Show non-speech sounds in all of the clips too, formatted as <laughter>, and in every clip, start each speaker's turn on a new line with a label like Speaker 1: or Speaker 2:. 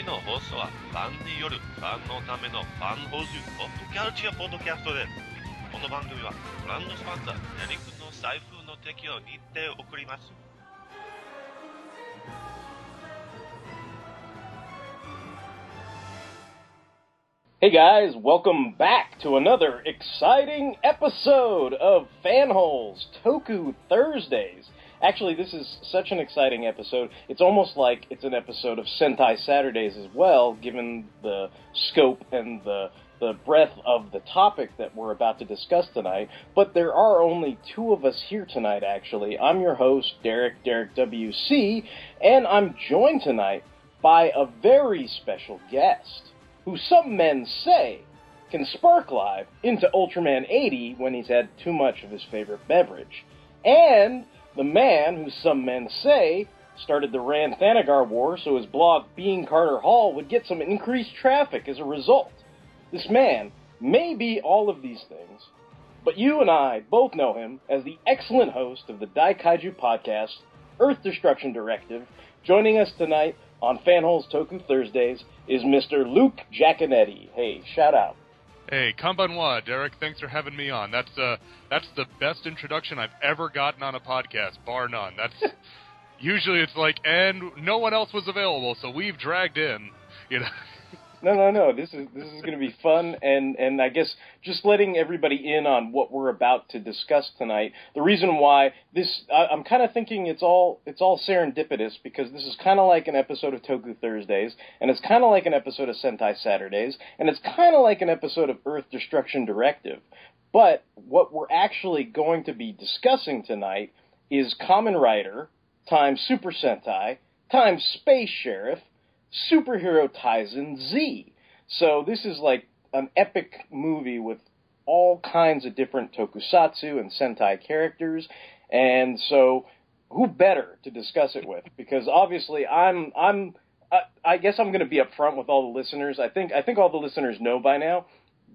Speaker 1: 次の放送はファンによるファンのためのファンホーズポッドキャルチャーポッドキャストです。この番組はブランドスポンサー、デリックの財布の提供にて送ります。
Speaker 2: Hey guys, welcome back to another exciting episode of Fanholes Toku Thursdays. Actually, this is such an exciting episode. It's almost like it's an episode of Sentai Saturdays as well, given the scope and the the breadth of the topic that we're about to discuss tonight. But there are only two of us here tonight, actually. I'm your host, Derek, Derek WC, and I'm joined tonight by a very special guest who some men say can spark live into Ultraman 80 when he's had too much of his favorite beverage. And the man who some men say started the Rann Thanagar War so his blog Being Carter Hall would get some increased traffic as a result. This man may be all of these things, but you and I both know him as the excellent host of the Daikaiju podcast, Earth Destruction Directive. Joining us tonight on Fanholes Toku Thursdays is Mr. Luke Jaconetti. Hey, shout out.
Speaker 3: Hey, konbanwa, Derek. Thanks for having me on. That's uh, that's the best introduction I've ever gotten on a podcast, bar none. That's <laughs> usually it's like, and no one else was available, so we've dragged in, you know.
Speaker 2: No, no, no. This is this is going to be fun, and and I guess just letting everybody in on what we're about to discuss tonight. The reason why this, I, I'm kind of thinking it's all it's all serendipitous because this is kind of like an episode of Toku Thursdays, and it's kind of like an episode of Sentai Saturdays, and it's kind of like an episode of Earth Destruction Directive. But what we're actually going to be discussing tonight is Kamen Rider times Super Sentai times Space Sheriff Superhero Taisen Z. So this is like an epic movie with all kinds of different tokusatsu and sentai characters, and so who better to discuss it with? Because obviously I'm I'm I, I guess I'm going to be upfront with all the listeners. I think I think all the listeners know by now.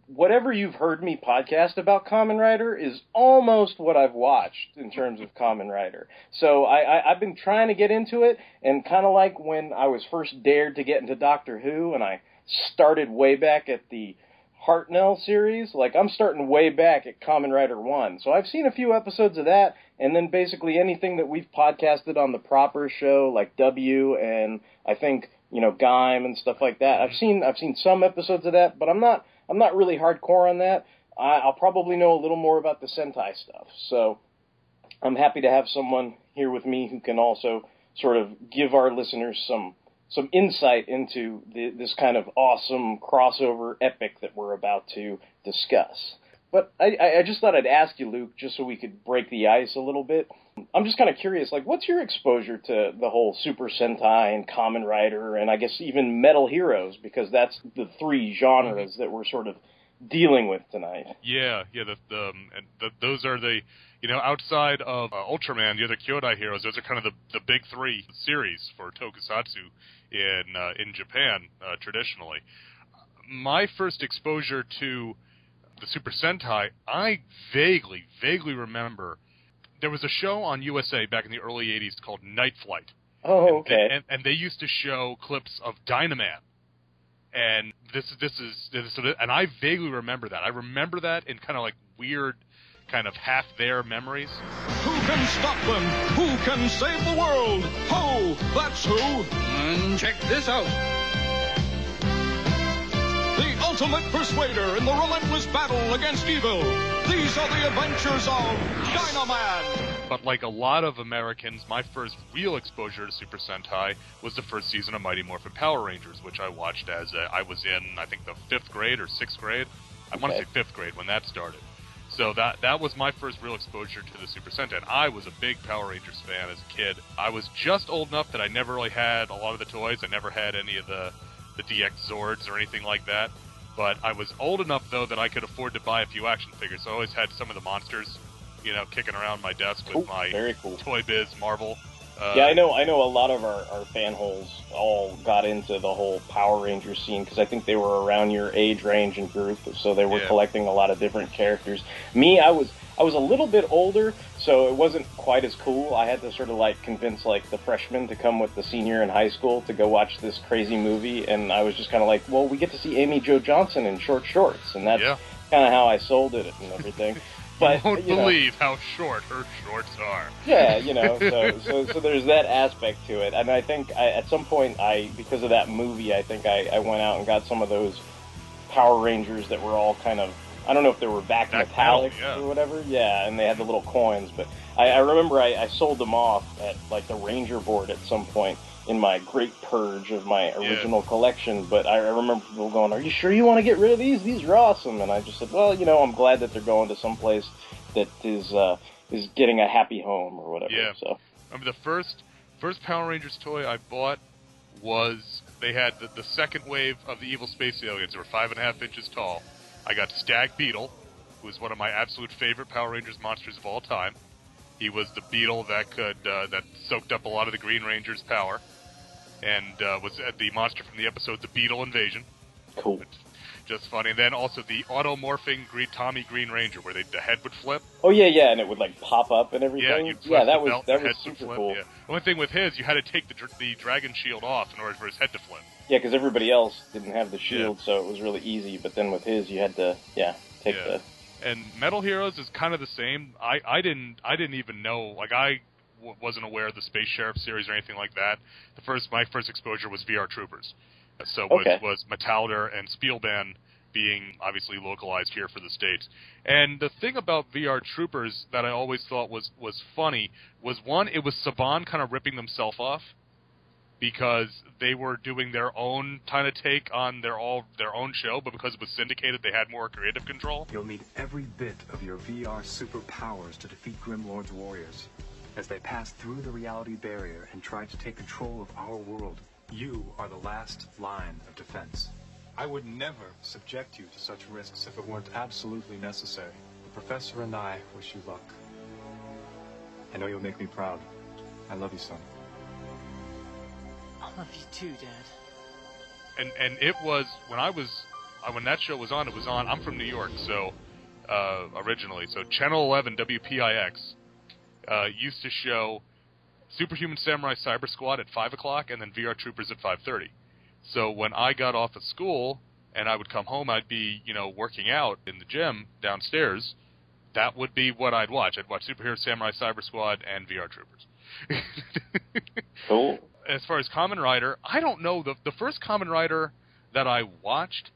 Speaker 2: Whatever you've heard me podcast about Kamen Rider is almost what I've watched in terms of Kamen Rider. So I, I, I've been trying to get into it, and kind of like when I was first dared to get into Doctor Who, and I started way back at the Hartnell series. Like I'm starting way back at Kamen Rider One. So I've seen a few episodes of that, and then basically anything that we've podcasted on the proper show, like W and I think you know Gaim and stuff like that. I've seen I've seen some episodes of that, but I'm not I'm not really hardcore on that. I, I'll probably know a little more about the Sentai stuff. So I'm happy to have someone here with me who can also sort of give our listeners some some insight into the, this kind of awesome crossover epic that we're about to discuss. But I, I just thought I'd ask you, Luke, just so we could break the ice a little bit. I'm just kind of curious, like, what's your exposure to the whole Super Sentai and Kamen Rider, and I guess even Metal Heroes, because that's the three genres that we're sort of dealing with tonight.
Speaker 3: Yeah, yeah. The, the, um, the, those are the, you know, outside of uh, Ultraman, the other Kyodai heroes. Those are kind of the the big three series for Tokusatsu in uh, in Japan uh, traditionally. My first exposure to the Super Sentai, I vaguely, vaguely remember there was a show on USA back in the early '80s called Night Flight.
Speaker 2: Oh, okay.
Speaker 3: And, and they used to show clips of Dynaman. And this this is this, and I vaguely remember that. I remember that in kind of like weird, kind of half there memories.
Speaker 4: Who can stop them? Who can save the world? Ho! That's who! And check this out. The ultimate persuader in the relentless battle against evil. These are the adventures of Dynaman.
Speaker 3: But like a lot of Americans, my first real exposure to Super Sentai was the first season of Mighty Morphin Power Rangers, which I watched as uh, I was in, I think, the fifth grade or sixth grade. I want to
Speaker 2: Okay.
Speaker 3: say fifth grade when that started. So that that was my first real exposure to the Super Sentai. And I was a big Power Rangers fan as a kid. I was just old enough that I never really had a lot of the toys. I never had any of the the DX Zords or anything like that. But I was old enough though that I could afford to buy a few action figures. So I always had some of the monsters, you know, kicking around my desk with
Speaker 2: Cool.
Speaker 3: my
Speaker 2: Very cool.
Speaker 3: Toy Biz Marvel. Uh,
Speaker 2: Yeah, I know. I know a lot of our, our fan holes all got into the whole Power Ranger scene because I think they were around your age range and group, so they were
Speaker 3: Yeah.
Speaker 2: collecting a lot of different characters. Me, I was I was a little bit older, so it wasn't quite as cool. I had to sort of like convince like the freshman to come with the senior in high school to go watch this crazy movie, and I was just kind of like, well, we get to see Amy Jo Johnson in short shorts, and that's
Speaker 3: Yeah.
Speaker 2: kind of how I sold it and everything. <laughs> But
Speaker 3: you won't
Speaker 2: you know,
Speaker 3: believe how short her shorts are.
Speaker 2: yeah, you know, so, <laughs> so so there's that aspect to it, and I think I, at some point I, because of that movie, I think I, I went out and got some of those Power Rangers that were all kind of, I don't know if they were back,
Speaker 3: Back
Speaker 2: metallic
Speaker 3: yeah.
Speaker 2: or whatever, yeah, and they had the little coins, but I, I remember I, I sold them off at like the Ranger board at some point in my great purge of my original collection, but I, I remember people going, "Are you sure you want to get rid of these? These are awesome," and I just said, "Well, you know, I'm glad that they're going to some place that is." Uh, is getting a happy home or whatever.
Speaker 3: Yeah.
Speaker 2: So
Speaker 3: I mean, the first first Power Rangers toy I bought was they had the, the second wave of the evil space aliens. They were five and a half inches tall. I got Stag Beetle, who is one of my absolute favorite Power Rangers monsters of all time. He was the beetle that could uh, that soaked up a lot of the Green Ranger's power, and uh, was uh, the monster from the episode The Beetle Invasion.
Speaker 2: cool.
Speaker 3: Just funny. And then also the automorphing Green, Tommy Green Ranger, where they, the head would flip.
Speaker 2: Oh yeah, yeah, and it would like pop up and
Speaker 3: Yeah,
Speaker 2: everything.
Speaker 3: you
Speaker 2: Yeah, that was
Speaker 3: belt,
Speaker 2: that was super
Speaker 3: flip,
Speaker 2: cool.
Speaker 3: Yeah. The only thing with his, you had to take the the dragon shield off in order for his head to flip.
Speaker 2: Yeah, because everybody else didn't have the shield, so it was really easy. But then with his, you had to yeah take
Speaker 3: Yeah.
Speaker 2: the
Speaker 3: And Metal Heroes is kind of the same. I, I didn't I didn't even know like I w- wasn't aware of the Space Sheriff series or anything like that. The first my first exposure was VR Troopers, so was was Metalder and Spielban being obviously localized here for the states. And the thing about VR Troopers that I always thought was was funny was one it was Saban kind of ripping themselves off because they were doing their own kind of take on their all their own show, but because it was syndicated, they had more creative control.
Speaker 5: You'll need every bit of your VR superpowers to defeat Grimlord's warriors. As they pass through the reality barrier and try to take control of our world, you are the last line of defense.
Speaker 6: I would never subject you to such risks if it weren't absolutely necessary. The professor and I wish you luck.
Speaker 5: I know you'll make me proud. I love you, son.
Speaker 7: I love you too, Dad.
Speaker 3: and and it was when I was uh, when that show was on. It was on. I'm from New York, so uh, originally, so Channel 11 WPIX uh, used to show Superhuman Samurai Cyber Squad at five o'clock, and then VR Troopers at 5:30. So when I got off of school and I would come home, I'd be you know working out in the gym downstairs. That would be what I'd watch. I'd watch Superhero Samurai Cyber Squad and VR Troopers. <laughs>
Speaker 2: cool.
Speaker 3: As far as Kamen Rider, I don't know. The the first Kamen Rider that I watched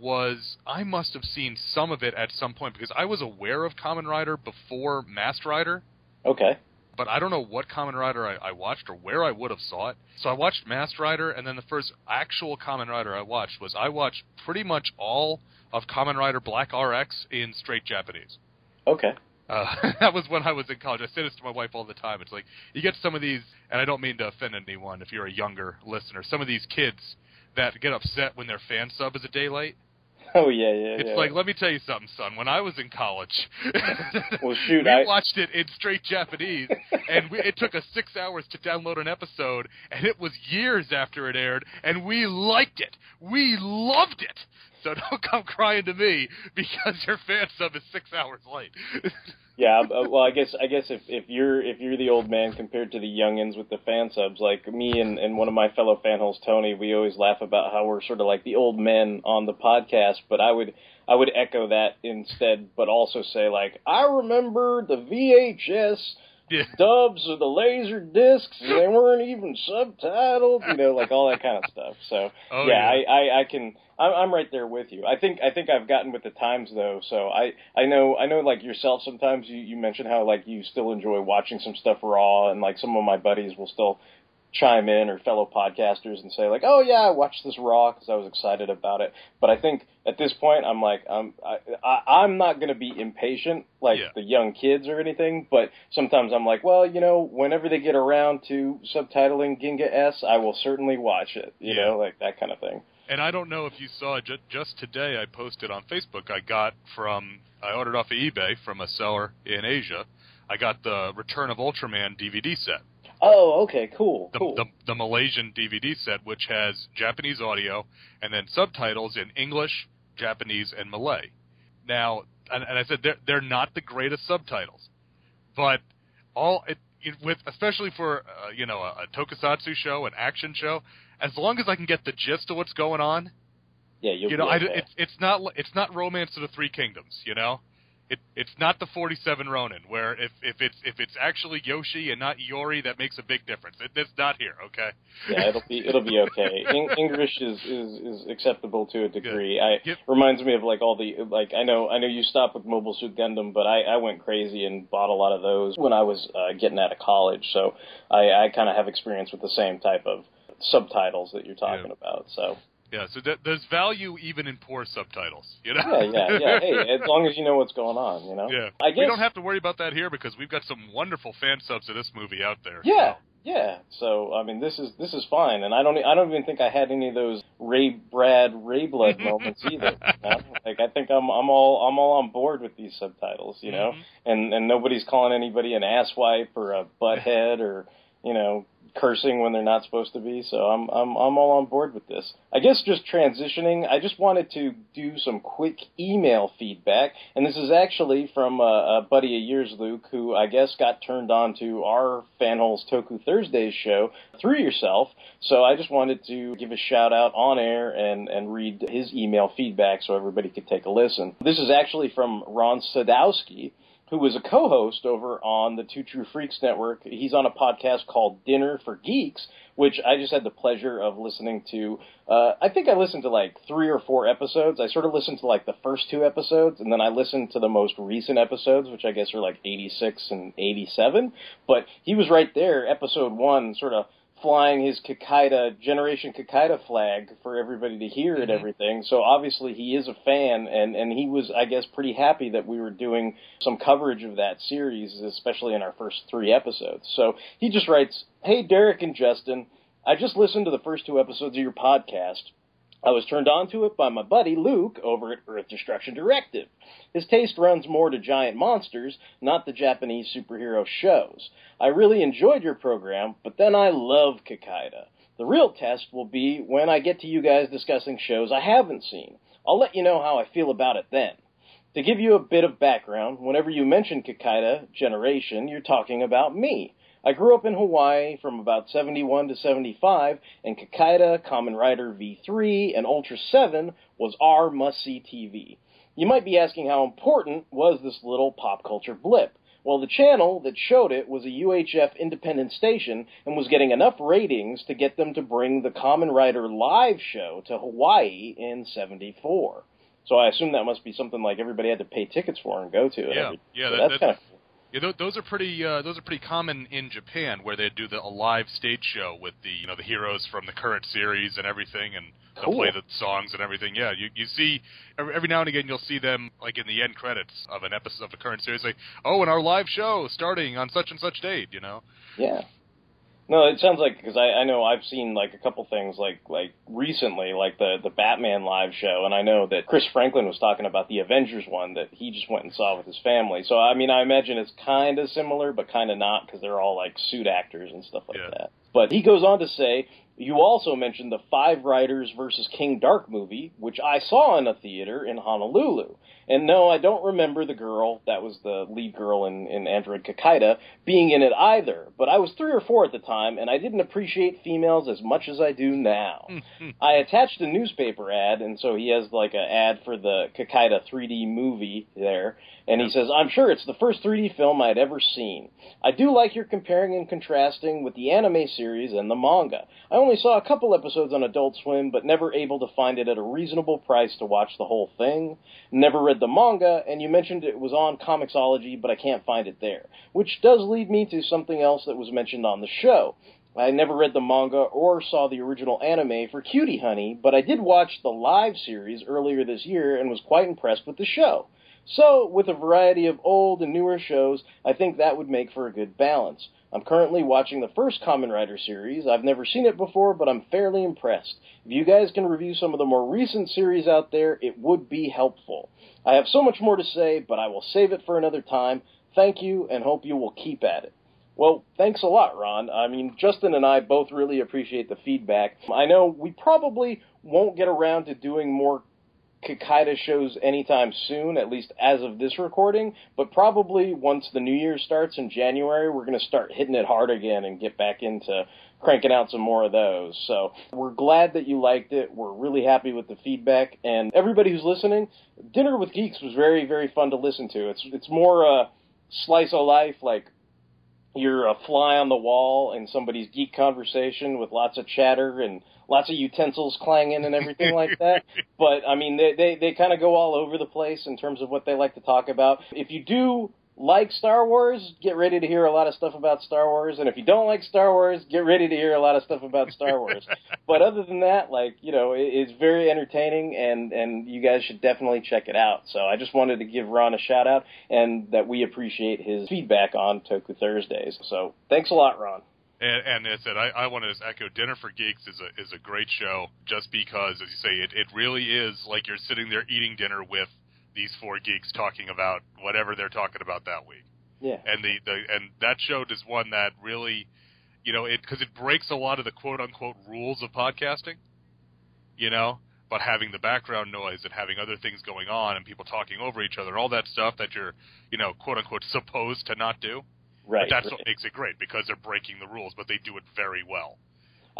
Speaker 3: was I must have seen some of it at some point because I was aware of Kamen Rider before Masked Rider,
Speaker 2: Okay.
Speaker 3: but I don't know what Kamen Rider I, I watched or where I would have saw it. So I watched Masked Rider, and then the first actual Kamen Rider I watched was I watched pretty much all of Kamen Rider Black RX in straight Japanese.
Speaker 2: Okay.
Speaker 3: Uh, <laughs> that was when I was in college. I say this to my wife all the time. It's like you get some of these, and I don't mean to offend anyone if you're a younger listener. Some of these kids that get upset when their fan sub is a day late.
Speaker 2: Oh yeah, yeah.
Speaker 3: It's
Speaker 2: yeah.
Speaker 3: like, let me tell you something, son. When I was in college, <laughs>
Speaker 2: Well, shoot,
Speaker 3: we
Speaker 2: I-
Speaker 3: watched it in straight Japanese, and we, it took us six hours to download an episode, and it was years after it aired, and we liked it. We loved it. So <laughs> don't come crying to me because your fan sub is six hours late. <laughs>
Speaker 2: Yeah, uh, well, I guess I guess if if you're if you're the old man compared to the youngins with the fan subs, like me and, and one of my fellow fanholes, Tony, we always laugh about how we're sort of like the old men on the podcast. But I would I would echo that instead, but also say like I remember the VHS
Speaker 3: Yeah. <laughs>
Speaker 2: dubs or the laser discs. <laughs> They weren't even subtitled, you know, like all that kind of stuff. So
Speaker 3: Oh,
Speaker 2: yeah,
Speaker 3: yeah.
Speaker 2: I, I, I can. I'm, I'm right there with you. I think I think I've gotten with the times though. So I I know I know like yourself. Sometimes you you mention how like you still enjoy watching some stuff raw, and like some of my buddies will still chime in or fellow podcasters and say like, oh yeah, I watched this raw because I was excited about it. But I think at this point I'm like I'm I, I I'm not gonna be impatient like
Speaker 3: Yeah.
Speaker 2: the young kids or anything. But sometimes I'm like, well, you know, whenever they get around to subtitling Ginga S, I will certainly watch it. You
Speaker 3: Yeah.
Speaker 2: know, like that kind of thing.
Speaker 3: And I don't know if you saw it, ju- just today I posted on Facebook. I got from, I ordered off of eBay from a seller in Asia. I got the Return of Ultraman DVD set,
Speaker 2: Oh, okay, cool,
Speaker 3: the,
Speaker 2: cool.
Speaker 3: the, the Malaysian DVD set, which has Japanese audio and then subtitles in English, Japanese, and Malay. Now, and, and I said they're they're not the greatest subtitles, but all it, it with especially for uh, you know a, a tokusatsu show, an action show, as long as I can get the gist of what's going on,
Speaker 2: Yeah,
Speaker 3: you know, I, it's it's not it's not Romance of the Three Kingdoms, you know. It it's not the Forty Seven Ronin, where if if it's if it's actually Yoshi and not Yori, that makes a big difference. It, it's not here, okay?
Speaker 2: yeah, it'll be it'll be okay. <laughs> Eng- English is, is is acceptable to a degree. I
Speaker 3: Yep.
Speaker 2: reminds me of like all the like I know I know you stopped with Mobile Suit Gundam, but I I went crazy and bought a lot of those when I was uh, getting out of college. So I I kind of have experience with the same type of subtitles that you're talking
Speaker 3: Yeah.
Speaker 2: about. So
Speaker 3: Yeah, so th- there's value even in poor subtitles, you know.
Speaker 2: yeah, yeah, yeah. Hey, <laughs> as long as you know what's going on, you know.
Speaker 3: Yeah,
Speaker 2: I guess
Speaker 3: we don't have to worry about that here because we've got some wonderful fan subs of this movie out there.
Speaker 2: Yeah, yeah. So I mean, this is this is fine, and I don't I don't even think I had any of those Ray Brad Ray Blood <laughs> moments either. You know? Like I think I'm I'm all I'm all on board with these subtitles, you know,
Speaker 3: Mhm.
Speaker 2: and and nobody's calling anybody an asswipe or a butthead or you know cursing when they're not supposed to be. So I'm I'm I'm all on board with this. I guess just transitioning. I just wanted to do some quick email feedback, and this is actually from a, a buddy of yours, Luke, who I guess got turned on to our Fanholes Toku Thursdays show through yourself. So I just wanted to give a shout out on air and and read his email feedback so everybody could take a listen. This is actually from Ron Sadowski who was a co-host over on the Two True Freaks Network. He's on a podcast called Dinner for Geeks, which I just had the pleasure of listening to. Uh, I think I listened to like three or four episodes. I sort of listened to like the first two episodes, and then I listened to the most recent episodes, which I guess are like 86 and 87. But he was right there, episode one, sort of flying his Kikaider Generation Kikaider flag for everybody to hear and
Speaker 3: Mhm.
Speaker 2: everything. So obviously he is a fan, and and he was, I guess, pretty happy that we were doing some coverage of that series, especially in our first three episodes. So he just writes, "Hey Derek and Justin, I just listened to the first two episodes of your podcast." I was turned on to it by my buddy Luke over at Earth Destruction Directive. His taste runs more to giant monsters, not the Japanese superhero shows. I really enjoyed your program, but then I love Kikaider. The real test will be when I get to you guys discussing shows I haven't seen. I'll let you know how I feel about it then. To give you a bit of background, whenever you mention Kikaider Generation, you're talking about me. I grew up in Hawaii from about 71 to 75, and Kikaider, Kamen Rider V3, and Ultra 7 was our must-see TV. You might be asking how important was this little pop culture blip? Well, the channel that showed it was a UHF independent station and was getting enough ratings to get them to bring the Kamen Rider live show to Hawaii in 74. So I assume that must be something like everybody had to pay tickets for and go to. and
Speaker 3: Yeah,
Speaker 2: everything.
Speaker 3: yeah,
Speaker 2: So
Speaker 3: that-
Speaker 2: that's
Speaker 3: that-
Speaker 2: kind of
Speaker 3: Yeah, tho- those are pretty. Uh, those are pretty common in Japan, where they do the a live stage show with the you know the heroes from the current series and everything, and they'll
Speaker 2: Cool.
Speaker 3: play the songs and everything. Yeah, you you see every, every now and again you'll see them like in the end credits of an episode of a current series, like oh, and our live show starting on such and such date. You know.
Speaker 2: Yeah. No, it sounds like because I, I know I've seen like a couple things like like recently like the the Batman live show, and I know that Chris Franklin was talking about the Avengers one that he just went and saw with his family. So I mean, I imagine it's kind of similar, but kind of not because they're all like suit actors and stuff like
Speaker 3: Yeah.
Speaker 2: that. But he goes on to say, you also mentioned the Five Riders versus King Dark movie, which I saw in a theater in Honolulu. And no, I don't remember the girl, that was the lead girl in, in Android Kikaider, being in it either. But I was three or four at the time, and I didn't appreciate females as much as I do now. <laughs> I attached a newspaper ad, and so he has like an ad for the Kikaider 3D movie there, and he says, I'm sure it's the first 3D film I'd ever seen. I do like your comparing and contrasting with the anime series and the manga. I only saw a couple episodes on Adult Swim, but never able to find it at a reasonable price to watch the whole thing. Never read the manga, and you mentioned it was on Comixology, but I can't find it there. Which does lead me to something else that was mentioned on the show. I never read the manga or saw the original anime for Cutie Honey, but I did watch the live series earlier this year and was quite impressed with the show. So, with a variety of old and newer shows, I think that would make for a good balance. I'm currently watching the first Kamen Rider series. I've never seen it before, but I'm fairly impressed. If you guys can review some of the more recent series out there, it would be helpful. I have so much more to say, but I will save it for another time. Thank you, and hope you will keep at it. Well, thanks a lot, Ron. I mean, Justin and I both really appreciate the feedback. I know we probably won't get around to doing more Kikaider shows anytime soon, at least as of this recording, but probably once the new year starts in January, we're going to start hitting it hard again and get back into cranking out some more of those. So we're glad that you liked it. We're really happy with the feedback and everybody who's listening. Dinner with Geeks was very, very fun to listen to. It's it's more a slice of life, like you're a fly on the wall in somebody's geek conversation with lots of chatter and lots of utensils clanging and everything like that. <laughs> But I mean, they they, they kind of go all over the place in terms of what they like to talk about. If you do like Star Wars, get ready to hear a lot of stuff about Star Wars. And if you don't like Star Wars, get ready to hear a lot of stuff about Star Wars. <laughs> but other than that, like, you know, it, it's very entertaining and, and you guys should definitely check it out. So I just wanted to give Ron a shout out and that we appreciate his feedback on Toku Thursdays. So thanks a lot, Ron.
Speaker 3: And, and as I said, I, I want to just echo Dinner for Geeks is a is a great show just because, as you say, it, it really is like you're sitting there eating dinner with these four geeks talking about whatever they're talking about that week.
Speaker 2: Yeah.
Speaker 3: And the, the and that show is one that really, you know, it because it breaks a lot of the quote unquote rules of podcasting. You know, but having the background noise and having other things going on and people talking over each other, and all that stuff that you're, you know, quote unquote supposed to not do.
Speaker 2: Right.
Speaker 3: But that's
Speaker 2: right.
Speaker 3: what makes it great because they're breaking the rules, but they do it very well.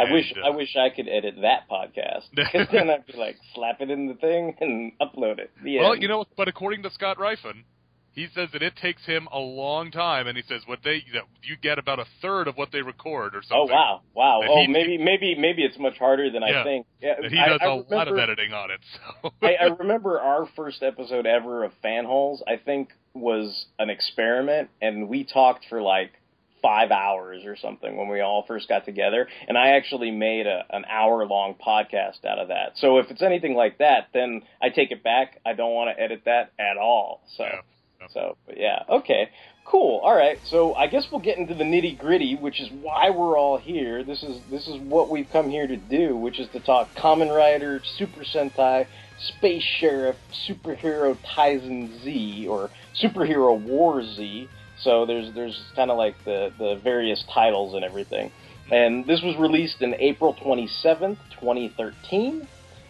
Speaker 2: I
Speaker 3: And,
Speaker 2: wish
Speaker 3: uh,
Speaker 2: I wish I could edit that podcast <laughs> because then I'd be like slap it in the thing and upload it.
Speaker 3: Well,
Speaker 2: end.
Speaker 3: you know, but according to Scott Rifen, he says that it takes him a long time, and he says what they that you get about a third of what they record or something.
Speaker 2: Oh wow, wow.
Speaker 3: That
Speaker 2: Oh,
Speaker 3: he-
Speaker 2: maybe maybe maybe it's much harder than
Speaker 3: Yeah.
Speaker 2: I think. Yeah,
Speaker 3: he
Speaker 2: I-
Speaker 3: does
Speaker 2: I
Speaker 3: a lot of editing on it. So <laughs>
Speaker 2: I, I remember our first episode ever of Fanholes. I think was an experiment, and we talked for like five hours or something when we all first got together. And I actually made a, an hour long podcast out of that. So if it's anything like that, then I take it back. I don't want to edit that at all. So.
Speaker 3: Yeah. Yeah.
Speaker 2: So, but yeah, okay, cool. All right, so I guess we'll get into the nitty gritty, which is why we're all here. This is this is what we've come here to do, which is to talk Kamen Rider, Super Sentai, Space Sheriff, Superhero Taisen Z, or Superhero War Z. So there's there's kind of like the the various titles and everything. And this was released in April 27th, 2013.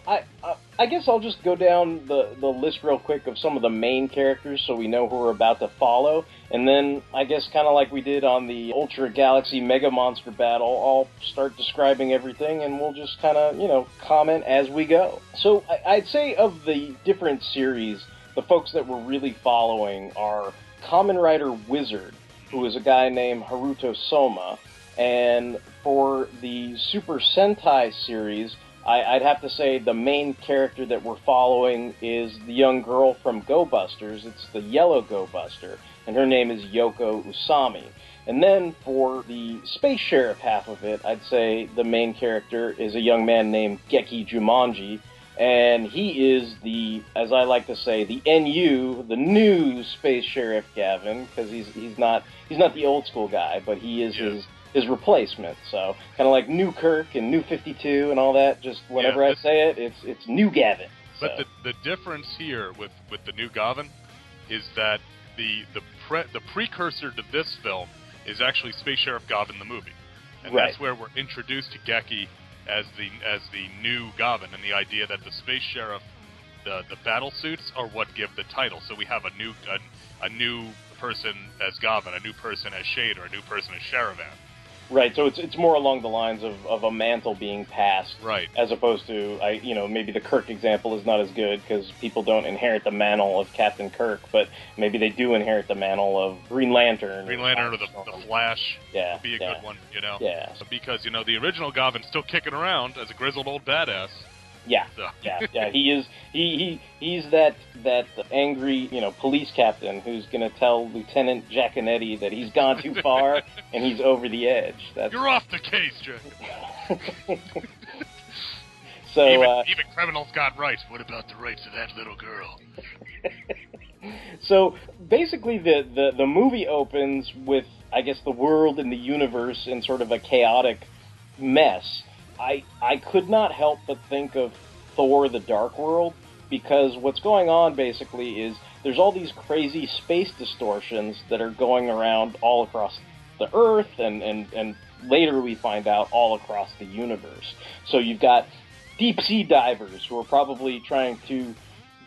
Speaker 2: I, I I guess I'll just go down the, the list real quick of some of the main characters so we know who we're about to follow. And then I guess kind of like we did on the Ultra Galaxy Mega Monster battle, I'll start describing everything and we'll just kind of, you know, comment as we go. So I, I'd say of the different series, the folks that we're really following are Kamen Rider Wizard, who is a guy named Haruto Soma. And for the Super Sentai series, I, I'd have to say the main character that we're following is the young girl from Go Busters. It's the yellow Go Buster, and her name is Yoko Usami. And then for the Space Sheriff half of it, I'd say the main character is a young man named Geki Jumonji, and he is the, as I like to say, the NU, the new Space Sheriff Gavan, because he's he's not he's not the old school guy, but he is
Speaker 3: Yeah.
Speaker 2: his his replacement. So kind of like New Kirk and New Fifty Two and all that. Just whenever
Speaker 3: Yeah,
Speaker 2: I say it, it's it's New Gavan.
Speaker 3: But the the difference here with with the new Gavan is that the the pre, the precursor to this film is actually Space Sheriff Gavan the movie, and
Speaker 2: Right.
Speaker 3: that's where we're introduced to Geki as the as the new Gavan, and the idea that the Space Sheriff, the the battle suits are what give the title. So we have a new a, a new person as Gavan, a new person as Shaider, or a new person as Sharivan.
Speaker 2: Right. So it's it's more along the lines of, of a mantle being passed.
Speaker 3: Right.
Speaker 2: As opposed to, I, you know, maybe the Kirk example is not as good because people don't inherit the mantle of Captain Kirk, but maybe they do inherit the mantle of Green Lantern.
Speaker 3: Green Lantern or the, the Flash
Speaker 2: Yeah,
Speaker 3: would be a
Speaker 2: yeah.
Speaker 3: good one, you know.
Speaker 2: Yeah,
Speaker 3: So because you know the original Gavan's still kicking around as a grizzled old badass.
Speaker 2: Yeah,
Speaker 3: So.
Speaker 2: yeah, yeah. He is he, he he's that that angry you know police captain who's gonna tell Lieutenant Jaconetti that he's gone too far <laughs> and he's over the edge. That's
Speaker 3: You're off the case, Jack. <laughs>
Speaker 2: so.
Speaker 3: even,
Speaker 2: uh,
Speaker 3: even criminals got rights. What about the rights of that little girl? <laughs>
Speaker 2: So basically, the, the, the movie opens with, I guess, the world and the universe in sort of a chaotic mess. I, I could not help but think of Thor the Dark World because what's going on basically is there's all these crazy space distortions that are going around all across the Earth and, and, and later we find out all across the universe. So you've got deep sea divers who are probably trying to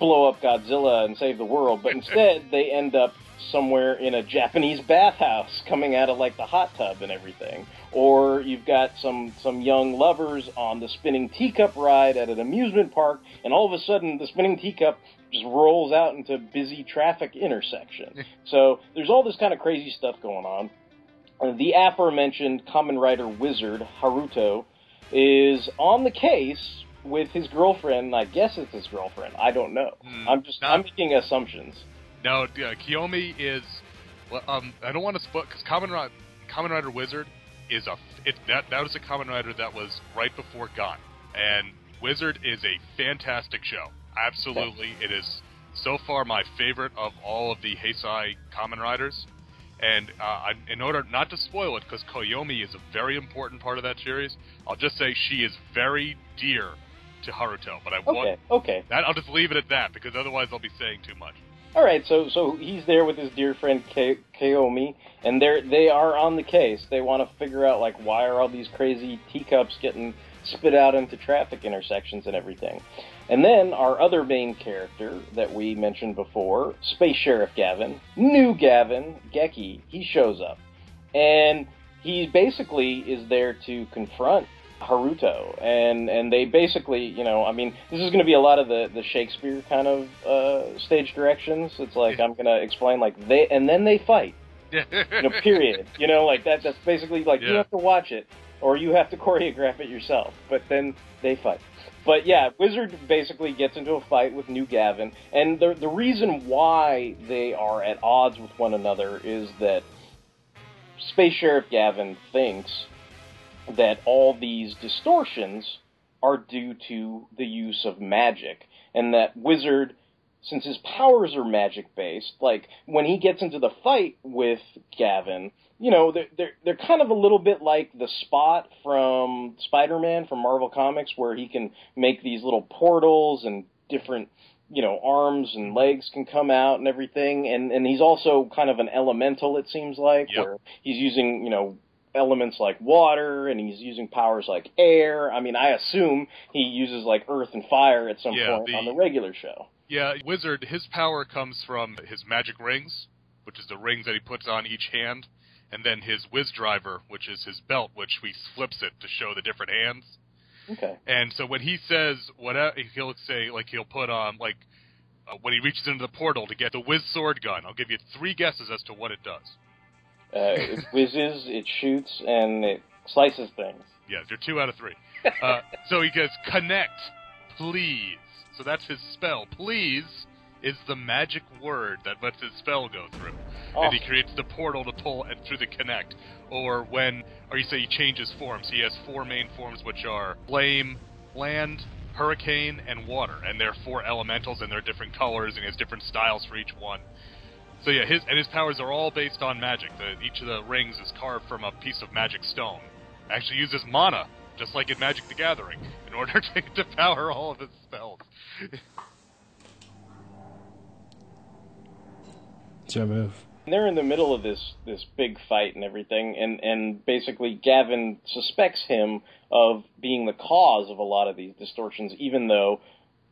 Speaker 2: blow up Godzilla and save the world, but instead <laughs> they end up somewhere in a Japanese bathhouse coming out of like the hot tub and everything. Or you've got some some young lovers on the spinning teacup ride at an amusement park and all of a sudden the spinning teacup just rolls out into busy traffic intersection. <laughs> so there's all this kind of crazy stuff going on. Uh, the aforementioned Kamen Rider wizard Haruto is on the case with his girlfriend. I guess it's his girlfriend. I don't know.
Speaker 3: Hmm,
Speaker 2: I'm just
Speaker 3: not-
Speaker 2: I'm making assumptions.
Speaker 3: No, uh, Koyomi is. Well, um, I don't want to spoil because common, Rider, Kamen Rider Wizard is a. It, that that was a Kamen Rider that was right before Gon, and Wizard is a fantastic show. Absolutely, it is so far my favorite of all of the Heisei Kamen Riders. And uh, I, in order not to spoil it, because Koyomi is a very important part of that series, I'll just say she is very dear to Haruto. But I
Speaker 2: Okay,
Speaker 3: want
Speaker 2: okay.
Speaker 3: that. I'll just leave it at that because otherwise I'll be saying too much.
Speaker 2: All right, so so he's there with his dear friend Koyomi, and they're they are on the case. They want to figure out like why are all these crazy teacups getting spit out into traffic intersections and everything. And then our other main character that we mentioned before, Space Sheriff Gavan, new Gavan Geki, he shows up, and he basically is there to confront Haruto, and and they basically, you know, I mean, this is going to be a lot of the the Shakespeare kind of uh, stage directions. It's like I'm going to explain like they and then they fight, <laughs> you know, period. you know, like that. That's basically like you have to watch it or you have to <laughs> choreograph it yourself. But then they fight. But yeah, Wizard basically gets into a fight with New Gavan, and the the reason why they are at odds with one another is that Space Sheriff Gavan thinks that all these distortions are due to the use of magic, and that Wizard, since his powers are magic based, like when he gets into the fight with Gavan, you know, they're they're, they're kind of a little bit like the Spot from Spider-Man from Marvel Comics, where he can make these little portals and different you know arms and legs can come out and everything and and he's also kind of an elemental it seems like
Speaker 3: Yep.
Speaker 2: where he's using you know elements like water and he's using powers like air i mean i assume he uses like earth and fire at some
Speaker 3: Yeah,
Speaker 2: point
Speaker 3: the-
Speaker 2: on the regular show
Speaker 3: Yeah, Wizard, his power comes from his magic rings, which is the rings that he puts on each hand, and then his Wiz Driver, which is his belt, which he flips it to show the different hands.
Speaker 2: okay
Speaker 3: And so when he says whatever, he'll say like he'll put on like uh, when he reaches into the portal to get the Wiz sword gun. I'll give you three guesses as to what it does.
Speaker 2: Uh, it whizzes it shoots and it slices things
Speaker 3: Yeah, you're two out of three. Uh, <laughs> so he goes, connect, please. So that's his spell. Please is the magic word that lets his spell go through. And he creates the portal to pull and through the connect. Or when, or you say he changes forms. He has four main forms, which are flame, land, hurricane, and water. And they're four elementals, and they're different colors, and he has different styles for each one. So yeah, his and his powers are all based on magic. The, each of the rings is carved from a piece of magic stone. Actually uses mana, just like in Magic the Gathering, in order <laughs> to, to power all of his spells.
Speaker 7: It's your move.
Speaker 2: And they're in the middle of this this big fight and everything, and and basically Gavan suspects him of being the cause of a lot of these distortions, even though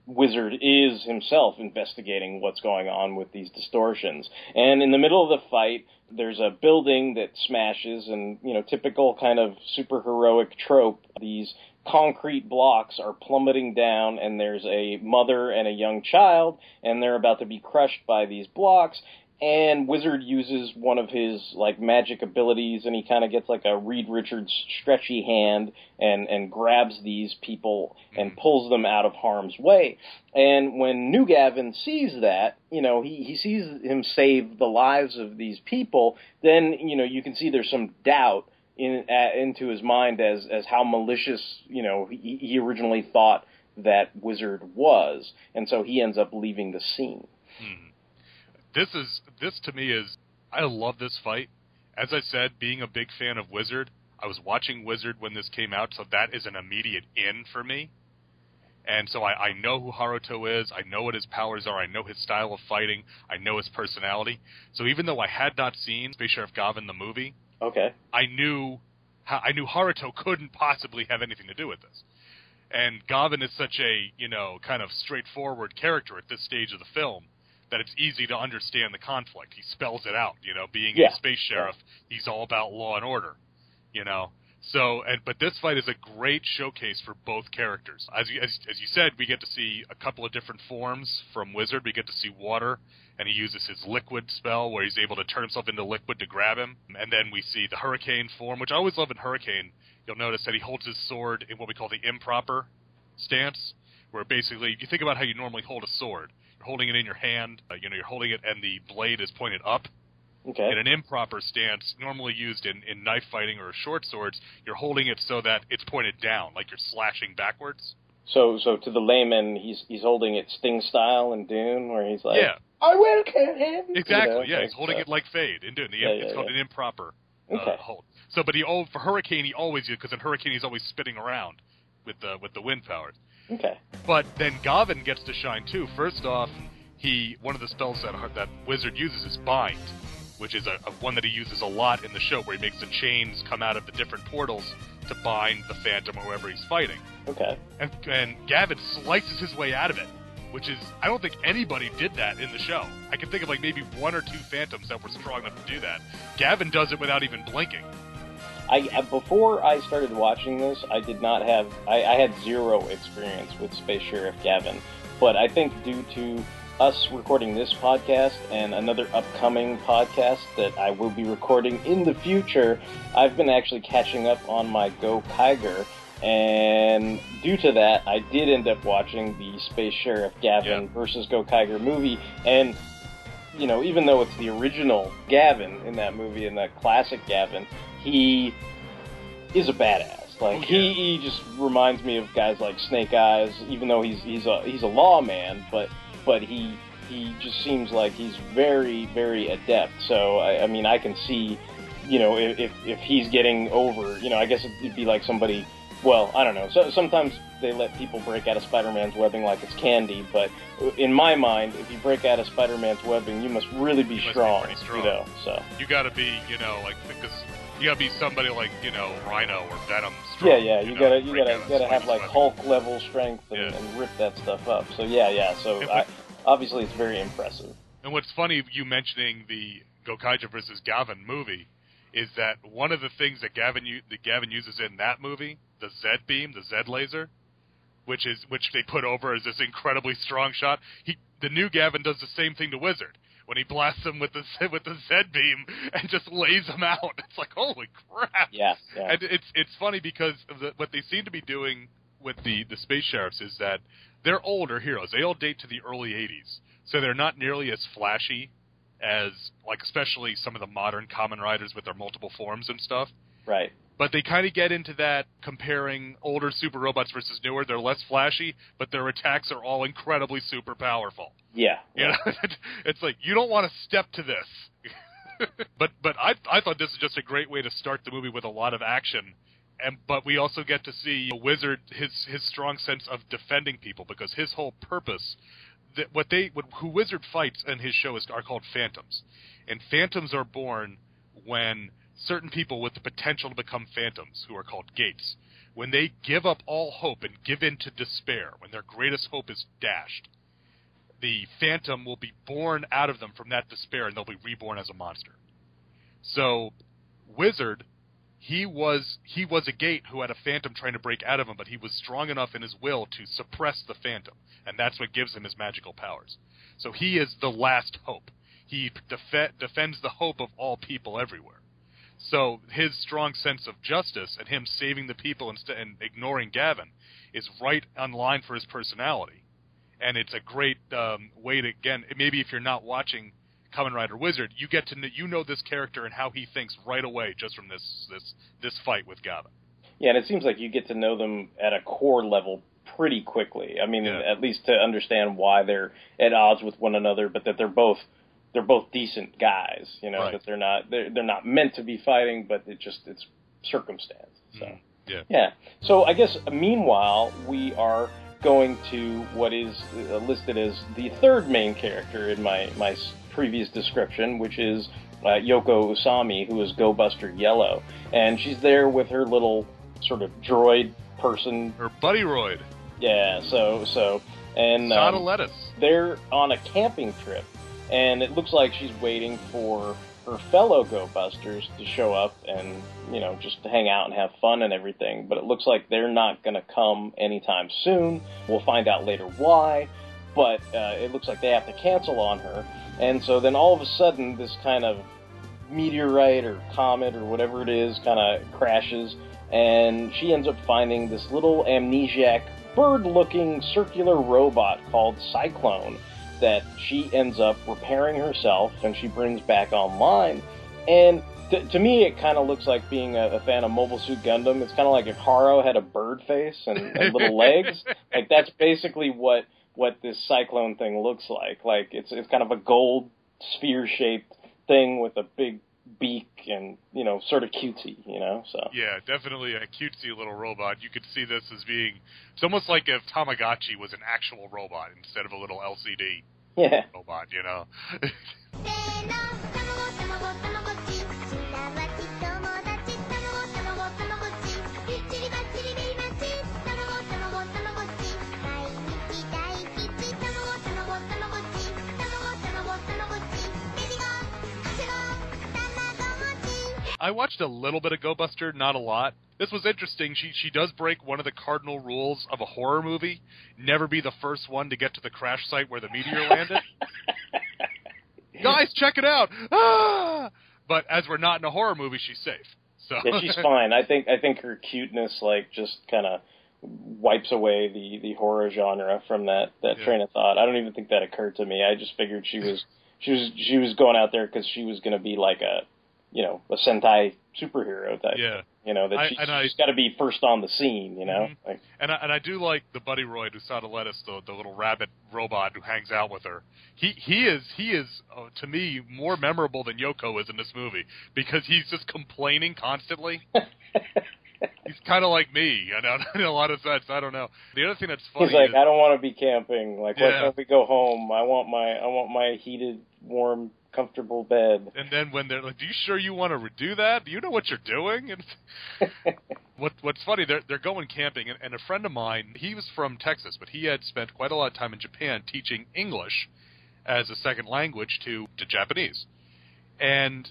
Speaker 2: Wizard is himself investigating what's going on with these distortions. And in the middle of the fight, there's a building that smashes, and you know, typical kind of superheroic trope. These concrete blocks are plummeting down, and there's a mother and a young child, and they're about to be crushed by these blocks and Wizard uses one of his like magic abilities, and he kind of gets like a Reed Richards stretchy hand and and grabs these people and pulls them out of harm's way. And when New Gavan sees that, you know, he he sees him save the lives of these people. Then you know you can see there's some doubt in uh, into his mind as as how malicious you know he, he originally thought that Wizard was, and so he ends up leaving the scene.
Speaker 3: This is this to me is I love this fight. As I said, being a big fan of Wizard, I was watching Wizard when this came out, so that is an immediate in for me. And so I, I know who Haruto is. I know what his powers are. I know his style of fighting. I know his personality. So even though I had not seen Space Sheriff Gavan the movie,
Speaker 2: Okay.
Speaker 3: I knew I knew Haruto <laughs> couldn't possibly have anything to do with this. And Gavan is such a, you know, kind of straightforward character at this stage of the film that it's easy to understand the conflict. He spells it out, you know, being
Speaker 2: Yeah.
Speaker 3: a space sheriff, he's all about law and order, you know. So, and but this fight is a great showcase for both characters. As you, as, as you said, we get to see a couple of different forms from Wizard. We get to see water, and he uses his liquid spell where he's able to turn himself into liquid to grab him. And then we see the Hurricane form, which I always love in Hurricane. You'll notice that he holds his sword in what we call the improper stance, where basically you think about how you normally hold a sword. Holding it in your hand, uh, you know, you're holding it, and the blade is pointed up
Speaker 2: Okay.
Speaker 3: in an improper stance, normally used in, in knife fighting or short swords, you're holding it so that it's pointed down, like you're slashing backwards.
Speaker 2: So, so to the layman, he's he's holding it Sting style in Dune, where he's like,
Speaker 3: yeah,
Speaker 2: "I will kill him." you
Speaker 3: exactly.
Speaker 2: know,
Speaker 3: yeah, he's holding
Speaker 2: so.
Speaker 3: it like Feyd and doing the
Speaker 2: Yeah,
Speaker 3: it's
Speaker 2: yeah,
Speaker 3: called
Speaker 2: yeah.
Speaker 3: an improper uh,
Speaker 2: Okay.
Speaker 3: hold. So, but he oh, for Hurricane he always because in Hurricane he's always spinning around with the with the wind powers.
Speaker 2: Okay.
Speaker 3: But then Gavan gets to shine too. First off, he one of the spells that that Wizard uses is Bind, which is a, a one that he uses a lot in the show, where he makes the chains come out of the different portals to bind the Phantom or whoever he's fighting.
Speaker 2: Okay.
Speaker 3: And, and Gavan slices his way out of it, which is I don't think anybody did that in the show. I can think of like maybe one or two Phantoms that were strong enough to do that. Gavan does it without even blinking.
Speaker 2: I, before I started watching this, I did not have I, I had zero experience with Space Sheriff Gavan, but I think due to us recording this podcast and another upcoming podcast that I will be recording in the future, I've been actually catching up on my Gokaiger. And due to that, I did end up watching the Space Sheriff
Speaker 3: Gavan
Speaker 2: versus Gokaiger movie. And you know, even though it's the original Gavan in that movie and that classic Gavan, he is a badass. Like
Speaker 3: Oh, yeah.
Speaker 2: he, he just reminds me of guys like Snake Eyes, even though he's he's a he's a lawman, but but he he just seems like he's very very adept. So I, I mean, I can see, you know, if if, he's getting over, you know, I guess it'd be like somebody. Well, I don't know. So sometimes they let people break out of Spider-Man's webbing like it's candy, but in my mind, if you break out of Spider-Man's webbing, you must really be
Speaker 3: You must be
Speaker 2: strong,
Speaker 3: pretty strong.
Speaker 2: You know, so
Speaker 3: You got to be, you know, like because you got to be somebody like you know Rhino or Venom. Strong,
Speaker 2: yeah, yeah, you,
Speaker 3: know,
Speaker 2: gotta you gotta you gotta have like
Speaker 3: weapon.
Speaker 2: Hulk level strength and,
Speaker 3: Yeah.
Speaker 2: and rip that stuff up. So yeah, yeah. So I, obviously it's very impressive.
Speaker 3: And what's funny, you mentioning the Gokaiger versus Gavan movie, is that one of the things that Gavan that Gavan uses in that movie, the Z beam, the Z laser, which is which they put over as this incredibly strong shot. He the new Gavan does the same thing to Wizard when he blasts him with the with the Z beam and just lays him out. It's like holy crap!
Speaker 2: Yeah, yeah.
Speaker 3: And it's it's funny because of the, what they seem to be doing with the the space sheriffs is that they're older heroes. They all date to the early '80s, so they're not nearly as flashy as like especially some of the modern Kamen riders with their multiple forms and stuff.
Speaker 2: Right.
Speaker 3: But they kind of get into that comparing older super robots versus newer. They're less flashy, but their attacks are all incredibly super powerful.
Speaker 2: Yeah. <laughs>
Speaker 3: You know, <laughs> it's like you don't want to step to this. <laughs> but but I I thought this is just a great way to start the movie with a lot of action. And but we also get to see Wizard his his strong sense of defending people because his whole purpose that what they what, who Wizard fights in his show is are called phantoms. And phantoms are born when certain people with the potential to become phantoms who are called gates when they give up all hope and give in to despair when their greatest hope is dashed the phantom will be born out of them from that despair and they'll be reborn as a monster. So Wizard he was he was a gate who had a phantom trying to break out of him, but he was strong enough in his will to suppress the phantom, and that's what gives him his magical powers. So he is the last hope. He def- defends the hope of all people everywhere. So his strong sense of justice and him saving the people instead and ignoring Gavan is right on line for his personality and it's a great um, way to again maybe if you're not watching Kamen Rider Wizard, you get to know, you know this character and how he thinks right away just from this this this fight with Gavan.
Speaker 2: Yeah, and it seems like you get to know them at a core level pretty quickly. I mean,
Speaker 3: Yeah.
Speaker 2: at least to understand why they're at odds with one another, but that they're both they're both decent guys. You know,
Speaker 3: Right.
Speaker 2: that they're not they're they're not meant to be fighting, but it just it's circumstance. So.
Speaker 3: Mhm. Yeah.
Speaker 2: Yeah. So I guess meanwhile we are going to what is uh, listed as the third main character in my my previous description, which is uh, Yoko Usami, who is Go Buster Yellow, and she's there with her little sort of droid person.
Speaker 3: Her Buddyroid.
Speaker 2: Yeah. So so and
Speaker 3: Not a
Speaker 2: um,
Speaker 3: lettuce.
Speaker 2: they're on a camping trip, and it looks like she's waiting for her fellow Go Busters to show up and you know just hang out and have fun and everything. But it looks like they're not going to come anytime soon. We'll find out later why. But uh, it looks like they have to cancel on her, and so then all of a sudden this kind of meteorite or comet or whatever it is kind of crashes, and she ends up finding this little amnesiac bird-looking circular robot called Cyclone that she ends up repairing herself and she brings back online. And to, to me, it kind of looks like being a, a fan of Mobile Suit Gundam. It's kind of like if Haro had a bird face and, and little legs. <laughs> Like that's basically what what this cyclone thing looks like. Like it's it's kind of a gold sphere shaped thing with a big beak and you know sort of cutesy. You know, so
Speaker 3: Yeah, definitely a cutesy little robot. You could see this as being it's almost like if Tamagotchi was an actual robot instead of a little LCD
Speaker 2: yeah.
Speaker 3: robot, you know. <laughs> I watched a little bit of Go Buster, not a lot. This was interesting. She she does break one of the cardinal rules of a horror movie: never be the first one to get to the crash site where the meteor <laughs> landed. Guys, check it out! Ah! But as we're not in a horror movie, she's safe. So
Speaker 2: yeah, she's <laughs> fine. I think I think her cuteness like just kind of wipes away the the horror genre from that that
Speaker 3: Yeah.
Speaker 2: train of thought. I don't even think that occurred to me. I just figured she was she was she was going out there because she was going to be like a you know a Sentai superhero type.
Speaker 3: yeah.
Speaker 2: You know that
Speaker 3: I- she's,
Speaker 2: she's got to be first on the scene. You know.
Speaker 3: Mhm.
Speaker 2: Like,
Speaker 3: And I, and I do like the Buddyroid Usada Lettuce, the the little rabbit robot who hangs out with her. He he is he is uh, to me more memorable than Yoko is in this movie because he's just complaining constantly. <laughs> He's kind of like me, I know, <laughs> in a lot of sense. I don't know. The other thing that's funny
Speaker 2: He's like,
Speaker 3: is,
Speaker 2: I don't want to be camping. Like, why
Speaker 3: Yeah.
Speaker 2: can't we go home? I want my I want my heated, warm, comfortable bed.
Speaker 3: and then when they're like, "Do you sure you want to do that? Do you know what you're doing?" And <laughs> what what's funny, they're they're going camping, and, and a friend of mine, he was from Texas, but he had spent quite a lot of time in Japan teaching English as a second language to to Japanese, and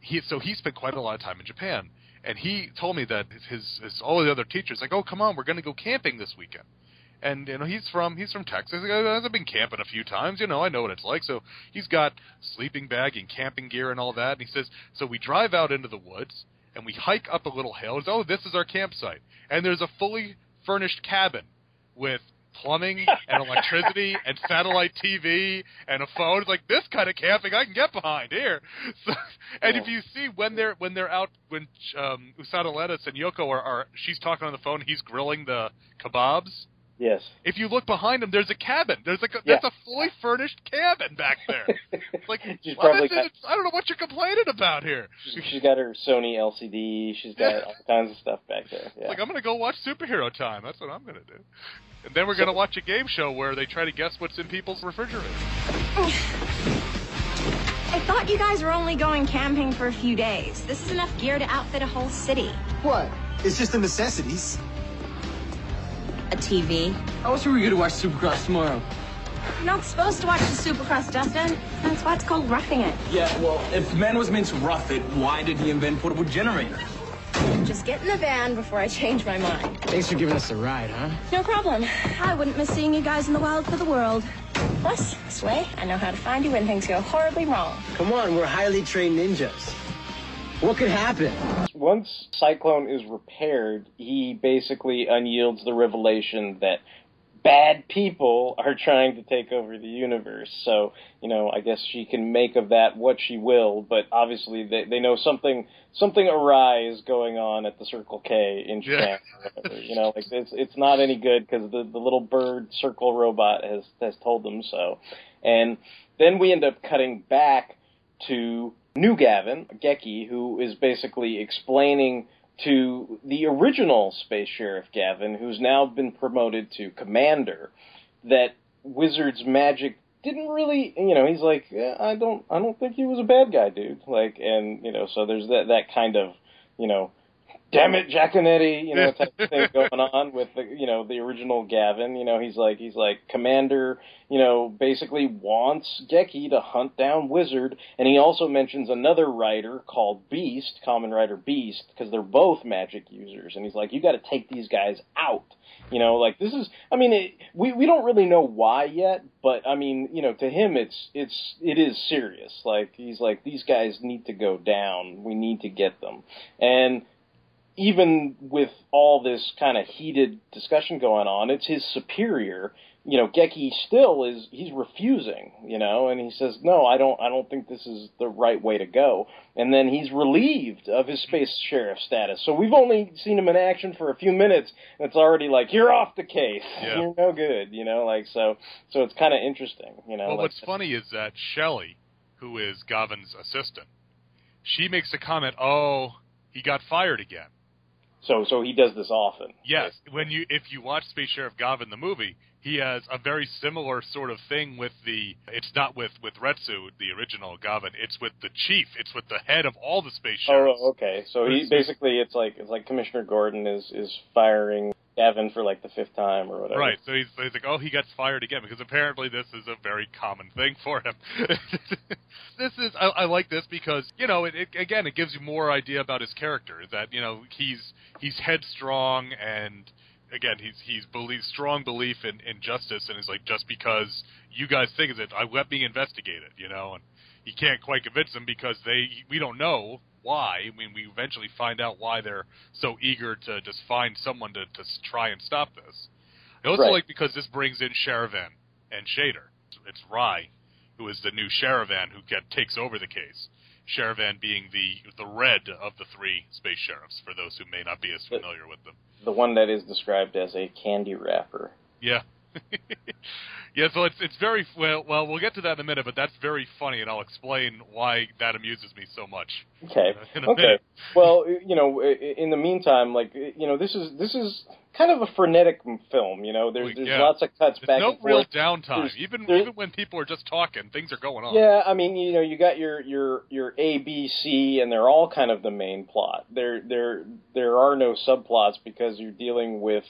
Speaker 3: he so he spent quite a lot of time in Japan, and he told me that his his all the other teachers like, "Oh, come on, we're going to go camping this weekend." And you know he's from he's from Texas. I've been camping a few times. You know I know what it's like. So he's got sleeping bag and camping gear and all that. And he says so we drive out into the woods and we hike up a little hill. Says, oh, this is our campsite. And there's a fully furnished cabin with plumbing and <laughs> electricity and satellite TV and a phone. It's like this kind of camping I can get behind here. <laughs> So, and if you see when they're when they're out when um, Usada Lettuce and Yoko are, are she's talking on the phone, he's grilling the kebabs.
Speaker 2: Yes.
Speaker 3: If you look behind him, there's a cabin. There's like a,
Speaker 2: Yeah.
Speaker 3: there's a fully furnished cabin back there. <laughs> Like
Speaker 2: She's probably got-
Speaker 3: it? I don't know what you're complaining about here.
Speaker 2: She's, she's got her Sony LCD. She's got
Speaker 3: Yeah.
Speaker 2: all kinds of stuff back there. Yeah.
Speaker 3: like I'm gonna go watch superhero time. That's what I'm gonna do. And then we're gonna watch a game show where they try to guess what's in people's refrigerators.
Speaker 8: I thought you guys were only going camping for a few days. This is enough gear to outfit a whole city.
Speaker 9: What? It's just the necessities.
Speaker 8: A TV.
Speaker 10: How else are we gonna watch Supercross tomorrow?
Speaker 8: You're not supposed to watch the Supercross, Dustin. That's why it's called roughing it.
Speaker 10: Yeah, well, if man was meant to rough it, why did he invent portable generators?
Speaker 8: Just get in the van before I change my mind.
Speaker 10: Thanks for giving us a ride, huh?
Speaker 8: No problem. I wouldn't miss seeing you guys in the wild for the world. Plus, this way, I know how to find you when things go horribly wrong.
Speaker 10: Come on, we're highly trained ninjas. What could happen?
Speaker 2: Once Cyclone is repaired, he basically unyields the revelation that bad people are trying to take over the universe. So, you know, I guess she can make of that what she will, but obviously they, they know something something awry is going on at the Circle K in Japan. or whatever. You know, like it's it's not any good because the the little bird circle robot has has told them so. And then we end up cutting back to New Gavan, Geki, who is basically explaining to the original Space Sheriff Gavan, who's now been promoted to Commander, that Wizard's magic didn't really, you know, he's like, I don't, I don't think he was a bad guy, dude. Like, and you know, so there's that that kind of, you know, damn it, Jaconetti, you know, type of thing <laughs> going on with the, you know, the original Gavan. You know, he's like, he's like, Commander, you know, basically wants Geki to hunt down Wizard, and he also mentions another writer called Beast, Kamen Rider Beast, because they're both magic users, and he's like, you got to take these guys out. You know, like this is. I mean, it, we we don't really know why yet, but I mean, you know, to him, it's it's it is serious. Like he's like, these guys need to go down. We need to get them, and even with all this kind of heated discussion going on, it's his superior. You know, Geki still is he's refusing, you know, and he says, "No, I don't I don't think this is the right way to go." And then he's relieved of his space sheriff status. So we've only seen him in action for a few minutes, and it's already like, "You're off the case.
Speaker 3: Yeah.
Speaker 2: You're no good," you know, like so so it's kind of interesting, you know.
Speaker 3: Well,
Speaker 2: like,
Speaker 3: what's funny is that Shelley, who is Gavan's assistant, she makes a comment, "Oh, he got fired again."
Speaker 2: So so he does this often.
Speaker 3: Yes, when you if you watch Space Sheriff Gavan the movie, he has a very similar sort of thing with the. It's not with with Retsu, the original Gavan. It's with the chief. It's with the head of all the space oh, sheriffs.
Speaker 2: Oh, okay. So he basically it's like it's like Commissioner Gordon is is firing Gavan for like the fifth time or whatever.
Speaker 3: Right. So he's, he's like, oh, he gets fired again because apparently this is a very common thing for him. <laughs> this is I, I like this because you know it, it again it gives you more idea about his character that you know he's he's headstrong and again he's he's believe strong belief in, in justice and is like just because you guys think of it, I let me investigate it, you know, and he can't quite convince them because they we don't know why. I mean, we eventually find out why they're so eager to just find someone to to try and stop this. I also
Speaker 2: Right.
Speaker 3: like because this brings in Sharivan and Shaider. It's Rye, who is the new Sharivan who get takes over the case. Sharivan being the the red of the three space sheriffs. For those who may not be as familiar with them.
Speaker 2: The one that is described as a candy wrapper.
Speaker 3: Yeah. <laughs> yeah, so it's it's very well. Well, we'll get to that in a minute, but that's very funny, and I'll explain why that amuses me so much.
Speaker 2: Okay. <laughs>
Speaker 3: In a
Speaker 2: Okay.
Speaker 3: minute.
Speaker 2: Well, you know, in the meantime, like you know, this is this is kind of a frenetic film. You know, there's there's
Speaker 3: Yeah.
Speaker 2: lots of cuts
Speaker 3: There's
Speaker 2: back
Speaker 3: no
Speaker 2: and
Speaker 3: real
Speaker 2: forth.
Speaker 3: downtime.
Speaker 2: There's-
Speaker 3: even
Speaker 2: there-
Speaker 3: even when people are just talking, things are going on.
Speaker 2: Yeah, I mean, you know, you got your your your A, B, C, and they're all kind of the main plot. There there there are no subplots because you're dealing with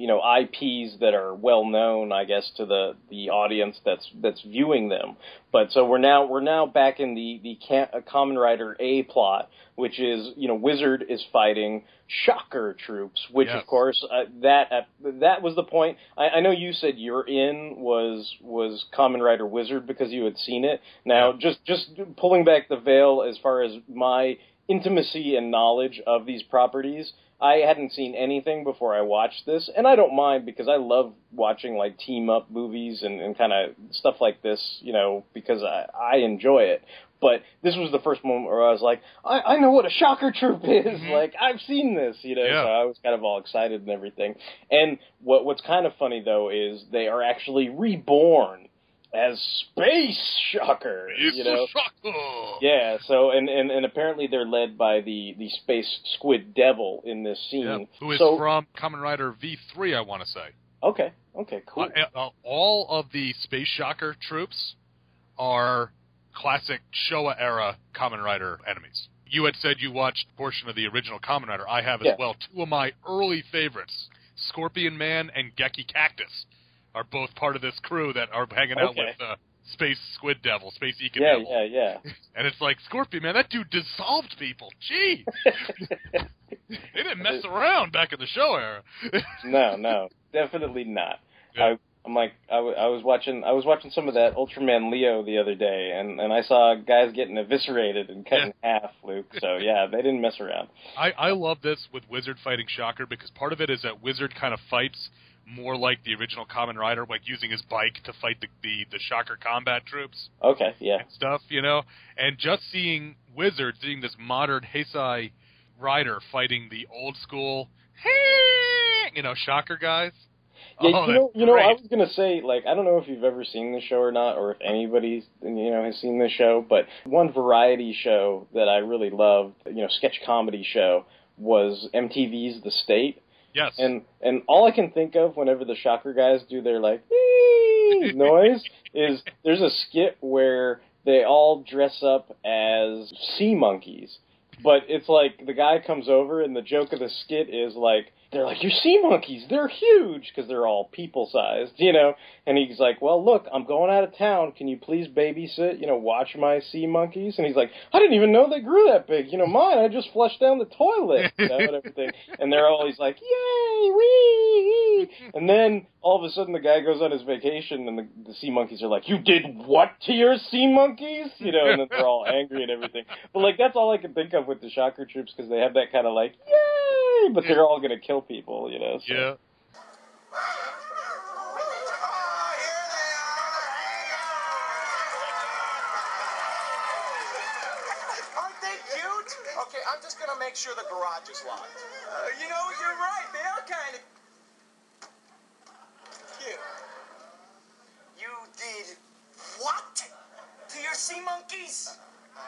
Speaker 2: you know IPs that are well known, I guess, to the the audience that's that's viewing them. But so we're now we're now back in the the Ca- uh, Kamen Rider A plot, which is you know Wizard is fighting Shocker troops, which
Speaker 3: Yes.
Speaker 2: of course uh, that uh, that was the point. I, I know you said you're in was was Kamen Rider Wizard because you had seen it. Now just just pulling back the veil as far as my intimacy and knowledge of these properties. I hadn't seen anything before I watched this, and I don't mind because I love watching like team up movies and, and kind of stuff like this, you know, because I, I enjoy it. But this was the first moment where I was like, I, I know what a shocker troop is. Mm-hmm. Like I've seen this, you know.
Speaker 3: Yeah.
Speaker 2: So I was kind of all excited and everything. And what what's kind of funny though is they are actually reborn as space shockers.
Speaker 3: It's
Speaker 2: you know,
Speaker 3: a shocker.
Speaker 2: yeah. So and, and and apparently they're led by the the space squid devil in this scene.
Speaker 3: Yeah, who is
Speaker 2: so,
Speaker 3: from Kamen Rider V3, I want to say.
Speaker 2: Okay. Okay. Cool.
Speaker 3: Uh, uh, all of the Space Shocker troops are classic Showa era Kamen Rider enemies. You had said you watched a portion of the original Kamen Rider. I have as
Speaker 2: Yeah.
Speaker 3: well. Two of my early favorites, Scorpion Man and Geki Cactus, are both part of this crew that are hanging out
Speaker 2: Okay.
Speaker 3: with uh, Space Squid Devil, Space Ika
Speaker 2: yeah.
Speaker 3: Devil.
Speaker 2: Yeah. Yeah. <laughs>
Speaker 3: And it's like, Scorpion Man, that dude dissolved people. Gee, <laughs> they didn't mess around back in the Showa era. <laughs>
Speaker 2: no. No. Definitely not.
Speaker 3: Yeah.
Speaker 2: I, I'm like I, w- I was watching I was watching some of that Ultraman Leo the other day, and and I saw guys getting eviscerated and cut in half, Luke. So yeah, they didn't mess around.
Speaker 3: I, I love this with Wizard fighting Shocker because part of it is that Wizard kind of fights more like the original Kamen Rider, like using his bike to fight the, the, the Shocker combat troops
Speaker 2: Okay. Yeah.
Speaker 3: and stuff, you know? And just seeing Wizard, seeing this modern Heisei rider fighting the old school, you know, Shocker guys.
Speaker 2: Yeah,
Speaker 3: oh,
Speaker 2: you know, you know, I was gonna say, like, I don't know if you've ever seen the show or not, or if anybody's, you know, has seen the show, but one variety show that I really loved, you know, sketch comedy show, was MTV's The State,
Speaker 3: Yes.
Speaker 2: and and all I can think of whenever the Shocker guys do their like <laughs> noise is there's a skit where they all dress up as sea monkeys. But it's like the guy comes over, and the joke of the skit is like, they're like, "Your sea monkeys, they're huge," because they're all people sized, you know. And he's like, "Well, look, I'm going out of town. Can you please babysit, you know, watch my sea monkeys?" And he's like, "I didn't even know they grew that big. You know, mine, I just flushed down the toilet, you know, and everything." And they're always like, "Yay, wee!" And then all of a sudden, the guy goes on his vacation, and the, the sea monkeys are like, "You did what to your sea monkeys?" You know, and then they're all angry and everything. But like, that's all I can think of with the Shocker Troops because they have that kind of like, "Yay!" <laughs> But they're all gonna kill people, you know. So.
Speaker 3: Yeah.
Speaker 11: Aren't they cute? Okay, I'm just gonna make sure the garage is locked. Uh, you know, you're right. They are kind of cute. You did what to your sea monkeys? Uh,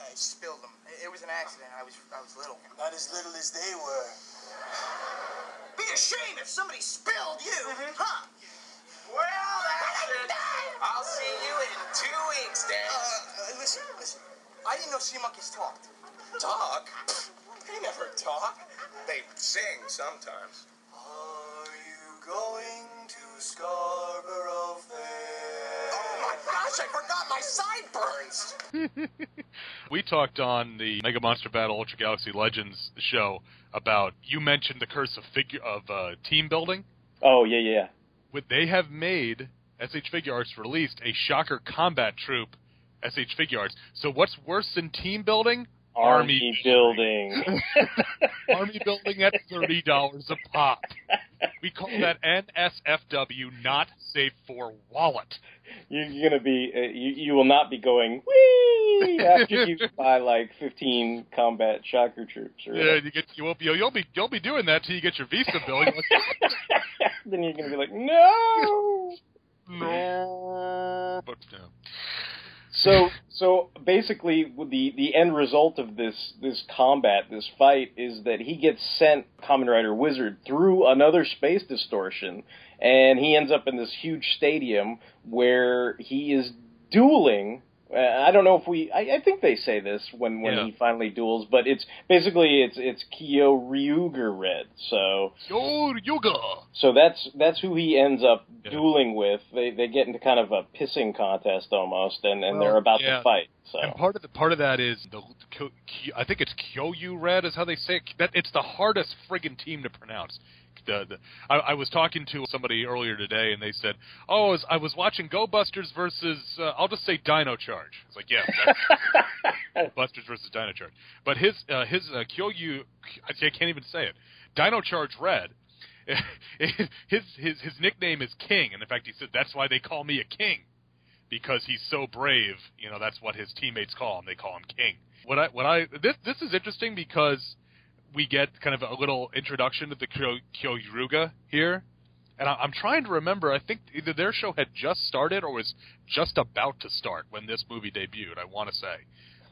Speaker 11: I spilled them. It was an accident. I was I was little. Not as little as they were. Be a shame if somebody spilled you, huh? Well, that's it. I'll see you in two weeks, Dad. Uh, uh, listen, listen. I didn't know sea monkeys talked. Talk? They never talk. They sing sometimes. Are you going to Scarborough Fair? Oh my gosh, I forgot my sideburns. <laughs>
Speaker 3: we talked on the Mega Monster Battle Ultra Galaxy Legends show about you mentioned the curse of figure of uh, team building.
Speaker 2: Oh yeah, yeah.
Speaker 3: Would they have made SH Figure Arts released a Shocker Combat Troop SH Figure Arts? So what's worse than team building?
Speaker 2: Army building. <laughs>
Speaker 3: Army building at thirty dollars a pop. <laughs> We call that NSFW, not safe for wallet.
Speaker 2: You're, gonna be, uh, you, you will not be going wee after you <laughs> buy like 15 combat shocker troops. Or
Speaker 3: Yeah, you get you won't be you'll be you'll be doing that till you get your Visa bill. You're like, <laughs>
Speaker 2: then you're gonna be like, no. <laughs>
Speaker 3: no, but no.
Speaker 2: So, so basically, the the end result of this this combat, this fight, is that he gets sent Kamen Rider Wizard through another space distortion, and he ends up in this huge stadium where he is dueling. Uh, I don't know if we. I, I think they say this when when
Speaker 3: Yeah.
Speaker 2: he finally duels, but it's basically it's it's Kyoryuger Red. So
Speaker 3: Yo yoga.
Speaker 2: so that's that's who he ends up
Speaker 3: Yeah.
Speaker 2: dueling with. They they get into kind of a pissing contest almost, and and
Speaker 3: Well,
Speaker 2: they're about
Speaker 3: yeah.
Speaker 2: to fight. So
Speaker 3: And part of the part of that is the Kyo- Kyo- I think it's Kyoyu Red is how they say it. That it's the hardest friggin' team to pronounce. The, the, I, I was talking to somebody earlier today, and they said, "Oh, I was, I was watching Go Busters versus uh, I'll just say Dino Charge." It's like, yeah, that's <laughs> Busters versus Dino Charge. But his uh, his uh, Kyoyu, I can't even say it. Dino Charge Red. <laughs> his his his nickname is King, and in fact, he said that's why they call me a king because he's so brave. You know, that's what his teammates call him. They call him King. What I what I this this is interesting because we get kind of a little introduction to the Kyo, Kyoryuger here. And I, I'm trying to remember. I think either their show had just started or was just about to start when this movie debuted. I want to say,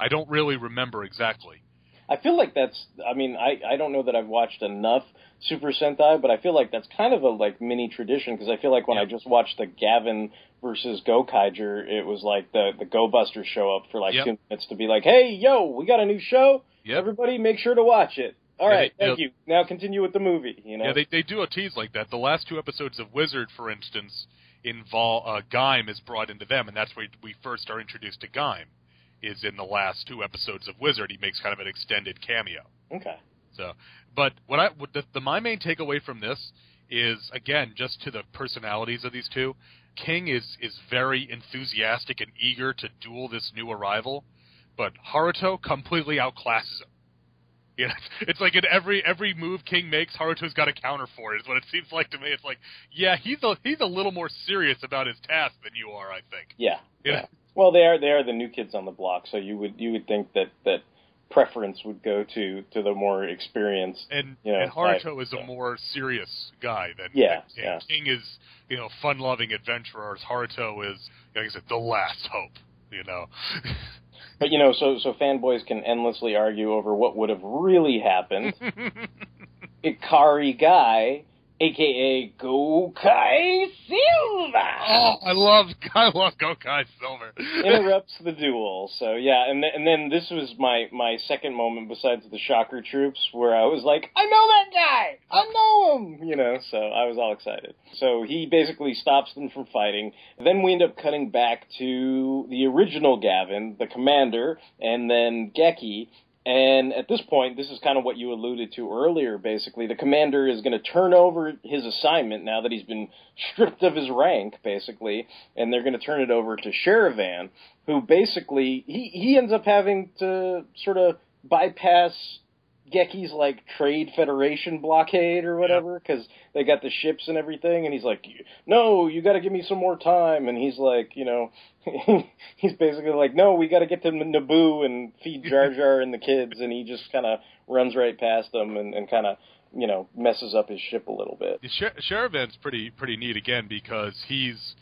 Speaker 3: I don't really remember exactly.
Speaker 2: I feel like that's. I mean, I I don't know that I've watched enough Super Sentai, but I feel like that's kind of a like mini tradition because I feel like when I just watched the Gavan versus Gokaiger, it was like the the Go Busters show up for like
Speaker 3: Yep.
Speaker 2: two minutes to be like, hey, yo, we got a new show.
Speaker 3: Yep.
Speaker 2: Everybody, make sure to watch it. All
Speaker 3: Yeah,
Speaker 2: right,
Speaker 3: they-
Speaker 2: thank
Speaker 3: yeah.
Speaker 2: you. Now continue with the movie. You know.
Speaker 3: Yeah, they they do a tease like that. The last two episodes of Wizard, for instance, involve uh, Gaim is brought into them, and that's where we first are introduced to Gaim. Is in the last two episodes of Wizard. He makes kind of an extended cameo.
Speaker 2: okay.
Speaker 3: So, but what I what the, the my main takeaway from this is again just to the personalities of these two. King is is very enthusiastic and eager to duel this new arrival, but Haruto completely outclasses him. You know, it's like in every every move King makes, Haruto's got a counter for it. Is what it <laughs> seems like to me. It's like, yeah, he's a he's a little more serious about his task than you are, I think.
Speaker 2: Yeah.
Speaker 3: Yeah.
Speaker 2: yeah. Well, they are they are the new kids on the block, so you would you would think that that preference would go to to the more experienced.
Speaker 3: And,
Speaker 2: you know,
Speaker 3: and Haruto
Speaker 2: type,
Speaker 3: is a more serious guy than
Speaker 2: Yeah,
Speaker 3: than
Speaker 2: yeah.
Speaker 3: King is you know fun loving adventurer. Haruto is like I said the last hope. You know. <laughs>
Speaker 2: But you know, so so fanboys can endlessly argue over what would have really happened. <laughs> Ikari Gai aka Gokai Silver.
Speaker 3: Oh, I love <laughs> I love Gokai Silver.
Speaker 2: interrupts the duel. So yeah, and th- and then this was my my second moment besides the Shocker Troops where I was like, I know that guy, I know him, you know. So I was all excited. So he basically stops them from fighting. Then we end up cutting back to the original Gavan, the commander, and then Geki. And at this point, this is kind of what you alluded to earlier, basically. The commander is going to turn over his assignment now that he's been stripped of his rank, basically, and they're going to turn it over to Sharivan, who basically, he, he ends up having to sort of bypass Geki's like trade federation blockade or whatever because they got the ships and everything and he's like no you got to give me some more time and he's like you know <laughs> he's basically like no we got to get to Naboo and feed Jar <laughs> Jar and the kids and he just kind of runs right past them and, and kind of you know messes up his ship a little bit.
Speaker 3: Sher- Sharivan's pretty pretty neat again because he's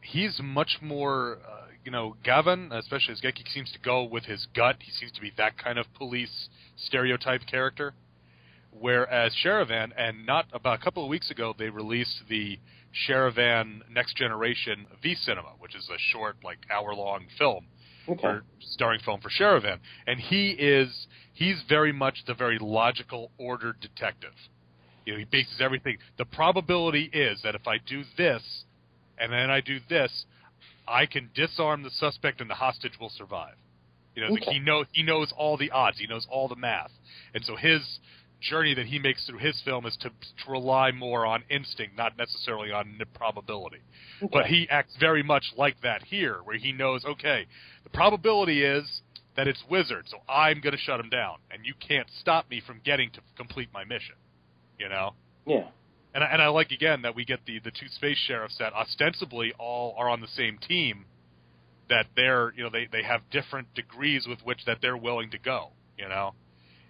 Speaker 3: he's much more uh, you know Gavan, especially as Geki seems to go with his gut. He seems to be that kind of police stereotype character. Whereas Sharivan, and not about a couple of weeks ago, they released the Sharivan Next Generation V Cinema, which is a short, like hour long film,
Speaker 2: okay.
Speaker 3: for, starring film for Sharivan, and he is he's very much the very logical, ordered detective. You know, he bases everything. The probability is that if I do this, and then I do this, I can disarm the suspect and the hostage will survive. You know, like he knows he knows all the odds, he knows all the math, and so his journey that he makes through his film is to, to rely more on instinct, not necessarily on probability. But he acts very much like that here, where he knows, okay, the probability is that it's Wizard, so I'm going to shut him down, and you can't stop me from getting to complete my mission. You know.
Speaker 2: yeah
Speaker 3: And I, and I like again that we get the the two space sheriffs that ostensibly all are on the same team, that they're you know they they have different degrees with which that they're willing to go, you know,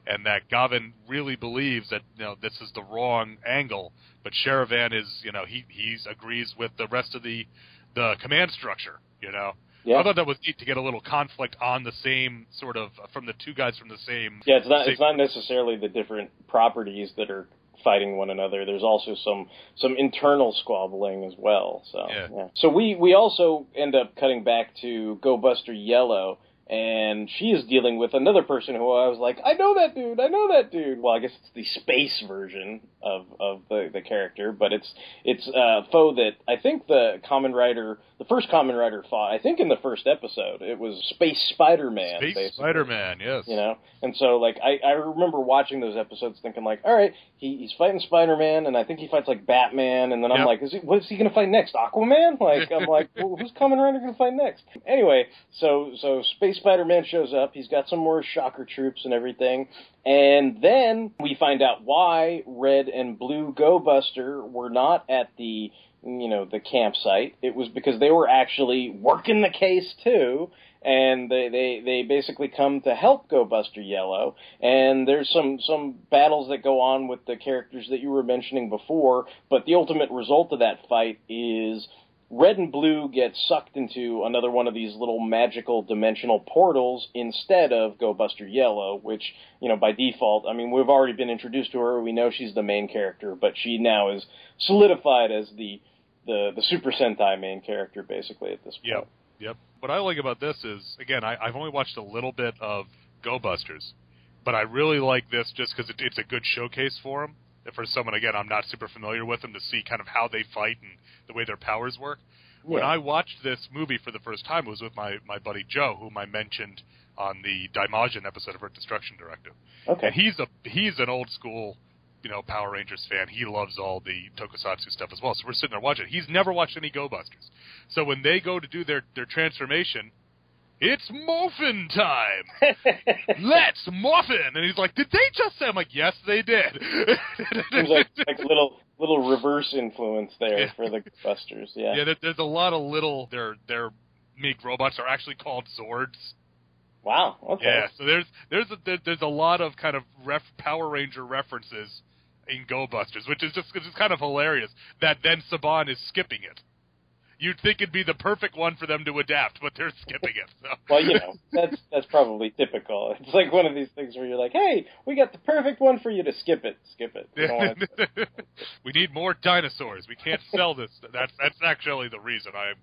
Speaker 3: and that Gavan really believes that you know this is the wrong angle, but Sharivan is you know he he's agrees with the rest of the the command structure, you know.
Speaker 2: Yeah.
Speaker 3: I thought that was neat to get a little conflict on the same sort of from the two guys from the same.
Speaker 2: Yeah, it's not
Speaker 3: same-
Speaker 2: it's not necessarily the different properties that are fighting one another. There's also some some internal squabbling as well. So
Speaker 3: Yeah.
Speaker 2: So we we also end up cutting back to Go Buster Yellow. And she is dealing with another person who I was like, I know that dude, I know that dude. Well, I guess it's the space version of of the the character, but it's it's uh, a foe that I think the Kamen Rider, the first Kamen Rider fought. I think in the first episode, it was Space Spider Man.
Speaker 3: Space Spider-Man, yes.
Speaker 2: You know, and so like I I remember watching those episodes thinking like, all right, he, he's fighting Spider Man, and I think he fights like Batman, and then I'm
Speaker 3: Yep.
Speaker 2: like, is he what is he gonna fight next? Aquaman? <laughs> Like I'm like, well, who's Kamen Rider gonna fight next? Anyway, so so Space Spider Man shows up. He's got some more Shocker troops and everything, and then we find out why Red and Blue Go Buster were not at the you know the campsite. It was because they were actually working the case too and they, they, they basically come to help Go Buster Yellow. And there's some, some battles that go on with the characters that you were mentioning before, but the ultimate result of that fight is Red and Blue get sucked into another one of these little magical dimensional portals instead of Go Buster Yellow, which, you know, by default, I mean, we've already been introduced to her, we know she's the main character, but she now is solidified as the, the, the Super Sentai main character, basically, at this point.
Speaker 3: Yep. Yep. What I like about this is, again, I, I've only watched a little bit of Go Busters, but I really like this just because it, it's a good showcase for them. For someone, again, I'm not super familiar with them to see kind of how they fight and the way their powers work. When I watched this movie for the first time, it was with my, my buddy Joe, whom I mentioned on the Daimajin episode of Earth Destruction Directive.
Speaker 2: Okay.
Speaker 3: And he's a he's an old school, you know, Power Rangers fan. He loves all the Tokusatsu stuff as well. So we're sitting there watching. He's never watched any Go Busters. So when they go to do their their transformation, it's morphin time. <laughs> Let's morphin. And he's like, did they just say? I'm like, yes, they did.
Speaker 2: Seems like like little little reverse influence there
Speaker 3: Yeah.
Speaker 2: for the Busters. Yeah.
Speaker 3: yeah, there's a lot of little their their MiG robots are actually called Zords.
Speaker 2: Wow. Okay.
Speaker 3: Yeah, so there's there's a, there's a lot of kind of ref, Power Ranger references in Go Busters, which is just it's kind of hilarious that then Saban is skipping it. You'd think it'd be the perfect one for them to adapt, but they're skipping it. So.
Speaker 2: Well, you know, that's that's probably typical. It's like one of these things where you're like, "Hey, we got the perfect one for you to skip it. Skip it." We, <laughs>
Speaker 3: we need more dinosaurs. We can't sell this. That's that's actually the reason. I'm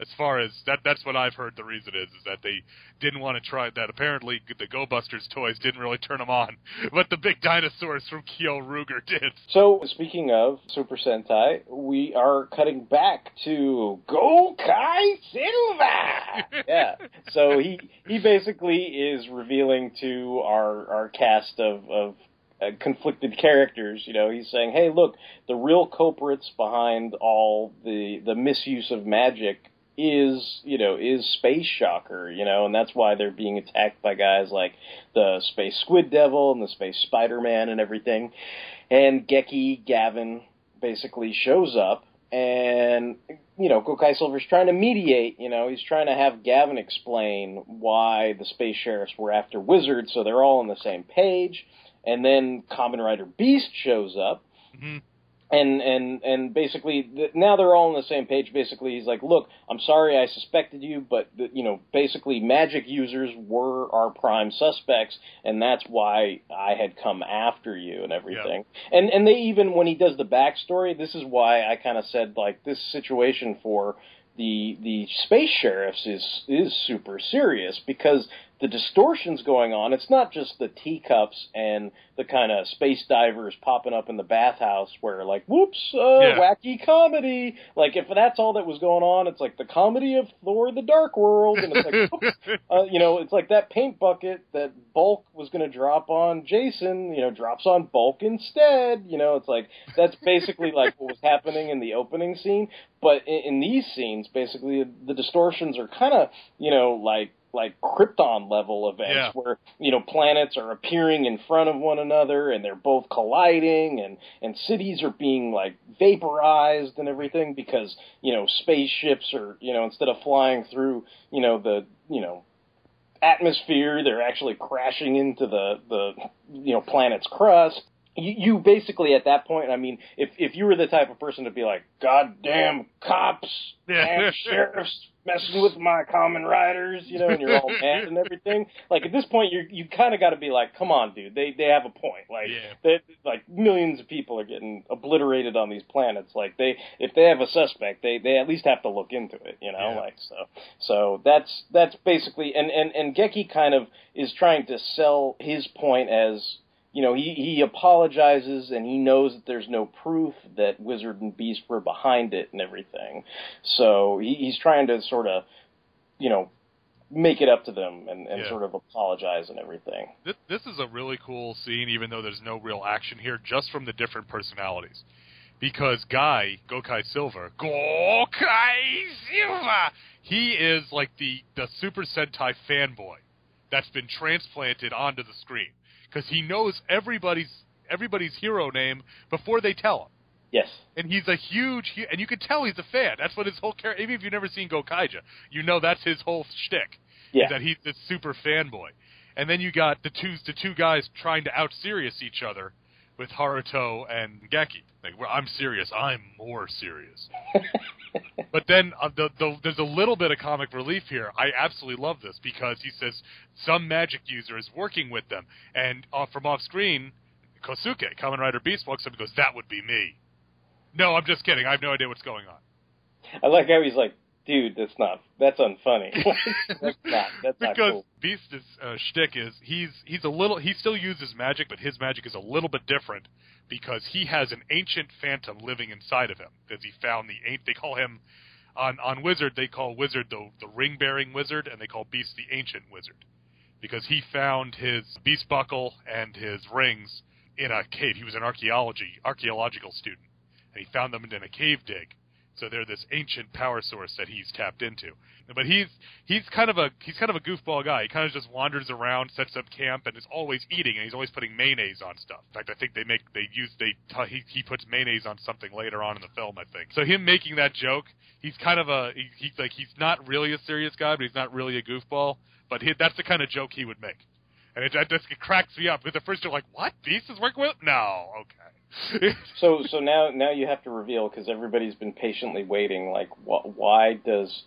Speaker 3: as far as that that's what I've heard the reason is is that they didn't want to try that apparently the Go Busters toys didn't really turn them on, <laughs> but the big dinosaurs from Kyoryuger did.
Speaker 2: So, speaking of Super Sentai, we are cutting back to Gokai Silver. <laughs> yeah. So he he basically is revealing to our our cast of of uh, conflicted characters. You know, he's saying, "Hey, look, the real culprits behind all the the misuse of magic is, you know, is Space Shocker, you know, and that's why they're being attacked by guys like the Space Squid Devil and the Space Spider Man and everything. And Geki Gavan basically shows up and you know, Gokai Silver's trying to mediate, you know, he's trying to have Gavan explain why the space sheriffs were after Wizard so they're all on the same page. And then Kamen Rider Beast shows up.
Speaker 3: Mm-hmm.
Speaker 2: And and and basically th- now they're all on the same page. Basically, he's like, "Look, I'm sorry I suspected you, but the, you know, basically, magic users were our prime suspects, and that's why I had come after you and everything." And and they even when he does the backstory, this is why I kind of said like this situation for the the space sheriffs is is super serious because the distortions going on. It's not just the teacups and the kind of space divers popping up in the bathhouse where like, whoops, uh,
Speaker 3: Yeah.
Speaker 2: wacky comedy. Like if that's all that was going on, it's like the comedy of Thor: The Dark World, and it's like, whoops, <laughs> uh, you know, it's like that paint bucket that Bulk was going to drop on Jason, you know, drops on Bulk instead. You know, it's like that's basically like what was happening in the opening scene. But in, in these scenes, basically, the distortions are kind of, you know, like like Krypton level events
Speaker 3: Yeah.
Speaker 2: where you know planets are appearing in front of one another and they're both colliding and and cities are being like vaporized and everything because you know spaceships are you know instead of flying through you know the you know atmosphere they're actually crashing into the the you know planet's crust you, you basically at that point i mean if if you were the type of person to be like goddamn cops damn <laughs> sheriffs messing with my Kamen riders you know and you're all mad and everything like at this point you you kind of got to be like come on dude they they have a point like
Speaker 3: Yeah.
Speaker 2: that like millions of people are getting obliterated on these planets like they if they have a suspect they they at least have to look into it you know
Speaker 3: Yeah.
Speaker 2: like so so that's that's basically and and and Geki kind of is trying to sell his point as you know he he apologizes and he knows that there's no proof that Wizard and Beast were behind it and everything so he, he's trying to sort of you know make it up to them and, and
Speaker 3: Yeah.
Speaker 2: sort of apologize and everything
Speaker 3: This, this is a really cool scene, even though there's no real action here, just from the different personalities. Because Guy, Gokai Silver, Gokai Silver, he is like the, the Super Sentai fanboy that's been transplanted onto the screen. Because he knows everybody's everybody's hero name before they tell him.
Speaker 2: yes
Speaker 3: And he's a huge, and you can tell he's a fan. That's what his whole character. Even if you've never seen Gokaiger, you know that's his whole shtick.
Speaker 2: Yeah.
Speaker 3: Is that he's this super fanboy. And then you got the two the two guys trying to out serious each other with Haruto and Geki. Like, I'm serious. I'm more serious. <laughs> but then uh, the, the, there's a little bit of comic relief here. I absolutely love this because he says some magic user is working with them, and uh, from off screen, Kosuke, Kamen Rider Beast, walks up and goes, "That would be me." No, I'm just kidding. I have no idea what's going on.
Speaker 2: I like how he's like dude that's not that's unfunny <laughs> that's not that's not
Speaker 3: because
Speaker 2: cool
Speaker 3: Beast's uh, shtick is he's he's a little he still uses magic, but his magic is a little bit different because he has an ancient phantom living inside of him. Because he found the an- they call him on on Wizard they call Wizard the the ring bearing wizard, and they call Beast the ancient wizard because he found his beast buckle and his rings in a cave. He was an archaeology archaeological student, and he found them in a cave dig. So they're this ancient power source that he's tapped into. But he's he's kind of a he's kind of a goofball guy. He kind of just wanders around, sets up camp, and is always eating. And he's always putting mayonnaise on stuff. In fact, I think they make they use they he he puts mayonnaise on something later on in the film. I think so. Him making that joke, he's kind of a he, he's like he's not really a serious guy, but he's not really a goofball. But he, that's the kind of joke he would make. and it, it just it cracks me up because at first you're like, "What? Beast is working with?" No, okay. <laughs>
Speaker 2: so so now now you have to reveal because everybody's been patiently waiting. Like, wh- why does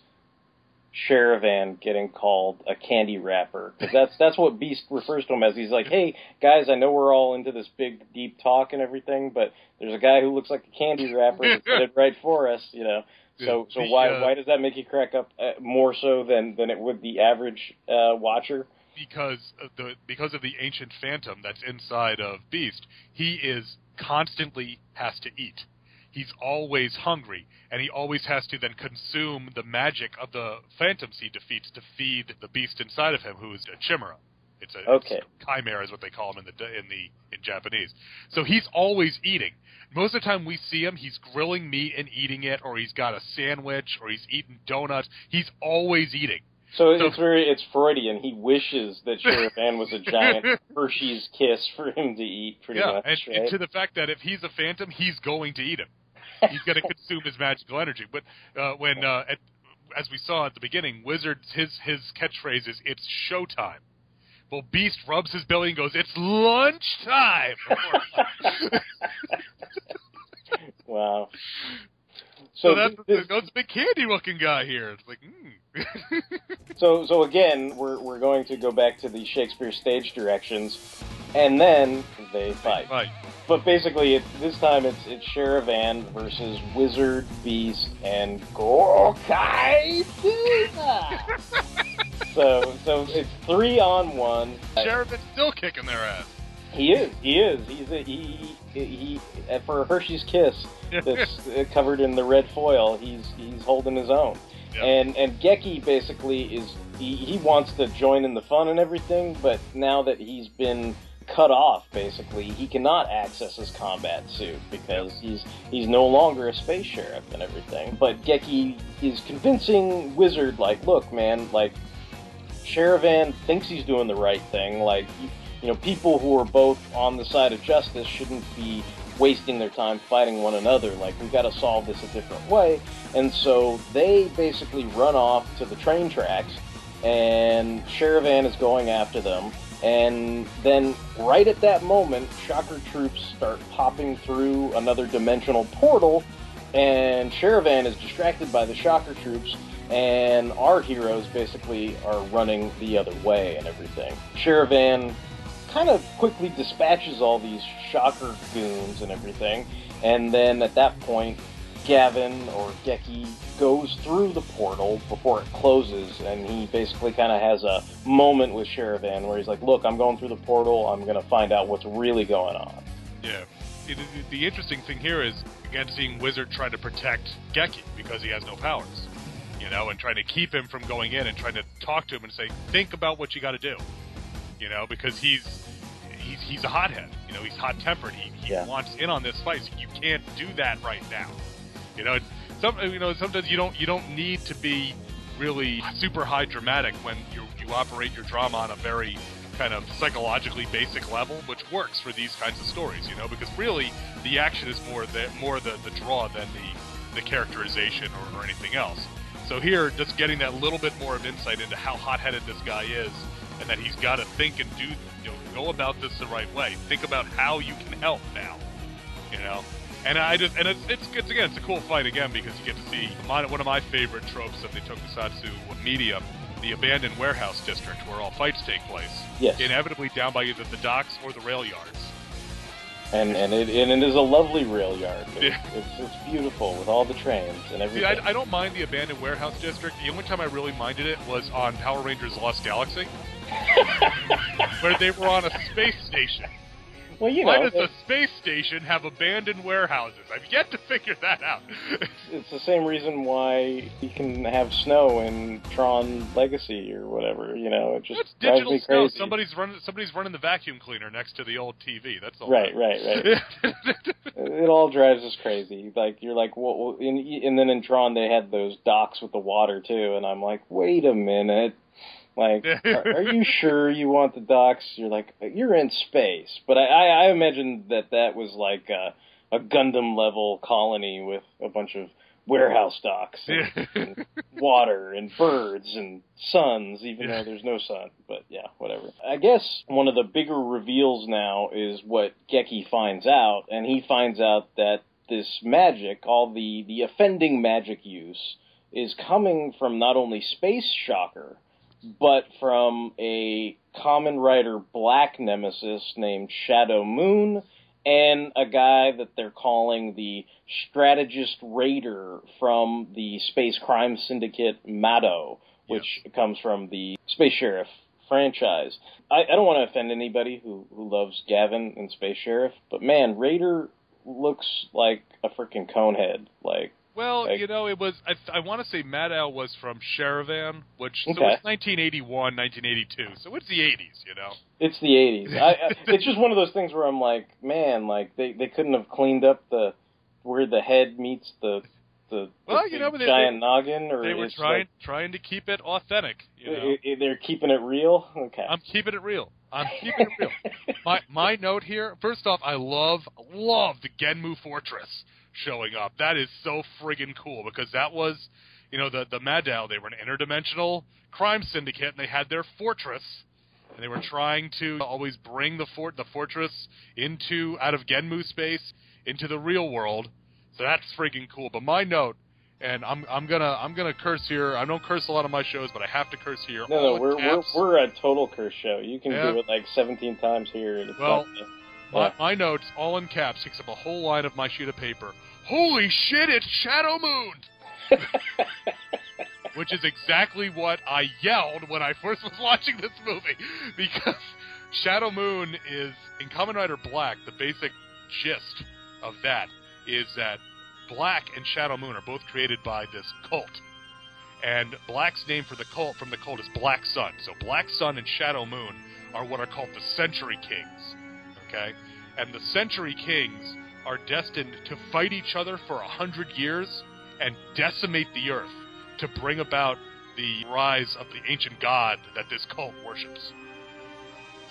Speaker 2: Sharivan getting called a candy wrapper? Because that's that's what Beast refers to him as. He's like, hey guys, I know we're all into this big deep talk and everything, but there's a guy who looks like a candy wrapper that's headed right for us, you know. So so why
Speaker 3: uh,
Speaker 2: why does that make you crack up uh, more so than than it would the average uh, watcher?
Speaker 3: because of the because of the ancient phantom that's inside of Beast, he is constantly has to eat. He's always hungry, and he always has to then consume the magic of the phantoms he defeats to feed the beast inside of him, who is a chimera. It's a
Speaker 2: Okay.
Speaker 3: it's chimera is what they call him in the in the in Japanese. So he's always eating. Most of the time we see him, he's grilling meat and eating it, or he's got a sandwich, or he's eating donuts. He's always eating.
Speaker 2: So,
Speaker 3: So-
Speaker 2: it's very it's Freudian. He wishes that Sharivan was a giant <laughs> Hershey's kiss for him to eat. Pretty
Speaker 3: yeah,
Speaker 2: much,
Speaker 3: and,
Speaker 2: right?
Speaker 3: and to the fact that if he's a phantom, he's going to eat him. He's going <laughs> to consume his magical energy. But uh, when, uh, at, as we saw at the beginning, Wizards his his catchphrase is "It's showtime." Well, Beast rubs his belly and goes, "It's lunchtime." <laughs>
Speaker 2: wow.
Speaker 3: So,
Speaker 2: So,
Speaker 3: that's
Speaker 2: this,
Speaker 3: that's a big candy-looking guy here. It's like, mm. <laughs>
Speaker 2: so so again, we're we're going to go back to the Shakespeare stage directions, and then they fight.
Speaker 3: Right.
Speaker 2: But basically, it, this time it's it's Sharivan versus Wizard, Beast, and Gokai. <laughs> so so it's three on one.
Speaker 3: Sharivan's still kicking their ass.
Speaker 2: He is. He is. He's a, he he, he for Hershey's Kiss that's <laughs> covered in the red foil. He's he's holding his own.
Speaker 3: Yep.
Speaker 2: And and Geki basically is he, he wants to join in the fun and everything, but now that he's been cut off, basically he cannot access his combat suit because he's he's no longer a space sheriff and everything. But Geki is convincing Wizard like, look, man, like Sharivan thinks he's doing the right thing. Like, you, know, people who are both on the side of justice shouldn't be wasting their time fighting one another. Like, we've got to solve this a different way. And so they basically run off to the train tracks, and Sharivan is going after them. And then, right at that moment, Shocker troops start popping through another dimensional portal, and Sharivan is distracted by the Shocker troops, and our heroes basically are running the other way and everything. Sharivan kind of quickly dispatches all these Shocker goons and everything, and then at that point, Gavan or Geki goes through the portal before it closes, and he basically kind of has a moment with Sharivan where he's like, "Look, I'm going through the portal. I'm going to find out what's really going on."
Speaker 3: Yeah. It, it- the interesting thing here is again seeing Wizard trying to protect Geki because he has no powers, you know, and trying to keep him from going in and trying to talk to him and say, think about what you got to do, you know, because he's he's he's a hothead, you know, he's hot tempered. He, he
Speaker 2: Yeah.
Speaker 3: wants in on this fight. So you can't do that right now, you know. Some you know sometimes you don't you don't need to be really super high dramatic when you you operate your drama on a very kind of psychologically basic level, which works for these kinds of stories, you know, because really the action is more the more the, the draw than the the characterization or, or anything else. So here, just getting that little bit more of insight into how hot-headed this guy is, and that he's got to think and do, you know, go about this the right way. Think about how you can help now, you know. And I just and it's it's, it's again it's a cool fight again because you get to see my, one of my favorite tropes of the Tokusatsu medium, the abandoned warehouse district where all fights take place.
Speaker 2: Yes.
Speaker 3: Inevitably down by either the docks or the rail yards.
Speaker 2: And and it and it is a lovely rail yard. It's,
Speaker 3: Yeah.
Speaker 2: it's, it's beautiful with all the trains and
Speaker 3: See,
Speaker 2: everything.
Speaker 3: I, I don't mind the abandoned warehouse district. The only time I really minded it was on Power Rangers Lost Galaxy, <laughs> where they were on a space station.
Speaker 2: Well, you
Speaker 3: Why
Speaker 2: know,
Speaker 3: does the space station have abandoned warehouses? I've yet to figure that out. <laughs>
Speaker 2: it's the same reason why you can have snow in Tron Legacy or whatever. You know, it just
Speaker 3: It's
Speaker 2: drives
Speaker 3: digital
Speaker 2: me
Speaker 3: snow.
Speaker 2: crazy.
Speaker 3: Somebody's running. Somebody's running the vacuum cleaner next to the old TV. That's all.
Speaker 2: Right, right, right. <laughs> it all drives us crazy. Like you're like, well, well, in, and then in Tron they had those docks with the water too, and I'm like, wait a minute. Like, <laughs> are, are you sure you want the docks? You're like, you're in space, but I, I, I imagine that that was like a, a Gundam level colony with a bunch of warehouse docks and, and water and birds and suns, even though there's no sun. But yeah, whatever. I guess one of the bigger reveals now is what Geki finds out, and he finds out that this magic, all the, the offending magic use, is coming from not only Space Shocker, but from a Kamen Rider black nemesis named Shadow Moon and a guy that they're calling the strategist raider from the space crime syndicate Mado, which comes from the Space Sheriff franchise. I, I don't want to offend anybody who, who loves Gavan and Space Sheriff, but man, Raider looks like a freaking conehead. Like
Speaker 3: Well,
Speaker 2: Like-
Speaker 3: you know, it was. I, I want to say Maddow was from Sharivan, which so
Speaker 2: Okay.
Speaker 3: it's 1981, 1982. So it's the 80s, you know.
Speaker 2: It's the '80s. I, I, <laughs> it's just one of those things where I'm like, man, like they they couldn't have cleaned up the where the head meets the the,
Speaker 3: Well,
Speaker 2: the
Speaker 3: you know, they-
Speaker 2: giant
Speaker 3: they-
Speaker 2: noggin, or
Speaker 3: They were trying
Speaker 2: like,
Speaker 3: trying to keep it authentic. You know,
Speaker 2: they're keeping it real. Okay.
Speaker 3: I'm keeping it real. I'm keeping it real. <laughs> My my note here. First off, I love love the Genmu Fortress showing up. That is so friggin' cool because that was, you know, the the Madao. They were an interdimensional crime syndicate, and they had their fortress, and they were trying to always bring the fort the fortress into out of Genmu space into the real world. So that's friggin' cool. But my note. And I'm I'm gonna I'm gonna curse here. I don't curse a lot of my shows, but I have to curse here.
Speaker 2: no, no, we're we're we're a total curse show. You can
Speaker 3: Yeah.
Speaker 2: do it like 17 times here. And it's
Speaker 3: Well, My, my notes, all in caps, takes up a whole line of my sheet of paper. Holy shit, it's Shadow Moon! <laughs> Which is exactly what I yelled when I first was watching this movie. Because Shadow Moon is, in Kamen Rider Black, the basic gist of that is that Black and Shadow Moon are both created by this cult. And Black's name for the cult from the cult is Black Sun. So Black Sun and Shadow Moon are what are called the Century Kings okay? And the Century Kings are destined to fight each other for a hundred years and decimate the earth to bring about the rise of the ancient god that this cult worships.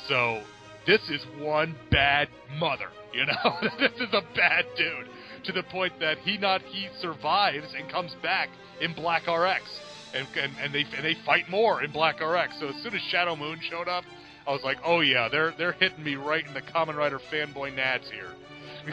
Speaker 3: So this is one bad mother, <laughs> you know? this is a bad dude to the point that he not he survives and comes back in Black RX. And, and, and they and they fight more in Black RX. So as soon as Shadow Moon showed up, I was like, oh yeah, they're they're hitting me right in the Kamen Rider fanboy nads here. <laughs>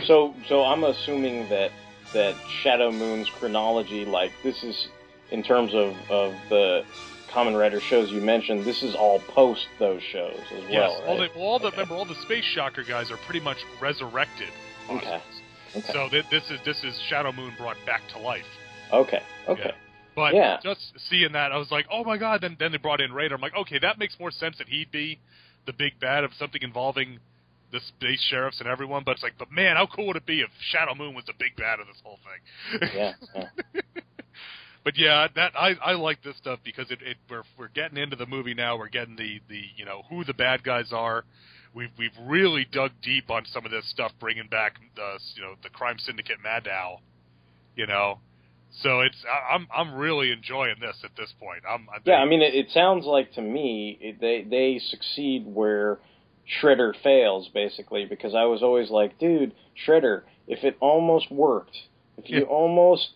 Speaker 2: So, so I'm assuming that that Shadow Moon's chronology, like this is in terms of of the Kamen Rider shows you mentioned, this is all post those shows as
Speaker 3: yes,
Speaker 2: well,
Speaker 3: all
Speaker 2: right?
Speaker 3: the all the remember all the Space Shocker guys are pretty much resurrected.
Speaker 2: Okay. Okay.
Speaker 3: So th- this is this is Shadow Moon brought back to life.
Speaker 2: okay. Okay.
Speaker 3: Yeah. But
Speaker 2: Yeah.
Speaker 3: just seeing that, I was like, oh my god. Then then they brought in Raider. I'm like, okay, that makes more sense that he'd be the big bad of something involving the space sheriffs and everyone. But it's like, but man, how cool would it be if Shadow Moon was the big bad of this whole thing?
Speaker 2: Yeah. yeah. <laughs>
Speaker 3: but yeah, that I I like this stuff because it, it we're we're getting into the movie now. We're getting the the you know who the bad guys are. We've we've really dug deep on some of this stuff, bringing back the you know the crime syndicate Madao, you know. So it's I, I'm I'm really enjoying this at this point. I'm I
Speaker 2: Yeah, I mean, it, it sounds like to me it, they they succeed where Shredder fails, basically. Because I was always like, dude, Shredder, if it almost worked, if you
Speaker 3: Yeah.
Speaker 2: almost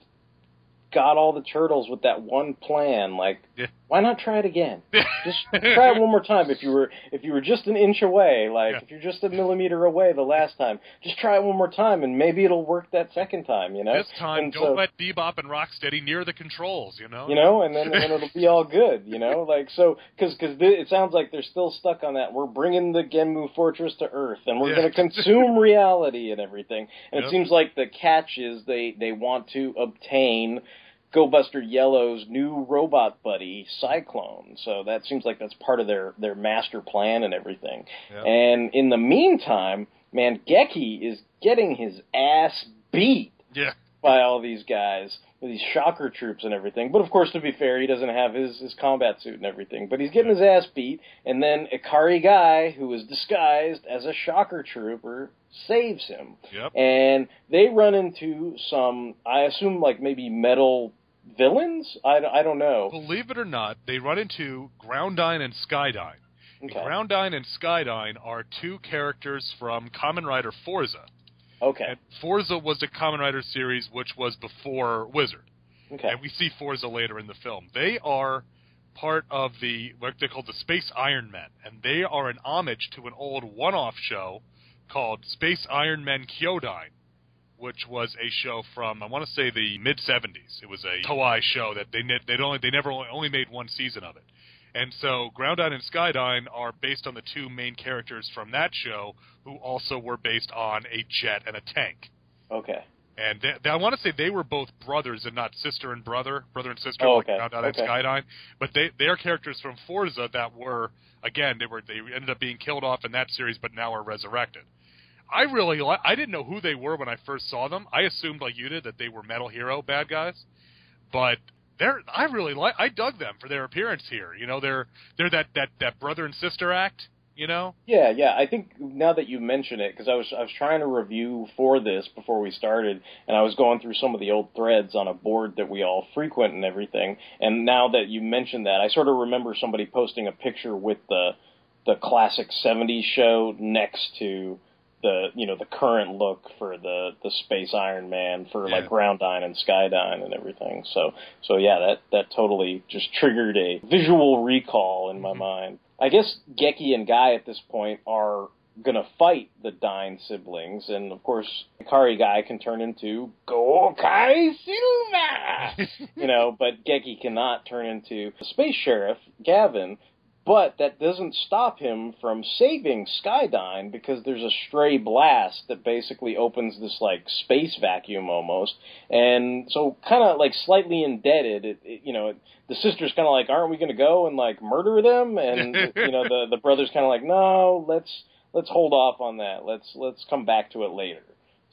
Speaker 2: got all the turtles with that one plan, like,
Speaker 3: Yeah. <laughs>
Speaker 2: why not try it again? <laughs> Just try it one more time. If you were if you were just an inch away, like
Speaker 3: Yeah.
Speaker 2: if you're just a millimeter away the last time, just try it one more time, and maybe it'll work that second time. You know,
Speaker 3: this time
Speaker 2: And
Speaker 3: don't
Speaker 2: so-
Speaker 3: let Bebop and Rocksteady near the controls. You know.
Speaker 2: you know, and then and it'll be all good, you know, like so because because it sounds like they're still stuck on that. We're bringing the Genmu Fortress to Earth, and we're
Speaker 3: Yeah.
Speaker 2: going to consume reality and everything. And
Speaker 3: Yep.
Speaker 2: it seems like the catch is they they want to obtain. Go Buster Yellow's new robot buddy, Cyclone. So that seems like that's part of their, their master plan and everything.
Speaker 3: Yep.
Speaker 2: And in the meantime, man, Geki is getting his ass beat
Speaker 3: Yeah.
Speaker 2: by all these guys, these shocker troops and everything. But of course, to be fair, he doesn't have his, his combat suit and everything. But he's getting his ass beat, and then Ikari Gai, who is disguised as a shocker trooper, saves him.
Speaker 3: Yep.
Speaker 2: And they run into some, I assume, like maybe metal villains? I, I don't know.
Speaker 3: Believe it or not, they run into Groundine and Skydyne.
Speaker 2: Okay.
Speaker 3: Groundine and Skydyne are two characters from Kamen Rider Fourze.
Speaker 2: Okay.
Speaker 3: And Fourze was a Kamen Rider series which was before Wizard.
Speaker 2: Okay.
Speaker 3: and we see Fourze later in the film. They are part of the what they call the Space Iron Men, and they are an homage to an old one-off show called Space Iron Men Kyodyne, which was a show from I want to say the mid '70s. It was a Toei show that they they only they never only, only made one season of it. And so Groundine and Skydine are based on the two main characters from that show, who also were based on a jet and a tank.
Speaker 2: Okay.
Speaker 3: And they, they, I want to say they were both brothers and not sister and brother, brother and sister,
Speaker 2: Oh,
Speaker 3: like
Speaker 2: okay.
Speaker 3: Groundine and Skydine. But they they are characters from Fourze that were again they were they ended up being killed off in that series, but now are resurrected. I really li- I didn't know who they were when I first saw them. I assumed like you did that they were Metal Hero bad guys, but they're I really like I dug them for their appearance here. You know they're they're that that that brother and sister act. You know
Speaker 2: Yeah, yeah. I think now that you mention it, because I was I was trying to review for this before we started, and I was going through some of the old threads on a board that we all frequent and everything. And now that you mentioned that, I sort of remember somebody posting a picture with the the classic '70s show next to the you know the current look for the the Space Iron Man for
Speaker 3: Yeah.
Speaker 2: like Groundine and Skydyne and everything. So so yeah, that that totally just triggered a visual recall in my mm-hmm. mind. I guess Geki and Gai at this point are gonna fight the Dine siblings, and of course, Ikari Gai can turn into Gokai Silver, <laughs> you know, but Geki cannot turn into the Space Sheriff Gavan. But that doesn't stop him from saving Skydyne because there's a stray blast that basically opens this like space vacuum almost, and so kind of like slightly indebted. It, it, you know, it, the sister's kind of like, "Aren't we going to go and like murder them?" And <laughs> you know, the the brother's kind of like, "No, let's let's hold off on that. Let's let's come back to it later."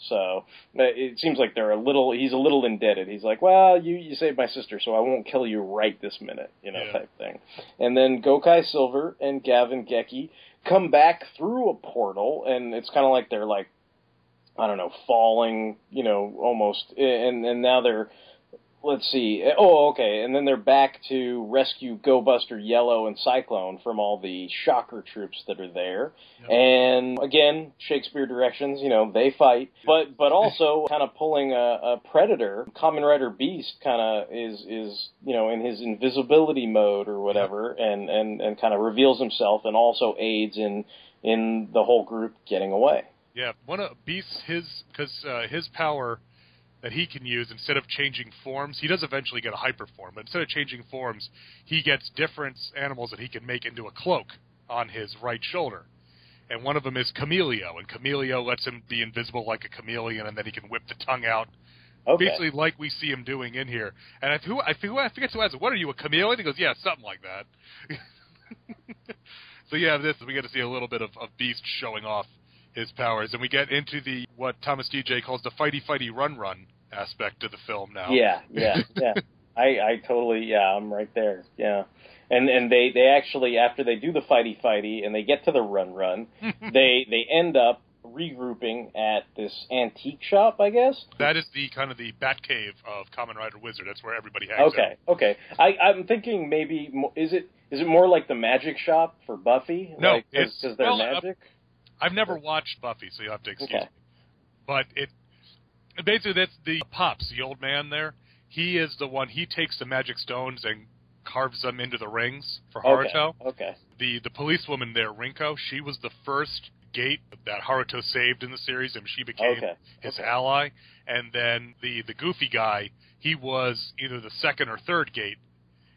Speaker 2: So it seems like they're a little. He's a little indebted. He's like, "Well, you you saved my sister, so I won't kill you right this minute," you know,
Speaker 3: Yeah.
Speaker 2: type thing. And then Gokai Silver and Gavan Geki come back through a portal, and it's kind of like they're like, I don't know, falling, you know, almost, and and now they're. Let's see. Oh, okay. And then they're back to rescue Go Buster Yellow and Cyclone from all the shocker troops that are there. And again, Shakespeare directions, you know, they fight, but but also <laughs> kind of pulling a, a predator. Kamen Rider Beast kind of is is you know in his invisibility mode or whatever, and and and kind of reveals himself and also aids in in the whole group getting away.
Speaker 3: Yeah, one of Beast's his because uh, his power that he can use instead of changing forms, he does eventually get a hyper form, but instead of changing forms, he gets different animals that he can make into a cloak on his right shoulder. And one of them is Camelio, and Camelio lets him be invisible like a chameleon, and then he can whip the tongue out,
Speaker 2: Okay.
Speaker 3: basically like we see him doing in here. And I who I who I forget who asked, "What are you a chameleon?" He goes, "Yeah, something like that." <laughs> so yeah, this we get to see a little bit of, of Beast showing off his powers, and we get into the what Thomas DJ calls the fighty fighty run run aspect of the film now.
Speaker 2: Yeah, yeah, yeah. <laughs> I, I totally, yeah, I'm right there. Yeah, and and they they actually after they do the fighty fighty and they get to the run run, <laughs> they they end up regrouping at this antique shop, I guess.
Speaker 3: That is the kind of the bat cave of Kamen Rider Wizard. That's where everybody hangs
Speaker 2: Okay, okay. I I'm thinking maybe is it is it more like the magic shop for Buffy?
Speaker 3: No,
Speaker 2: like,
Speaker 3: it's-
Speaker 2: because they're
Speaker 3: well, uh,
Speaker 2: magic.
Speaker 3: I've never watched Buffy, so you'll have to excuse
Speaker 2: Okay.
Speaker 3: me. But it basically that's the pops, the old man there. He is the one. He takes the magic stones and carves them into the rings for
Speaker 2: Okay, okay.
Speaker 3: The the policewoman there, Rinko, she was the first gate that Haruto saved in the series, and she became
Speaker 2: Okay,
Speaker 3: his
Speaker 2: okay.
Speaker 3: ally. And then the the goofy guy, he was either the second or third gate,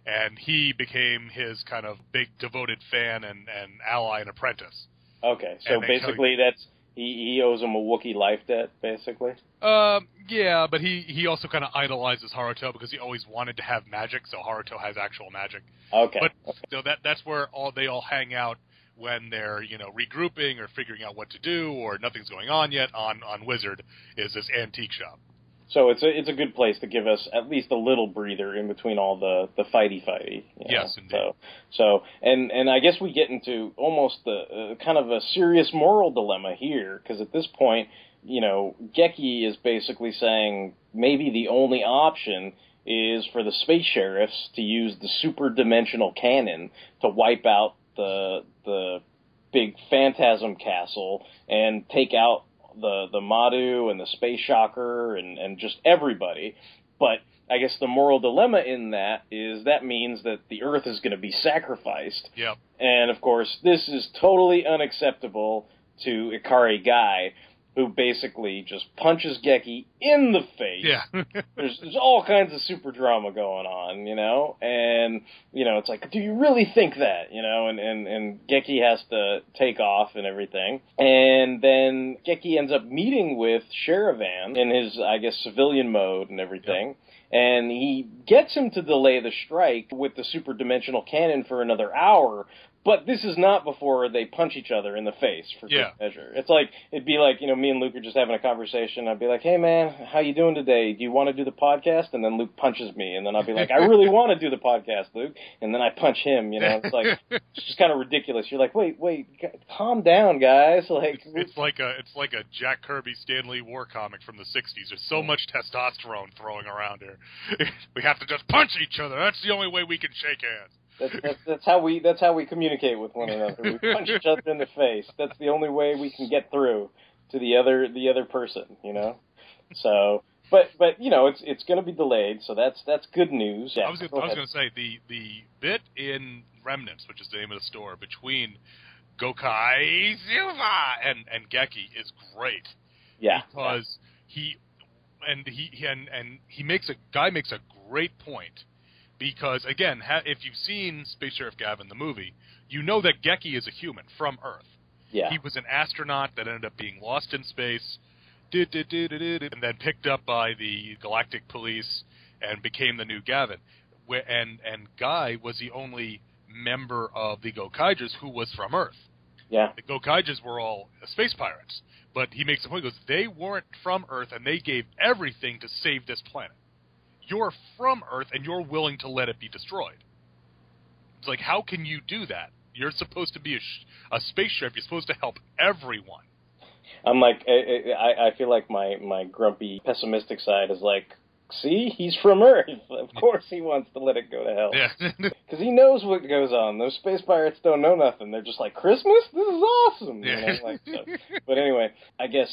Speaker 3: and he became his kind of big devoted fan and, and ally and apprentice.
Speaker 2: Okay, so basically that's he he owes him a Wookiee life debt, basically.
Speaker 3: Um, yeah, but he he also kind of idolizes Haruto because he always wanted to have magic, so Haruto has actual magic.
Speaker 2: Okay.
Speaker 3: But so that that's where all they all hang out when they're you know regrouping or figuring out what to do or nothing's going on yet on on Wizard is this antique shop.
Speaker 2: So it's a it's a good place to give us at least a little breather in between all the the fighty fighty. you know?
Speaker 3: Yes, indeed.
Speaker 2: So so and and I guess we get into almost the uh, kind of a serious moral dilemma here because at this point, you know, Geki is basically saying maybe the only option is for the space sheriffs to use the super dimensional cannon to wipe out the the big phantasm castle and take out the the Madu and the space shocker and and just everybody. But I guess the moral dilemma in that is that means that the Earth is going to be sacrificed.
Speaker 3: Yep.
Speaker 2: And of course, this is totally unacceptable to Ikari Gai, who basically just punches Geki in the face.
Speaker 3: Yeah. <laughs>
Speaker 2: there's there's all kinds of super drama going on, you know, and you know it's like, do you really think that, you know? And and and Geki has to take off and everything, and then Geki ends up meeting with Sharivan in his, I guess, civilian mode and everything. And he gets him to delay the strike with the super dimensional cannon for another hour, but this is not before they punch each other in the face for
Speaker 3: Yeah.
Speaker 2: good measure. It's like it'd be like you know me and Luke are just having a conversation. I'd be like, "Hey man, how you doing today? Do you want to do the podcast?" And then Luke punches me, and then I'll be like, "I really <laughs> want to do the podcast, Luke." And then I punch him. You know, it's like <laughs> it's just kind of ridiculous. You're like, "Wait, wait, g- calm down, guys." <laughs> Like,
Speaker 3: It's like a it's like a Jack Kirby Stan Lee war comic from the '60s. There's so much testosterone throwing around here. we have to just punch each other. That's the only way we can shake hands.
Speaker 2: That's, that's that's how we that's how we communicate with one another. We <laughs> punch each other in the face. That's the only way we can get through to the other the other person. You know. So, but but you know it's it's going to be delayed. So that's that's good news. Yeah,
Speaker 3: I was gonna,
Speaker 2: go
Speaker 3: I was going to say the the bit in Remnants, which is the name of the store, between Gokai Silver and and Geki is great.
Speaker 2: yeah
Speaker 3: because he and he he- and and he makes a guy makes a great point because again, ha, if you've seen Space Sheriff Gavan the movie, you know that Geki is a human from Earth.
Speaker 2: yeah
Speaker 3: He was an astronaut that ended up being lost in space, and then picked up by the Galactic Police and became the new Gavan. And and Gai was the only member of the Gokaigers who was from Earth
Speaker 2: yeah
Speaker 3: the Gokaigers were all space pirates. But he makes the point, he goes, they weren't from Earth and they gave everything to save this planet. You're from Earth and you're willing to let it be destroyed. It's like, how can you do that? You're supposed to be a, sh- a space sheriff. You're supposed to help everyone.
Speaker 2: I'm like I, I I feel like my my grumpy pessimistic side is like. See, he's from Earth. <laughs> Of course, he wants to let it go to hell.
Speaker 3: Yeah. <laughs>
Speaker 2: Because he knows what goes on. Those space pirates don't know nothing. They're just like, Christmas? This is awesome. You know, like. <laughs> But anyway, I guess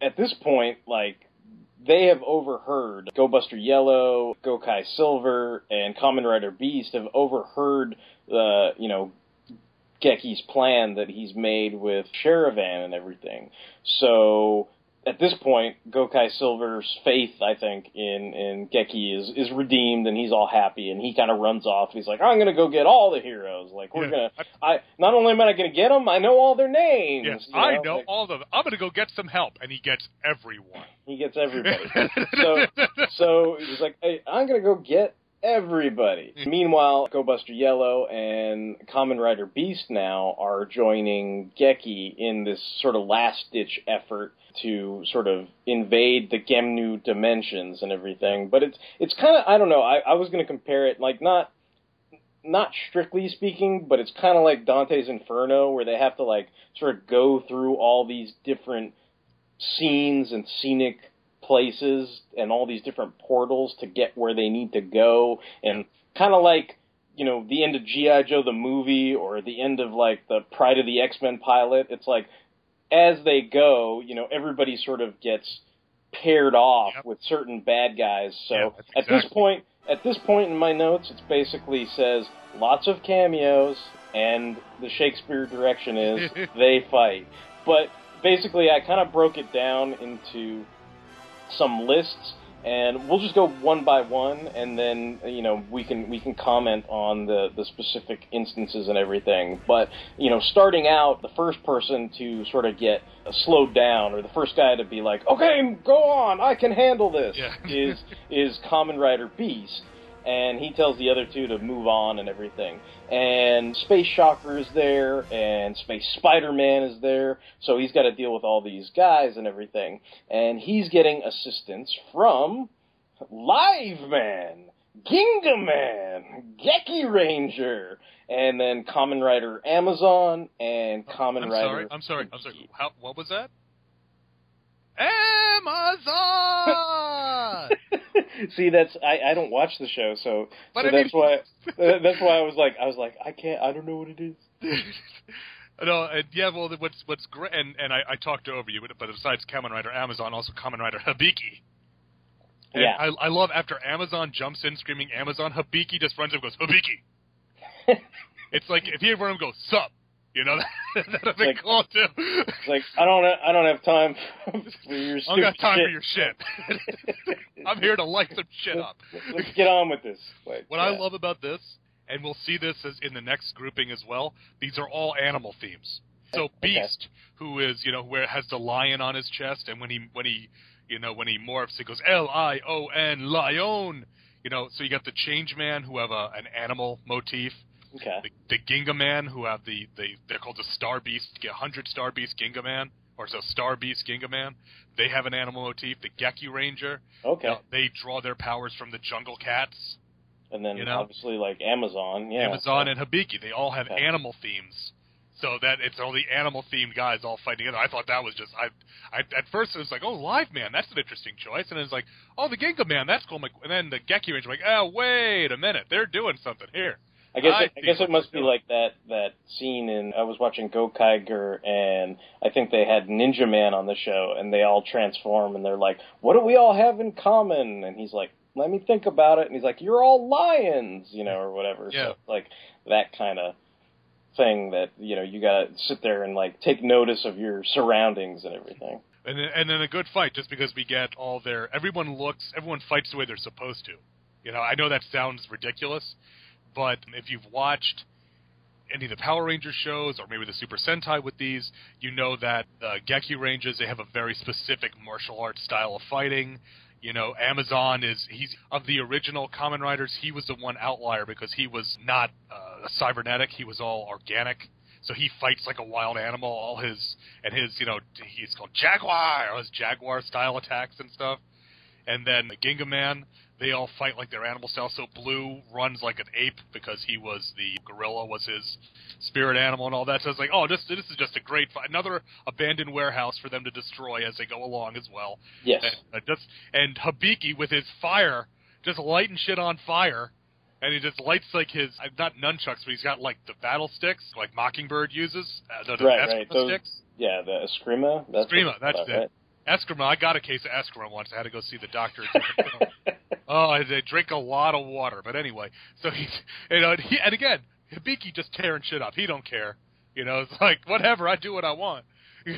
Speaker 2: at this point, like, they have overheard Go Buster Yellow, Gokai Silver, and Kamen Rider Beast have overheard the, you know, Geki's plan that he's made with Sharivan and everything. So at this point, Gokai Silver's faith, I think, in in Geki is is redeemed, and he's all happy, and he kind of runs off. He's like, "I'm gonna go get all the heroes. Like we're
Speaker 3: Yeah.
Speaker 2: gonna. I not only am I gonna get them, I know all their names.
Speaker 3: Yes,
Speaker 2: you
Speaker 3: I know
Speaker 2: Like,
Speaker 3: all of them. I'm going to go get some help. And he gets everyone.
Speaker 2: he gets everybody. <laughs> so so he's like, hey, I'm gonna go get everybody. Hmm. Meanwhile, Go Buster Yellow and Kamen Rider Beast now are joining Geki in this sort of last ditch effort to sort of invade the Genmu dimensions and everything. But it's it's kind of I don't know. I, I was gonna compare it like not not strictly speaking, but it's kind of like Dante's Inferno, where they have to like sort of go through all these different scenes and scenic places and all these different portals to get where they need to go, and kind of like you know the end of GI Joe the movie or the end of like the Pride of the X Men pilot. It's like as they go, you know, everybody sort of gets paired off
Speaker 3: Yep.
Speaker 2: with certain bad guys. So
Speaker 3: Yeah,
Speaker 2: at this point, at this point in my notes, it basically says lots of cameos, and the Shakespeare direction is <laughs> they fight. But basically, I kind of broke it down into some lists, and we'll just go one by one, and then you know we can we can comment on the the specific instances and everything. But you know, starting out, the first person to sort of get slowed down, or the first guy to be like, "Okay, go on, I can handle this,"
Speaker 3: Yeah.
Speaker 2: is is Kamen Rider Beast. And he tells the other two to move on and everything. And Space Shocker is there, and Space Spider Man is there, so he's got to deal with all these guys and everything. And he's getting assistance from Live Man, Ginga Man, Geki Ranger, and then Kamen Rider Amazon and Common
Speaker 3: I'm
Speaker 2: Rider.
Speaker 3: sorry. I'm sorry. I'm sorry. How, what was that? Amazon. <laughs>
Speaker 2: See, that's I, I don't watch the show, so
Speaker 3: But
Speaker 2: so
Speaker 3: I mean-
Speaker 2: that's why <laughs> uh, that's why I was like I was like I can't I don't know what it is. <laughs>
Speaker 3: no, and yeah. Well, what's what's great, and and I, I talked over you, but besides Kamen Rider Amazon, also Kamen Rider Hibiki. And
Speaker 2: Yeah.
Speaker 3: I, I love after Amazon jumps in screaming Amazon, Hibiki just runs up and goes, Hibiki. it's like if he ever him go, sup. You know, <laughs> that'd been
Speaker 2: Like-
Speaker 3: cool too.
Speaker 2: It's like I don't I don't have time for your
Speaker 3: I don't got
Speaker 2: stupid
Speaker 3: time
Speaker 2: shit.
Speaker 3: for your shit. <laughs> I'm here to light some shit up.
Speaker 2: Let's get on with this. Like,
Speaker 3: What I love about this, and we'll see this as in the next grouping as well, these are all animal themes. So
Speaker 2: Okay.
Speaker 3: Beast, who is you know where has the lion on his chest, and when he when he you know when he morphs, it goes L I O N lion. You know, so you got the Change Man who have a, an animal motif.
Speaker 2: Okay.
Speaker 3: The, the Ginga Man who have the, the they're called the Star Beast, get hundred Star Beast Ginga Man, or so Star Beast Ginga Man. They have an animal motif. The Geki Ranger,
Speaker 2: Okay.
Speaker 3: you they draw their powers from the Jungle Cats.
Speaker 2: And then
Speaker 3: you know?
Speaker 2: obviously like Amazon, yeah.
Speaker 3: Amazon and Hibiki. They all have
Speaker 2: Okay.
Speaker 3: animal themes. So that it's all the animal themed guys all fighting together. I thought that was just I, I at first it was like, oh, Live Man, that's an interesting choice, and then it's like, oh, the Ginga Man, that's cool. And then the Geki Ranger, like, oh, wait a minute, they're doing something here.
Speaker 2: I guess
Speaker 3: I
Speaker 2: it, I guess it must be like that that scene in I was watching Gokaiger and I think they had Ninja Man on the show and they all transform and they're like, What do we all have in common? And he's like, Let me think about it and he's like, You're all lions, you know, or whatever.
Speaker 3: Yeah.
Speaker 2: So like that kind of thing that, you know, you gotta sit there and like take notice of your surroundings and everything.
Speaker 3: And then, and then a good fight, just because we get all their everyone looks, everyone fights the way they're supposed to. You know, I know that sounds ridiculous, but if you've watched any of the Power Ranger shows or maybe the Super Sentai with these, you know that uh, Geki Rangers they have a very specific martial arts style of fighting. You know, Amazon is he's of the original Kamen Riders. He was the one outlier because he was not uh, cybernetic. He was all organic. So he fights like a wild animal. All his and his you know he's called Jaguar. All his Jaguar style attacks and stuff. And then the Ginga Man, they all fight like their animal style. So Blue runs like an ape because he was the gorilla was his spirit animal and all that. So it's like, oh, this this is just a great fight. Another abandoned warehouse for them to destroy as they go along as well.
Speaker 2: Yes.
Speaker 3: And, uh, just and Hibiki with his fire, just lighting shit on fire. And he just lights like his uh, not nunchucks, but he's got like the battle sticks, like Mockingbird uses. Uh, the,
Speaker 2: Right,
Speaker 3: Eskrima
Speaker 2: right. Those-
Speaker 3: sticks.
Speaker 2: Yeah, the Eskrima. That's
Speaker 3: Eskrima, that's it.
Speaker 2: right?
Speaker 3: Eskrima, I got a case of Eskrima once. I had to go see the doctor. <laughs> oh, they drink a lot of water. But anyway, so he's <laughs> you know, and, he, and again, Hibiki just tearing shit up. He don't care. You know, <laughs> it's like whatever. I do what I want. <laughs> so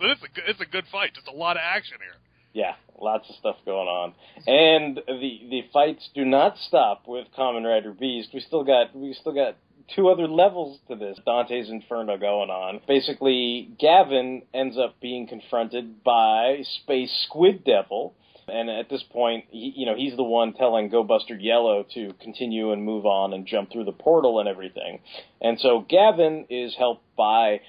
Speaker 3: it's a good, it's a good fight. Just a lot of action here.
Speaker 2: Yeah, lots of stuff going on, and the the fights do not stop with Kamen Rider Beast. We still got we still got two other levels to this Dante's Inferno going on. Basically, Gavan ends up being confronted by Space Squid Devil. And at this point, he, you know, he's the one telling Go Buster Yellow to continue and move on and jump through the portal and everything. And so Gavan is helped by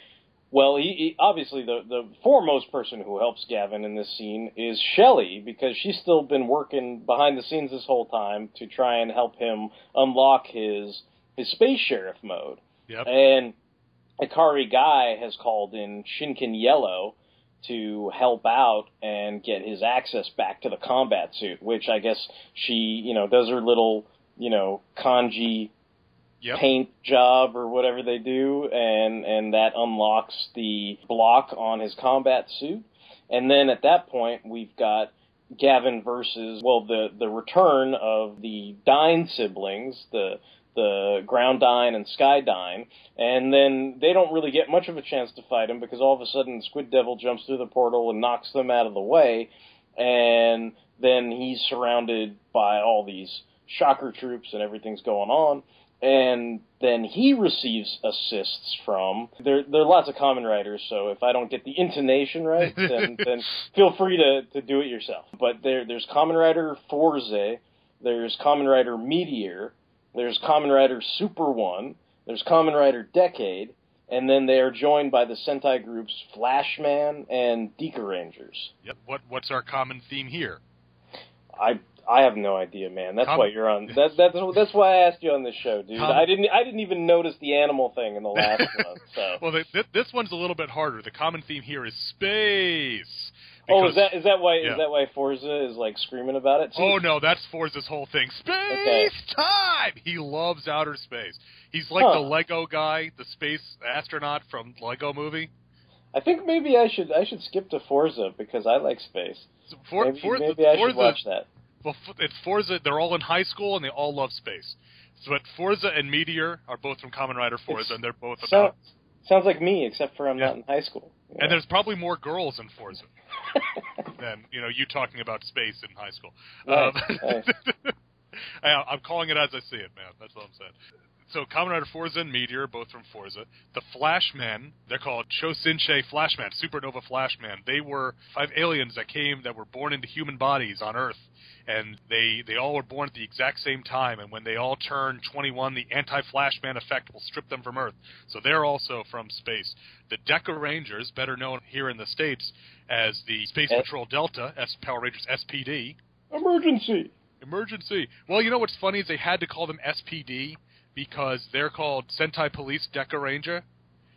Speaker 2: well, he, he obviously the the foremost person who helps Gavan in this scene is Shelly because she's still been working behind the scenes this whole time to try and help him unlock his his space sheriff mode.
Speaker 3: Yep.
Speaker 2: And Ikari Gai has called in Shinken Yellow to help out and get his access back to the combat suit, which I guess she, you know, does her little, you know, kanji
Speaker 3: Yep.
Speaker 2: paint job or whatever they do, and and that unlocks the block on his combat suit. And then at that point, we've got Gavan versus well the the return of the Dine siblings, the the Ground Dine and Sky Dine, and then they don't really get much of a chance to fight him because all of a sudden Squid Devil jumps through the portal and knocks them out of the way, and then he's surrounded by all these shocker troops and everything's going on and then he receives assists from there there are lots of Kamen Riders so if i don't get the intonation right <laughs> then then feel free to to do it yourself. But there there's Kamen Rider Fourze there's Kamen Rider meteor there's Kamen Rider super one there's Kamen Rider decade and then they are joined by the sentai groups flashman and Deka rangers
Speaker 3: Yep. What what's our common theme here?
Speaker 2: I I have no idea, man. That's
Speaker 3: Com-
Speaker 2: why you're on. That, <laughs> that's that's why I asked you on this show, dude.
Speaker 3: Com-
Speaker 2: I didn't I didn't even notice the animal thing in the last <laughs> one. So.
Speaker 3: Well, th- th- this one's a little bit harder. The common theme here is space.
Speaker 2: Oh, is that is that why
Speaker 3: yeah.
Speaker 2: is that why Fourze is like screaming about it? See,
Speaker 3: Oh no, that's Fourze's whole thing. Space
Speaker 2: Okay.
Speaker 3: time. He loves outer space. He's like
Speaker 2: Huh.
Speaker 3: the Lego guy, the space astronaut from Lego Movie.
Speaker 2: I think maybe I should I should skip to Fourze because I like space.
Speaker 3: So For,
Speaker 2: maybe
Speaker 3: Fourze,
Speaker 2: maybe I
Speaker 3: Fourze,
Speaker 2: should watch that.
Speaker 3: Well, it's Fourze. They're all in high school and they all love space. So, but Fourze and Meteor are both from Kamen Rider Fourze,
Speaker 2: It's-
Speaker 3: and they're both
Speaker 2: So,
Speaker 3: about.
Speaker 2: sounds like me, except for I'm
Speaker 3: Yeah.
Speaker 2: not in high school.
Speaker 3: And there's probably more girls in Fourze <laughs> than you know you talking about space in high school.
Speaker 2: Right,
Speaker 3: Um, I, <laughs> I'm calling it as I see it, man. That's all I'm saying. So Kamen Rider Fourze and Meteor, both from Fourze. The Flashmen, they're called Choushinsei Flashman, Supernova Flashman. They were five aliens that came that were born into human bodies on Earth, and they they all were born at the exact same time. And when they all turn 21, the anti-Flashman effect will strip them from Earth. So they're also from space. The Deca Rangers, better known here in the states as the Space
Speaker 2: S-
Speaker 3: Patrol Delta, S Power Rangers SPD.
Speaker 2: Emergency.
Speaker 3: Emergency. Well, you know what's funny is they had to call them SPD because they're called Sentai Police Deca Ranger.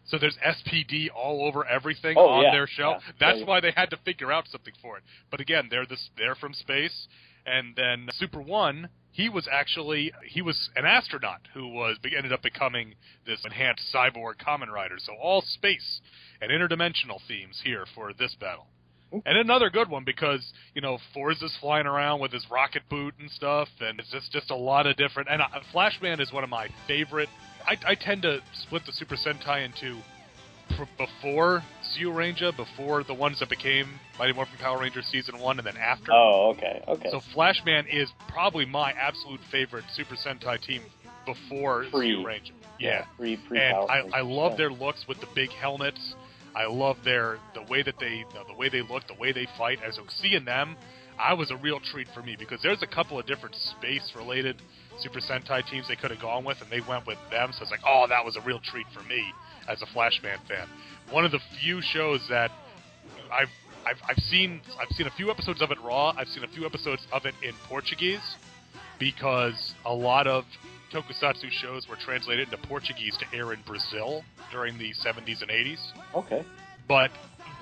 Speaker 3: So there's SPD all over everything
Speaker 2: Oh,
Speaker 3: on
Speaker 2: yeah,
Speaker 3: their show.
Speaker 2: yeah,
Speaker 3: That's
Speaker 2: yeah.
Speaker 3: why they had to figure out something for it. But again, they're this they're from space, and then Super One. He was actually he was an astronaut who was ended up becoming this enhanced cyborg Kamen Rider. So all space and interdimensional themes here for this battle. And another good one because you know Fourze's flying around with his rocket boot and stuff, and it's just just a lot of different. And uh, Flashman is one of my favorite. I, I tend to split the Super Sentai into pr- before Zyuranger, before the ones that became Mighty Morphin Power Rangers season one, and then after.
Speaker 2: Oh, okay, okay.
Speaker 3: So Flashman is probably my absolute favorite Super Sentai team before
Speaker 2: Pre-
Speaker 3: Zyuranger. Yeah,
Speaker 2: pre pre
Speaker 3: and I, I love their looks with the big helmets. I love their the way that they the way they look, the way they fight. As seeing them, I was a real treat for me because there's a couple of different space related Super Sentai teams they could have gone with, and they went with them. So it's like, oh, that was a real treat for me as a Flashman fan. One of the few shows that I've I've, I've seen I've seen a few episodes of it raw. I've seen a few episodes of it in Portuguese because a lot of tokusatsu shows were translated into Portuguese to air in Brazil during the 70s and 80s.
Speaker 2: Okay.
Speaker 3: But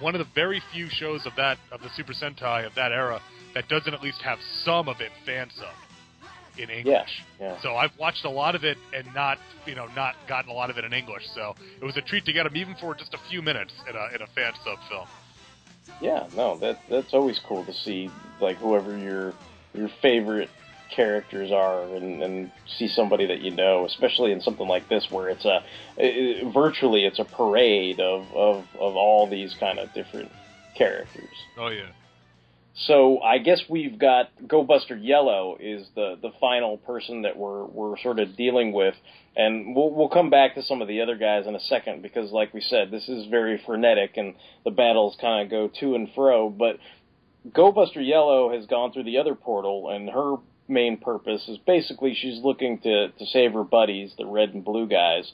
Speaker 3: one of the very few shows of that of the Super Sentai of that era that doesn't at least have some of it fan subbed in English.
Speaker 2: yeah.
Speaker 3: So I've watched a lot of it and not, you know, not gotten a lot of it in English. So it was a treat to get them even for just a few minutes in a in a fan sub film.
Speaker 2: Yeah, no, that that's always cool to see like whoever your your favorite characters are and, and see somebody that you know, especially in something like this where it's a i i- virtually it's a parade of, of of all these kind of different characters.
Speaker 3: Oh yeah.
Speaker 2: So I guess we've got Go Buster Yellow is the the final person that we're we're sort of dealing with, and we'll we'll come back to some of the other guys in a second because, like we said, this is very frenetic and the battles kind of go to and fro. But Go Buster Yellow has gone through the other portal, and her main purpose is basically she's looking to to save her buddies, the red and blue guys,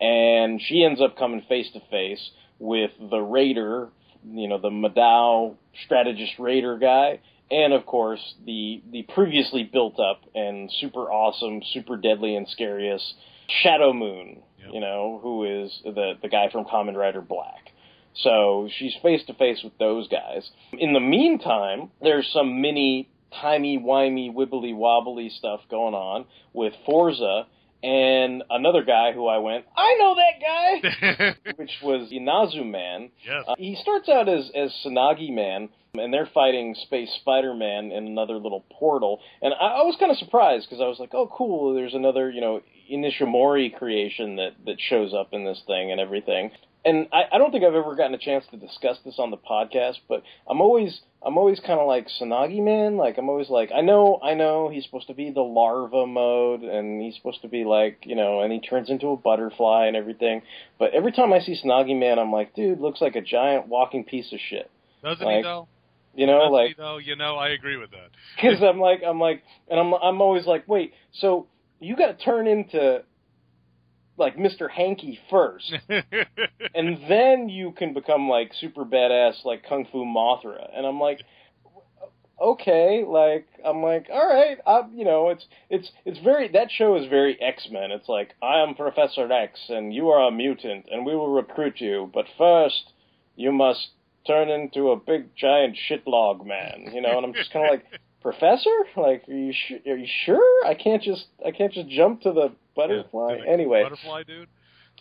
Speaker 2: and she ends up coming face to face with the Raider, you know, the Madao strategist Raider guy, and of course the the previously built up and super awesome, super deadly and scariest Shadow Moon, you know, who is the the guy from Kamen Rider Black. So she's face to face with those guys. In the meantime, there's some mini timey wimey wibbly wobbly stuff going on with Fourze and another guy who I went, I know that guy, <laughs> which was Inazu Man.
Speaker 3: Yes.
Speaker 2: Uh, he starts out as as Sanagi Man, and they're fighting Space Spider Man in another little portal. And I, I was kind of surprised because I was like, oh, cool. There's another, you know, Ishinomori creation that that shows up in this thing and everything. And I, I don't think I've ever gotten a chance to discuss this on the podcast, but I'm always I'm always kind of like Sanagi Man. Like I'm always like I know I know he's supposed to be the larva mode, and he's supposed to be like you know, and he turns into a butterfly and everything. But every time I see Sanagi Man, I'm like, dude, looks like a giant walking piece of shit.
Speaker 3: Doesn't
Speaker 2: Like,
Speaker 3: he though?
Speaker 2: You know,
Speaker 3: Doesn't
Speaker 2: like
Speaker 3: he, though, you know, I agree with that. <laughs>
Speaker 2: because I'm like I'm like, and I'm I'm always like, wait, so you got to turn into like Mr. Hanky first, <laughs> and then you can become like super badass like Kung Fu Mothra, and I'm like. Okay, like I'm like, all right, I, you know, it's it's it's very that show is very X Men. It's like I am Professor X, and you are a mutant, and we will recruit you, but first you must turn into a big giant shitlog man, you know. And I'm just kind of like, <laughs> Professor, like, are you su- are you sure? I can't just I can't just jump to the butterfly
Speaker 3: Like,
Speaker 2: anyway.
Speaker 3: Butterfly dude.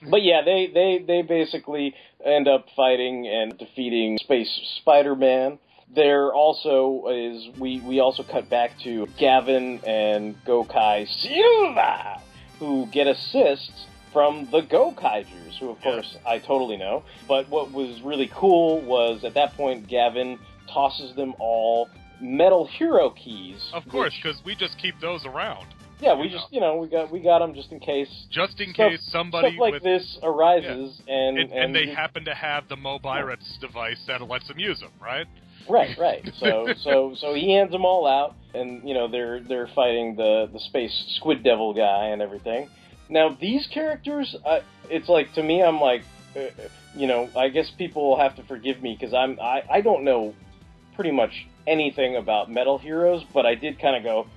Speaker 2: But yeah, they, they, they basically end up fighting and defeating Space Spider-Man. There also is we we also cut back to Gavan and Gokai Silver, who get assists from the Gokaigers, who of course I totally know. But what was really cool was at that point Gavan tosses them all metal hero keys.
Speaker 3: Of course, because we just keep those around.
Speaker 2: Yeah, we just you know we got we got them just in case.
Speaker 3: Just in
Speaker 2: Stuff-
Speaker 3: case somebody
Speaker 2: stuff like
Speaker 3: with,
Speaker 2: this arises, and,
Speaker 3: and, and they happen to have the Mobirates device that lets them use them, right?
Speaker 2: Right, right. <laughs> So, so, so he hands them all out, and you know they're they're fighting the the space squid devil guy and everything. Now these characters, uh, it's like to me, I'm like, uh, you know, I guess people will have to forgive me because I'm I I don't know pretty much anything about metal heroes, but I did kind of go.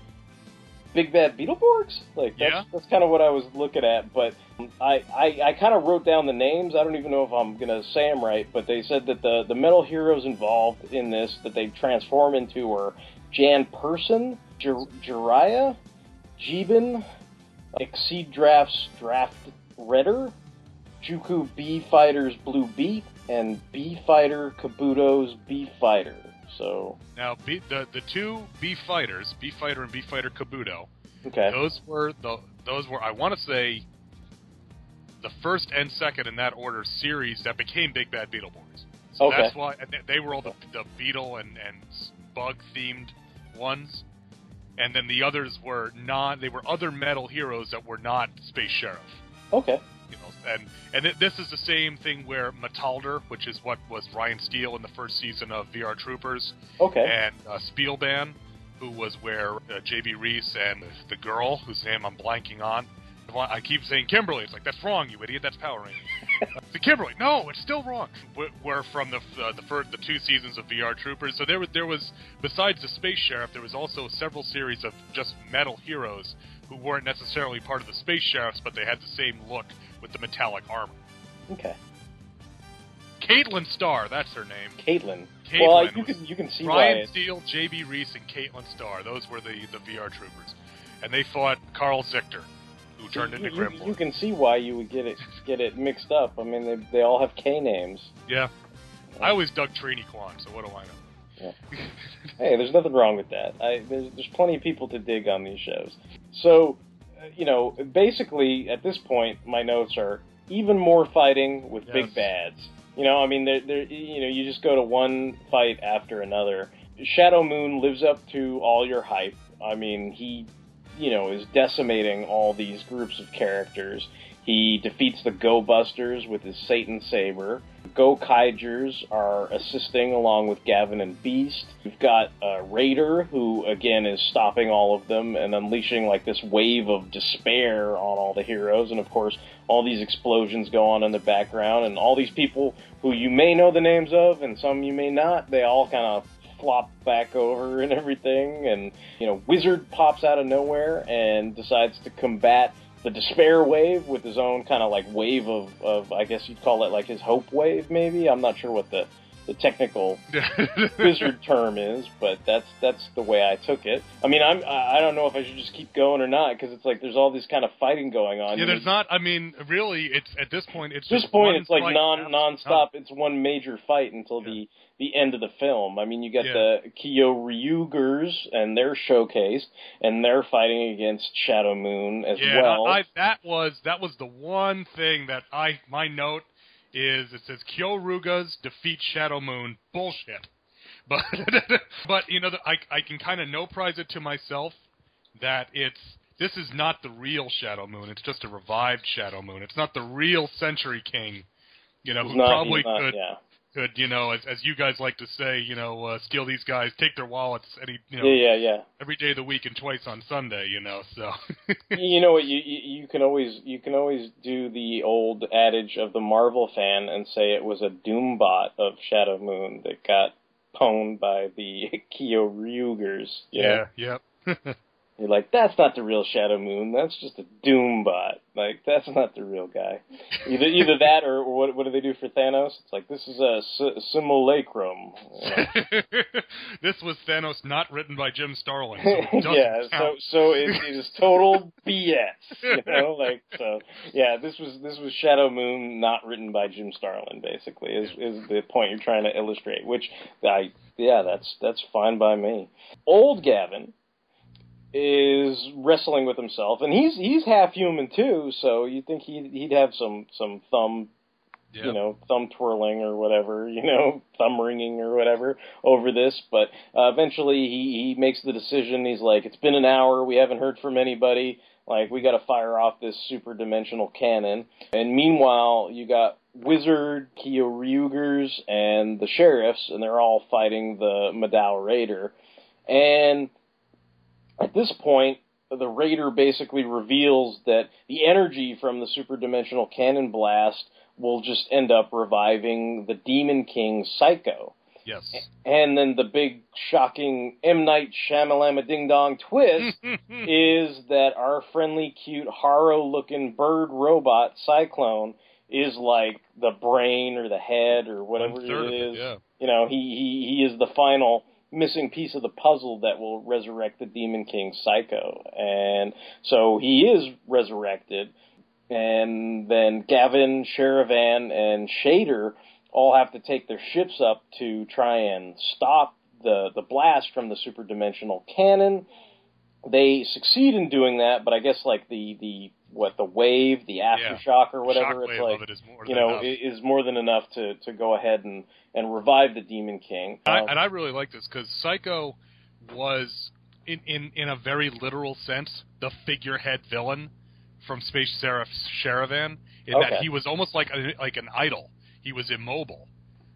Speaker 2: Big Bad Beetleborgs? Like that's
Speaker 3: Yeah.
Speaker 2: that's kind of what I was looking at, but I I, I kind of wrote down the names. I don't even know if I'm gonna say them right, but they said that the the metal heroes involved in this that they transform into were Janperson, Jir- Jiraiya, Jiban, Exceed Drafts Draft Redder, Juku B Fighters Blue Beat, and B Fighter Kabuto's B Fighter. So
Speaker 3: Now, B, the the two B fighters, B fighter and B fighter Kabuto,
Speaker 2: okay,
Speaker 3: those were the those were I want to say the first and second in that order series that became Big Bad Beetleborgs. So
Speaker 2: Okay.
Speaker 3: that's why they were all the, the beetle and and bug themed ones, and then the others were not. They were other metal heroes that were not Space Sheriff.
Speaker 2: okay,
Speaker 3: you know, and and it, this is the same thing where Metalder, which is what was Ryan Steele in the first season of VR Troopers,
Speaker 2: okay,
Speaker 3: and uh, Spielban, who was where uh, JB Reese and the girl whose name I'm blanking on. I keep saying Kimberly. It's like that's wrong, you idiot. That's Power Rangers. <laughs> the Kimberly. No, it's still wrong. We're from the uh, the first, the two seasons of VR Troopers. So there was there was besides the Space Sheriff, there was also several series of just metal heroes who weren't necessarily part of the Space Sheriffs, but they had the same look with the metallic armor.
Speaker 2: okay.
Speaker 3: Caitlin Starr, that's her name.
Speaker 2: Caitlin.
Speaker 3: Caitlin
Speaker 2: well, you can you can see
Speaker 3: Ryan
Speaker 2: why.
Speaker 3: Steele, JB Reese, and Caitlin Starr. Those were the, the VR troopers. And they fought Carl Zichter, who turned into
Speaker 2: you, you,
Speaker 3: Grimlord.
Speaker 2: you can see why you would get it get it mixed up. I mean, they they all have K names.
Speaker 3: Yeah. I always dug Trini Kwan, so what do I know? <laughs>
Speaker 2: Hey, there's nothing wrong with that. I, there's, there's plenty of people to dig on these shows. So, you know, basically at this point, my notes are even more fighting with
Speaker 3: Yes.
Speaker 2: big bads. You know, I mean, they're, they're, you know, you just go to one fight after another. Shadow Moon lives up to all your hype. I mean, he, you know, is decimating all these groups of characters. He defeats the Go Busters with his Satan Saber. Gokaigers are assisting along with Gavan and Beast. You've got uh, Raider, who again is stopping all of them and unleashing like this wave of despair on all the heroes. And of course, all these explosions go on in the background, and all these people who you may know the names of and some you may not, they all kind of flop back over and everything. And, you know, Wizard pops out of nowhere and decides to combat the despair wave with his own kind of like wave of, of, I guess you'd call it like his hope wave, maybe. I'm not sure what the, the technical <laughs> wizard term is, but that's that's the way I took it. I mean, I'm I I don't know if I should just keep going or not because it's like there's all this kind of fighting going on.
Speaker 3: Yeah, there's not. I mean, really, it's at this point, it's
Speaker 2: at this
Speaker 3: just
Speaker 2: point, it's like non non-stop. It's one major fight until the the end of the film. I mean, you got
Speaker 3: Yeah.
Speaker 2: the Kyoryugers and they're showcased, and they're fighting against Shadow Moon as
Speaker 3: Yeah,
Speaker 2: well.
Speaker 3: I, that was that was the one thing that I my note is it says Kyoryugers defeat Shadow Moon bullshit, <laughs> but but you know the, I I can kind of no prize it to myself that it's this is not the real Shadow Moon. It's just a revived Shadow Moon. It's not the real Century King. You know
Speaker 2: He's
Speaker 3: who
Speaker 2: not-
Speaker 3: probably
Speaker 2: not-
Speaker 3: could
Speaker 2: yeah.
Speaker 3: Could you know as as you guys like to say you know uh, steal these guys take their wallets any you know
Speaker 2: yeah, yeah, yeah.
Speaker 3: every day of the week and twice on Sunday. You know so. <laughs>
Speaker 2: you know what? You, you you can always you can always do the old adage of the Marvel fan and say it was a Doombot of Shadow Moon that got pwned by the <laughs> Kyoryugers. You know?
Speaker 3: Yeah, yep. <laughs>
Speaker 2: You're like, that's not the real Shadow Moon. That's just a Doom bot. Like, that's not the real guy. Either either that or, or what? What do they do for Thanos? It's like this is a s- simulacrum. you <laughs> know?
Speaker 3: this was Thanos not written by Jim Starlin. So <laughs>
Speaker 2: yeah, so so it, it is total BS. You know, like so. Yeah, this was this was Shadow Moon, not written by Jim Starlin. Basically, is is the point you're trying to illustrate. Which I yeah, that's that's fine by me. Old Gavan is wrestling with himself, and he's he's half human too. So you think he'd he'd have some some thumb
Speaker 3: Yeah.
Speaker 2: you know, thumb twirling or whatever, <laughs> you know, thumb ringing or whatever over this. But uh, eventually he, he makes the decision. He's like, it's been an hour. We haven't heard from anybody. Like, we got to fire off this super dimensional cannon. And meanwhile, you got Wizard, Kyoryugers, and the sheriffs, and they're all fighting the Madao Raider. And at this point, the Raider basically reveals that the energy from the super dimensional cannon blast will just end up reviving the Demon King Psycho.
Speaker 3: Yes.
Speaker 2: And then the big shocking M Night Shyamalama Ding Dong twist <laughs> is that our friendly, cute, Haro looking bird robot Cyclone is like the brain or the head or whatever
Speaker 3: One third of
Speaker 2: it
Speaker 3: it,
Speaker 2: is.
Speaker 3: yeah.
Speaker 2: You know, he, he he is the final missing piece of the puzzle that will resurrect the Demon King Psycho. And so he is resurrected and then Gavan, Sharivan, and Shaider all have to take their ships up to try and stop the the blast from the super dimensional cannon. They succeed in doing that, but I guess like the the what the wave, the aftershock or whatever, it's like
Speaker 3: it is more
Speaker 2: you know
Speaker 3: enough.
Speaker 2: is more than enough to to go ahead and and revive the Demon King.
Speaker 3: I,
Speaker 2: Uh,
Speaker 3: and I really like this because Psycho was, in, in in a very literal sense, the figurehead villain from Space Sheriff Sharivan. In
Speaker 2: Okay.
Speaker 3: that he was almost like a, like an idol. He was immobile,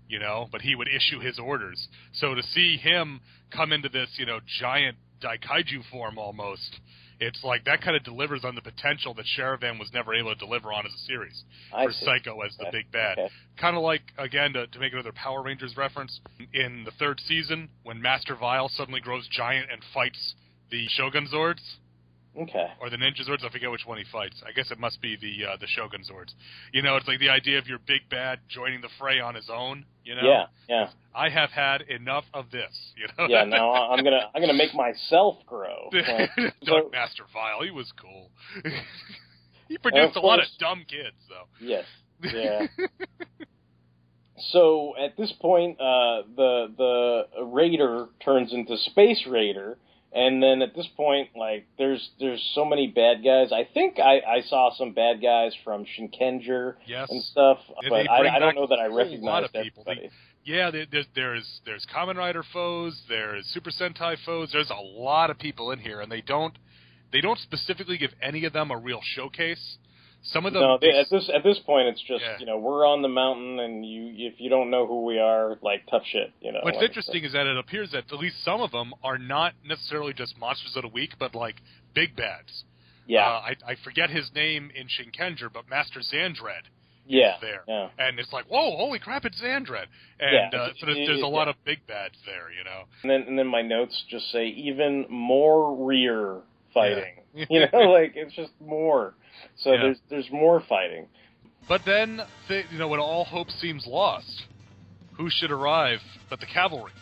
Speaker 3: you know, but he would issue his orders. So to see him come into this, you know, giant daikaiju form almost. It's like that kind of delivers on the potential that Sharivan was never able to deliver on as a series
Speaker 2: I
Speaker 3: for
Speaker 2: see.
Speaker 3: Psycho as the
Speaker 2: Okay.
Speaker 3: big bad.
Speaker 2: Okay.
Speaker 3: Kind of like again to, to make another Power Rangers reference in the third season when Master Vile suddenly grows giant and fights the Shogun Zords
Speaker 2: Okay.
Speaker 3: or the Ninja Zords. I forget which one he fights. I guess it must be the uh, the Shogun Zords. You know, it's like the idea of your big bad joining the fray on his own. You know,
Speaker 2: Yeah, yeah.
Speaker 3: I have had enough of this. <laughs> You know,
Speaker 2: Yeah, now I'm gonna I'm gonna make myself grow. <laughs> Like,
Speaker 3: Dark
Speaker 2: so-
Speaker 3: Master Vile, he was cool. <laughs> he produced a lot of dumb kids, though.
Speaker 2: Yes. Yeah. so at this point, uh, the the Raider turns into Space Raider, and then at this point, like there's there's so many bad guys. I think I, I saw some bad guys from Shinkenger
Speaker 3: Yes.
Speaker 2: and stuff,
Speaker 3: And
Speaker 2: but I, I don't know that I
Speaker 3: a whole lot of people. They- Yeah, there- there's there's there's Kamen Rider foes, there's Super Sentai foes. There's a lot of people in here, and they don't they don't specifically give any of them a real showcase. Some of them,
Speaker 2: No, they, at this at this point, it's just
Speaker 3: Yeah.
Speaker 2: you know we're on the mountain, and you if you don't know who we are, like tough shit. You know.
Speaker 3: What's
Speaker 2: like-
Speaker 3: interesting is that it appears that at least some of them are not necessarily just monsters of the week, but like big bads.
Speaker 2: Yeah.
Speaker 3: Uh, I, I forget his name in Shinkenger, but Master Xandred.
Speaker 2: yeah.
Speaker 3: is there.
Speaker 2: Yeah.
Speaker 3: And it's like, whoa, holy crap, it's Xandred, And
Speaker 2: Yeah,
Speaker 3: uh, so there's, there's a lot
Speaker 2: yeah.
Speaker 3: of big bads there, you know.
Speaker 2: And then and then my notes just say even more rear fighting.
Speaker 3: Yeah. <laughs>
Speaker 2: you know, like it's just more. So
Speaker 3: Yeah.
Speaker 2: there's there's more fighting.
Speaker 3: But then, th- you know, when all hope seems lost, who should arrive but the cavalry?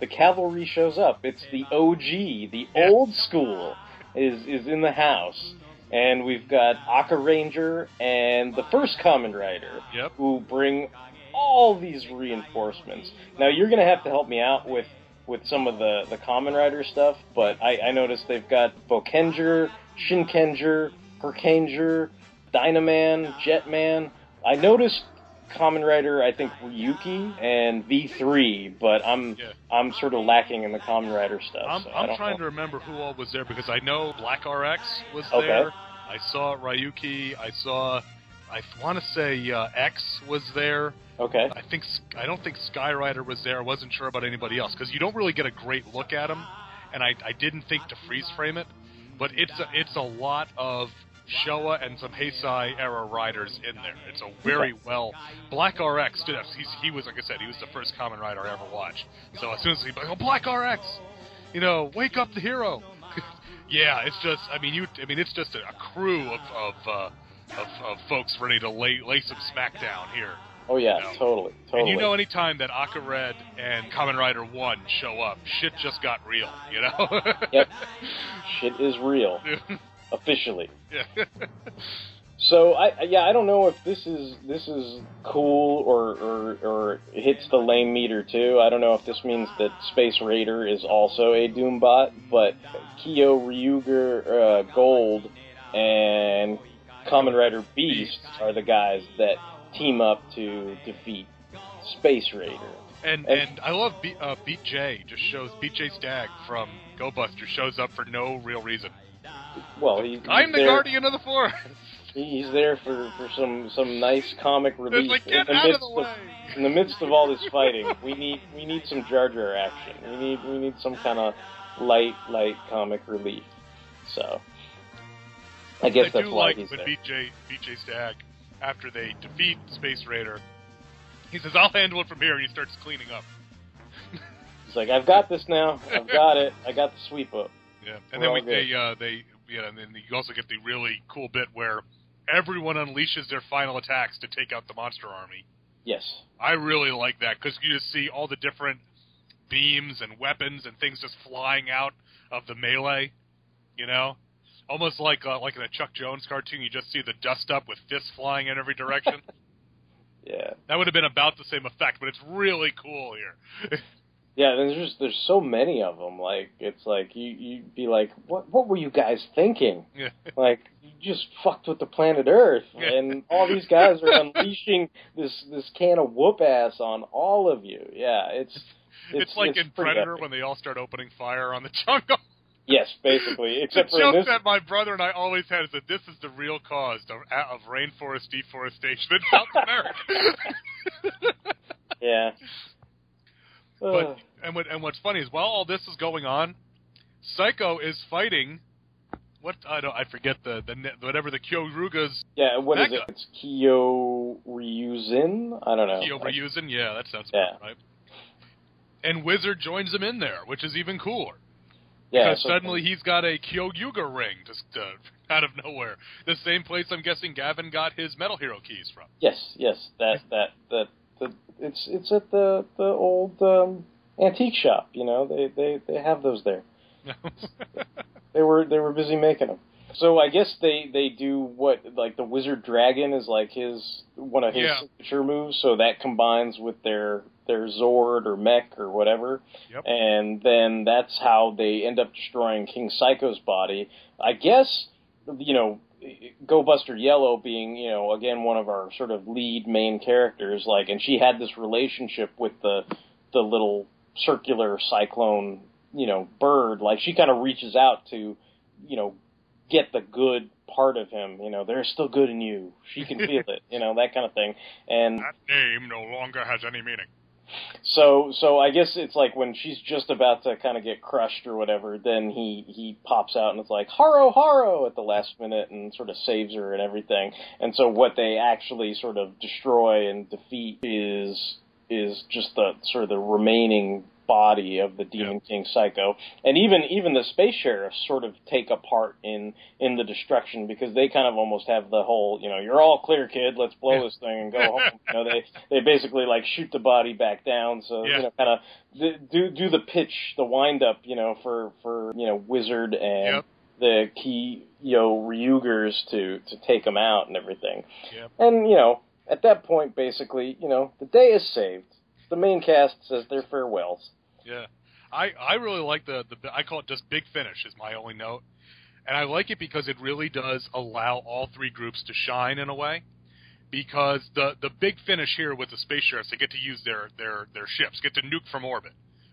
Speaker 2: The cavalry shows up. It's the OG, the old school is is in the house. And we've got Aka Ranger and the first Kamen Rider
Speaker 3: Yep.
Speaker 2: who bring all these reinforcements. Now you're gonna have to help me out with with some of the, the Kamen Rider stuff, but I, I noticed they've got Boukenger, Shinkenger, Hurricaneger, Dynaman, Jetman. I noticed Kamen Rider, I think Ryuki and V3, but I'm
Speaker 3: Yeah.
Speaker 2: I'm sort of lacking in the Kamen Rider stuff.
Speaker 3: I'm,
Speaker 2: so I
Speaker 3: I'm trying
Speaker 2: know.
Speaker 3: to remember who all was there because I know Black RX was
Speaker 2: Okay.
Speaker 3: there. I saw Ryuki. I saw, I want to say uh, X was there.
Speaker 2: Okay.
Speaker 3: I think I don't think Skyrider was there. I wasn't sure about anybody else because you don't really get a great look at him, and I, I didn't think to freeze frame it. But it's a, it's a lot of Showa and some Heisei era riders in there. It's a very well Black RX. Did he's, he was like I said, he was the first Kamen rider I ever watched. So as soon as he like, oh Black RX, you know, wake up the hero. <laughs> Yeah, it's just. I mean, you. I mean, it's just a, a crew of of, uh, of of folks ready to lay lay some smackdown here.
Speaker 2: Oh yeah,
Speaker 3: You know.
Speaker 2: totally, totally.
Speaker 3: And you know, anytime that Aqua Red and Kamen Rider One show up, shit just got real. You know. <laughs>
Speaker 2: Yep. Shit is real, <laughs> officially.
Speaker 3: yeah. <laughs>
Speaker 2: So I yeah I don't know if this is this is cool or or, or hits the lame meter too. I don't know if this means that Space Raider is also a Doombot, but Kyoryuger uh, Gold and Kamen Rider Beast are the guys that team up to defeat Space Raider.
Speaker 3: And and I love Beet, uh, Beet J. Just shows Beet J Stag from Go Buster shows up for no real reason.
Speaker 2: Well, he,
Speaker 3: I'm the
Speaker 2: there,
Speaker 3: guardian of the forest. <laughs>
Speaker 2: He's there for, for some, some nice comic relief
Speaker 3: like,
Speaker 2: in
Speaker 3: "Get
Speaker 2: the
Speaker 3: out of
Speaker 2: midst
Speaker 3: the way."
Speaker 2: in the midst of all this fighting. We need we need some Jar Jar action. We need we need some kind of light light comic relief. So I guess
Speaker 3: I
Speaker 2: that's
Speaker 3: do
Speaker 2: why
Speaker 3: like
Speaker 2: he's
Speaker 3: when
Speaker 2: there.
Speaker 3: BJ BJ Stag, after they defeat Space Raider, he says, "I'll handle it from here," and he starts cleaning up.
Speaker 2: He's like, I've got this now. I've <laughs> got it. I got the sweep up.
Speaker 3: Yeah, and
Speaker 2: We're
Speaker 3: then we, they uh, they yeah, and then you also get the really cool bit where everyone unleashes their final attacks to take out the monster army.
Speaker 2: Yes.
Speaker 3: I really like that because you just see all the different beams and weapons and things just flying out of the melee. You know, almost like uh, like in a Chuck Jones cartoon, you just see the dust up with fists flying in every direction. <laughs>
Speaker 2: Yeah.
Speaker 3: that would have been about the same effect, but it's really cool here. <laughs>
Speaker 2: Yeah, there's just there's so many of them. Like it's like you you'd be like, what what were you guys thinking?
Speaker 3: yeah. <laughs>
Speaker 2: Like you just fucked with the planet Earth, and all these guys are unleashing this this can of whoop ass on all of you. Yeah, it's
Speaker 3: It's, like in Predator
Speaker 2: epic.
Speaker 3: when they all start opening fire on the jungle.
Speaker 2: Yes, basically, <laughs> except
Speaker 3: the
Speaker 2: for
Speaker 3: joke
Speaker 2: this.
Speaker 3: that my brother and I always had is that this is the real cause of, of rainforest deforestation in South America. <laughs>
Speaker 2: Yeah.
Speaker 3: but and what and what's funny is while all this is going on, Psycho is fighting. What I don't I forget the the whatever the Kyoryuger's
Speaker 2: yeah, what is it? It's Kyoryuzin. I don't know.
Speaker 3: Kyo Ryuzen. Yeah, that sounds
Speaker 2: Yeah.
Speaker 3: right. And Wizard joins him in there, which is even cooler.
Speaker 2: Yeah,
Speaker 3: because
Speaker 2: so-
Speaker 3: suddenly he's got a Kyoryuger ring just uh, <laughs> out of nowhere. The same place I'm guessing Gavan got his Metal Hero keys from.
Speaker 2: Yes, yes, that that that the it's it's at the the old um, antique shop. You know, they they they have those there. <laughs> They were they were busy making them. So I guess they they do what like the wizard dragon is like his one of his
Speaker 3: Yeah.
Speaker 2: signature moves. So that combines with their their Zord or mech or whatever,
Speaker 3: Yep.
Speaker 2: and then that's how they end up destroying King Psycho's body. I guess you know. Go Buster Yellow being, you know, again one of our sort of lead main characters, like, and she had this relationship with the the little circular cyclone, you know, bird. Like she kind of reaches out to, you know, get the good part of him. You know, there's still good in you. She can feel <laughs> it. You know, that kind of thing. And
Speaker 3: that name no longer has any meaning.
Speaker 2: so, so I guess it's like when she's just about to kind of get crushed or whatever, then he he pops out and it's like Haro Haro at the last minute and sort of saves her and everything. And so what they actually sort of destroy and defeat is is just the sort of the remaining body of the Demon King Psycho. And even even the space sheriffs sort of take a part in in the destruction because they kind of almost have the whole, you know, you're all clear, kid. Let's blow this thing and go home. You know, they they basically like shoot the body back down. So
Speaker 3: Yeah.
Speaker 2: you know, kind of do do the pitch, the wind up, you know, for for you know Wizard and the key you know Ryugers to to take them out and everything. And you know, at that point, basically, you know, the day is saved. The main cast says their farewells.
Speaker 3: Yeah, I I really like the the I call it just big finish is my only note, and I like it because it really does allow all three groups to shine in a way. Because the the big finish here with the space sheriffs, they get to use their their their ships, get to nuke from orbit.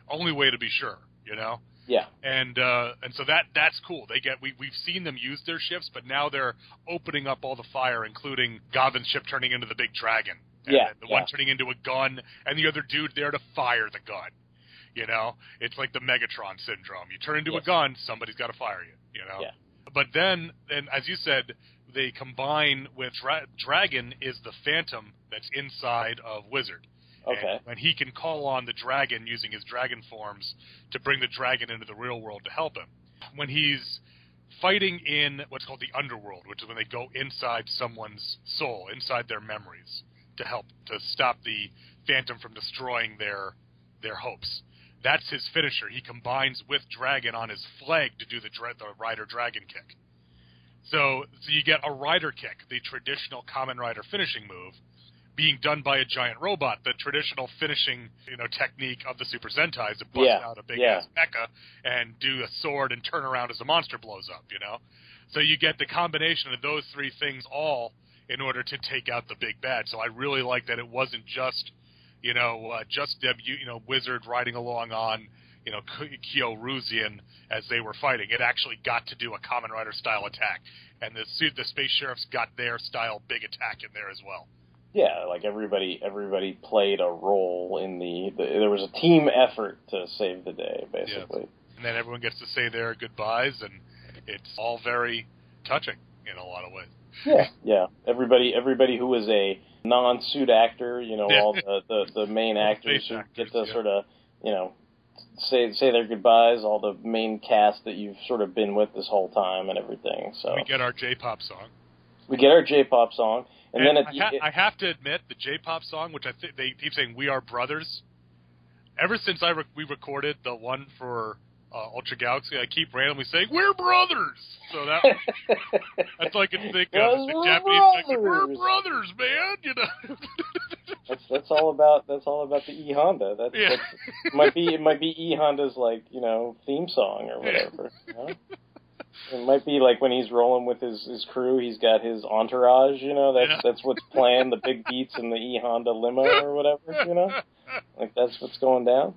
Speaker 3: Only way to be sure, you know.
Speaker 2: Yeah.
Speaker 3: And uh, and so that that's cool. They get we we've seen them use their ships, but now they're opening up all the fire, including Gavan's ship turning into the big dragon. And
Speaker 2: Yeah,
Speaker 3: The
Speaker 2: yeah.
Speaker 3: one turning into a gun, and the other dude there to fire the gun. You know, it's like the Megatron syndrome. You turn into
Speaker 2: Yes.
Speaker 3: a gun, somebody's got to fire you. You know.
Speaker 2: Yeah.
Speaker 3: But then, and as you said, they combine with Dra- Dragon is the Phantom that's inside of Wizard.
Speaker 2: Okay.
Speaker 3: And, and he can call on the dragon using his dragon forms to bring the dragon into the real world to help him. When he's fighting in what's called the underworld, which is when they go inside someone's soul, inside their memories, to help to stop the Phantom from destroying their their hopes. That's his finisher. He combines with Dragon on his flag to do the dra- the Rider Dragon kick. So, so you get a Rider kick, the traditional Kamen Rider finishing move, being done by a giant robot, the traditional finishing you know technique of the Super Sentais to bust
Speaker 2: Yeah,
Speaker 3: out a big
Speaker 2: yeah.
Speaker 3: ass mecha and do a sword and turn around as a monster blows up. You know, so you get the combination of those three things all in order to take out the big bad. So I really like that it wasn't just you know uh, just debut you know Wizard riding along on you know K- Kyoryuzin as they were fighting. It actually got to do a Kamen Rider style attack, and the suit the space sheriffs got their style big attack in there as well.
Speaker 2: Yeah, like everybody everybody played a role in the, the there was a team effort to save the day basically.
Speaker 3: And then everyone gets to say their goodbyes, and it's all very touching in a lot of ways.
Speaker 2: Yeah, yeah. Everybody, everybody who was a non-suit actor, you know, all the, the the main <laughs> actors who
Speaker 3: actors,
Speaker 2: get to
Speaker 3: yeah.
Speaker 2: sort of, you know, say say their goodbyes. All the main cast that you've sort of been with this whole time and everything. So
Speaker 3: We get our J-pop song,
Speaker 2: we get our J-pop song, and, then at
Speaker 3: I, ha- I have to admit, the J-pop song, which I think they keep saying "We Are Brothers," ever since I re- we recorded the one for uh, Ultra Galaxy, I keep randomly saying "We're brothers." So that <laughs> that's all I can think of. The Japanese like, "We're
Speaker 2: brothers."
Speaker 3: brothers, man," you know. <laughs>
Speaker 2: that's that's all about that's all about the E Honda. That's,
Speaker 3: Yeah.
Speaker 2: that's it might be it might be E Honda's like you know theme song or whatever. You know? It might be like when he's rolling with his his crew, he's got his entourage. You know, that's
Speaker 3: Yeah.
Speaker 2: that's what's playing the big beats in the E Honda limo or whatever. You know, <laughs> like that's what's going down.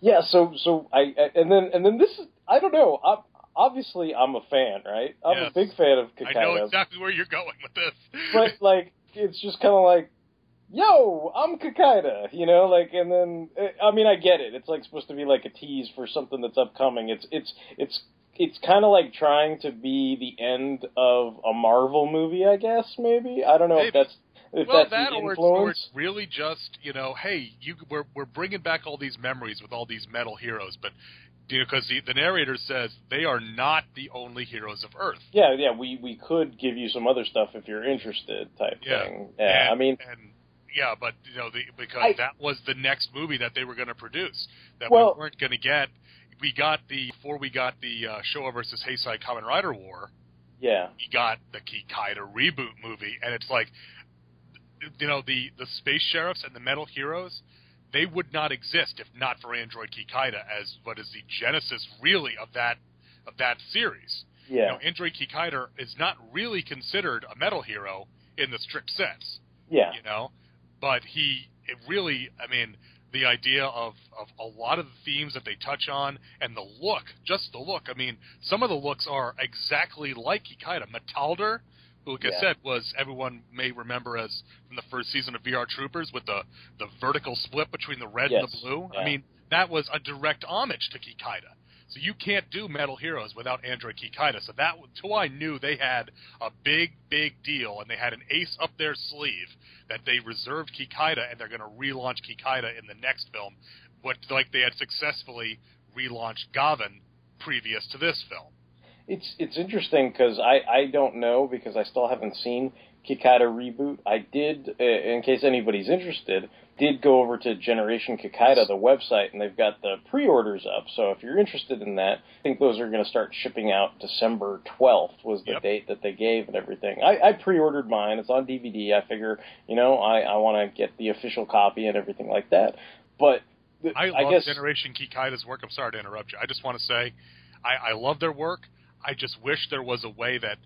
Speaker 2: Yeah. So so I I- and then and then this is I don't know. i obviously, I'm a fan, right? I'm
Speaker 3: Yes.
Speaker 2: a big fan of Kikaida.
Speaker 3: I know exactly where you're going with this.
Speaker 2: but <laughs> like it's just kind of like. Yo, I'm Kikaida, you know, like, and then eh, I mean, I get it. It's like supposed to be like a tease for something that's upcoming. It's it's it's it's kind of like trying to be the end of a Marvel movie, I guess. Maybe I don't know
Speaker 3: Maybe.
Speaker 2: if that's if
Speaker 3: well, that or it's, or it's really just you know, hey, you we're we're bringing back all these memories with all these metal heroes, but you know, because the, the narrator says they are not the only heroes of Earth.
Speaker 2: Yeah, yeah, we we could give you some other stuff if you're interested, type
Speaker 3: Yeah.
Speaker 2: thing. Yeah,
Speaker 3: and,
Speaker 2: I mean,
Speaker 3: and yeah, but you know, the, because
Speaker 2: I-
Speaker 3: that was the next movie that they were going to produce that
Speaker 2: Well-
Speaker 3: we weren't going to get. We got the before we got the uh, Showa versus Heisei Kamen Rider War.
Speaker 2: yeah,
Speaker 3: we got the Kikaida reboot movie, and it's like, you know, the the space sheriffs and the metal heroes, they would not exist if not for Android Kikaida as what is the genesis really of that of that series. You
Speaker 2: yeah,
Speaker 3: know, Android Kikaida is not really considered a metal hero in the strict sense,
Speaker 2: yeah,
Speaker 3: you know, but he it really, I mean, the idea of of a lot of the themes that they touch on and the look, just the look. I mean, some of the looks are exactly like Kikaida. Metalder, who, like I said, was everyone may remember as from the first season of VR Troopers with the the vertical split between the red and the blue.
Speaker 2: Yeah.
Speaker 3: I mean, that was a direct homage to Kikaida. So you can't do Metal Heroes without Android Kikaida. So that until I knew they had a big, big deal and they had an ace up their sleeve that they reserved Kikaida and they're going to relaunch Kikaida in the next film, what like they had successfully relaunched Gavan previous to this film.
Speaker 2: It's it's interesting because I I don't know because I still haven't seen Kikaida reboot. I did, uh, in case anybody's interested, did go over to Generation Kikaida, the website, and they've got the pre-orders up. So if you're interested in that, I think those are going to start shipping out December 12th was the
Speaker 3: Yep.
Speaker 2: date that they gave and everything. I, I pre-ordered mine. It's on DVD. I figure, you know, I I want to get the official copy and everything like that. But the,
Speaker 3: I love
Speaker 2: guess
Speaker 3: Generation Kikaida's work. I'm sorry to interrupt you. I just want to say, I, I love their work. I just wish there was a way that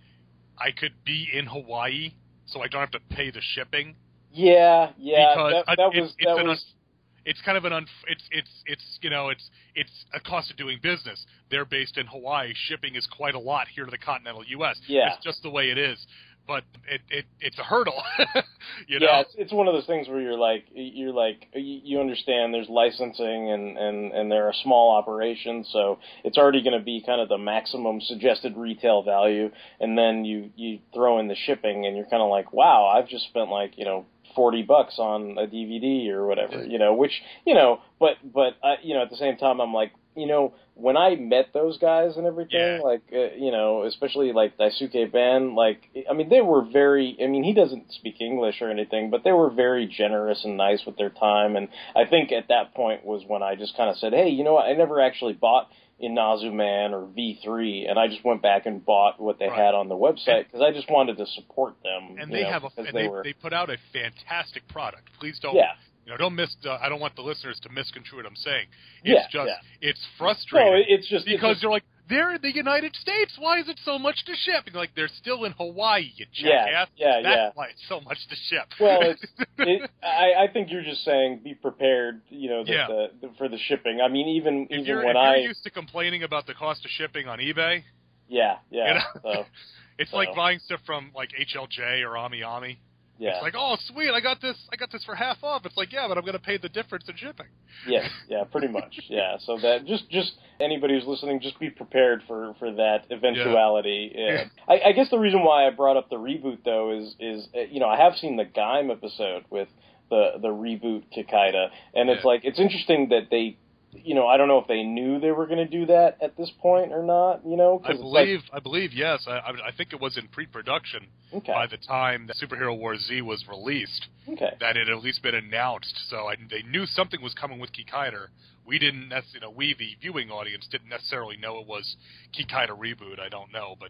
Speaker 3: I could be in Hawaii, so I don't have to pay the shipping.
Speaker 2: yeah, yeah,
Speaker 3: because
Speaker 2: that, that
Speaker 3: it's,
Speaker 2: was
Speaker 3: it's
Speaker 2: that
Speaker 3: an
Speaker 2: was.
Speaker 3: un, it's kind of an un, it's it's it's you know it's it's a cost of doing business. They're based in Hawaii. Shipping is quite a lot here to the continental U.S.
Speaker 2: Yeah.
Speaker 3: it's just the way it is. But it, it it's a hurdle, <laughs> you
Speaker 2: yeah,
Speaker 3: know.
Speaker 2: it's, it's one of those things where you're like, you're like, you, you understand there's licensing and and and they're a small operation, so it's already going to be kind of the maximum suggested retail value, and then you you throw in the shipping, and you're kind of like, wow, I've just spent like you know. 40 bucks on a DVD or whatever, you know, which, you know, but, but, uh, you know, at the same time, I'm like, you know, when I met those guys and everything,
Speaker 3: Yeah.
Speaker 2: like, uh, you know, especially like Daisuke Ban, like, I mean, they were very, I mean, he doesn't speak English or anything, but they were very generous and nice with their time. And I think at that point was when I just kind of said, hey, you know what, I never actually bought Inazuman or V3, and I just went back and bought what they
Speaker 3: Right.
Speaker 2: had on the website because I just wanted to support them.
Speaker 3: and they
Speaker 2: know,
Speaker 3: have a and
Speaker 2: they
Speaker 3: they,
Speaker 2: were,
Speaker 3: they put out a fantastic product. Please don't
Speaker 2: yeah.
Speaker 3: You know don't miss. Uh, I don't want the listeners to misconstrue what I'm saying.
Speaker 2: Yeah,
Speaker 3: It's just
Speaker 2: yeah.
Speaker 3: it's frustrating.
Speaker 2: No, it's just it's
Speaker 3: because
Speaker 2: just-
Speaker 3: you're like they're in the United States. Why is it so much to ship? And you're like they're still in Hawaii, you
Speaker 2: Yeah,
Speaker 3: jackass.
Speaker 2: yeah,
Speaker 3: That's
Speaker 2: yeah.
Speaker 3: why it's so much to ship.
Speaker 2: Well, it's, <laughs> it, I, I think you're just saying be prepared, you know,
Speaker 3: Yeah.
Speaker 2: the, the, for the shipping. I mean, even
Speaker 3: if
Speaker 2: even
Speaker 3: you're,
Speaker 2: when
Speaker 3: if
Speaker 2: I,
Speaker 3: used to complaining about the cost of shipping on eBay,
Speaker 2: yeah, yeah,
Speaker 3: you know,
Speaker 2: so, <laughs>
Speaker 3: it's
Speaker 2: so.
Speaker 3: like buying stuff from like HLJ or Ami Ami.
Speaker 2: Yeah,
Speaker 3: It's like, oh, sweet, I got this, I got this for half off. It's like, yeah, but I'm going to pay the difference in shipping.
Speaker 2: yes, yeah, pretty much, <laughs> yeah. So that just just anybody who's listening, just be prepared for for that eventuality. Yeah. I, I guess the reason why I brought up the reboot though is is uh, you know I have seen the Gaim episode with the the reboot Kikaida, and it's
Speaker 3: Yeah.
Speaker 2: like it's interesting that they. You know, I don't know if they knew they were going to do that at this point or not. You know,
Speaker 3: I
Speaker 2: it's like-
Speaker 3: believe, I believe, yes. I, I think it was in pre-production
Speaker 2: Okay.
Speaker 3: by the time that Superhero War Z was released.
Speaker 2: Okay.
Speaker 3: That it had at least been announced, so I, they knew something was coming with Kikaider. We didn't, you know, we the viewing audience didn't necessarily know it was Kikaider reboot. I don't know, but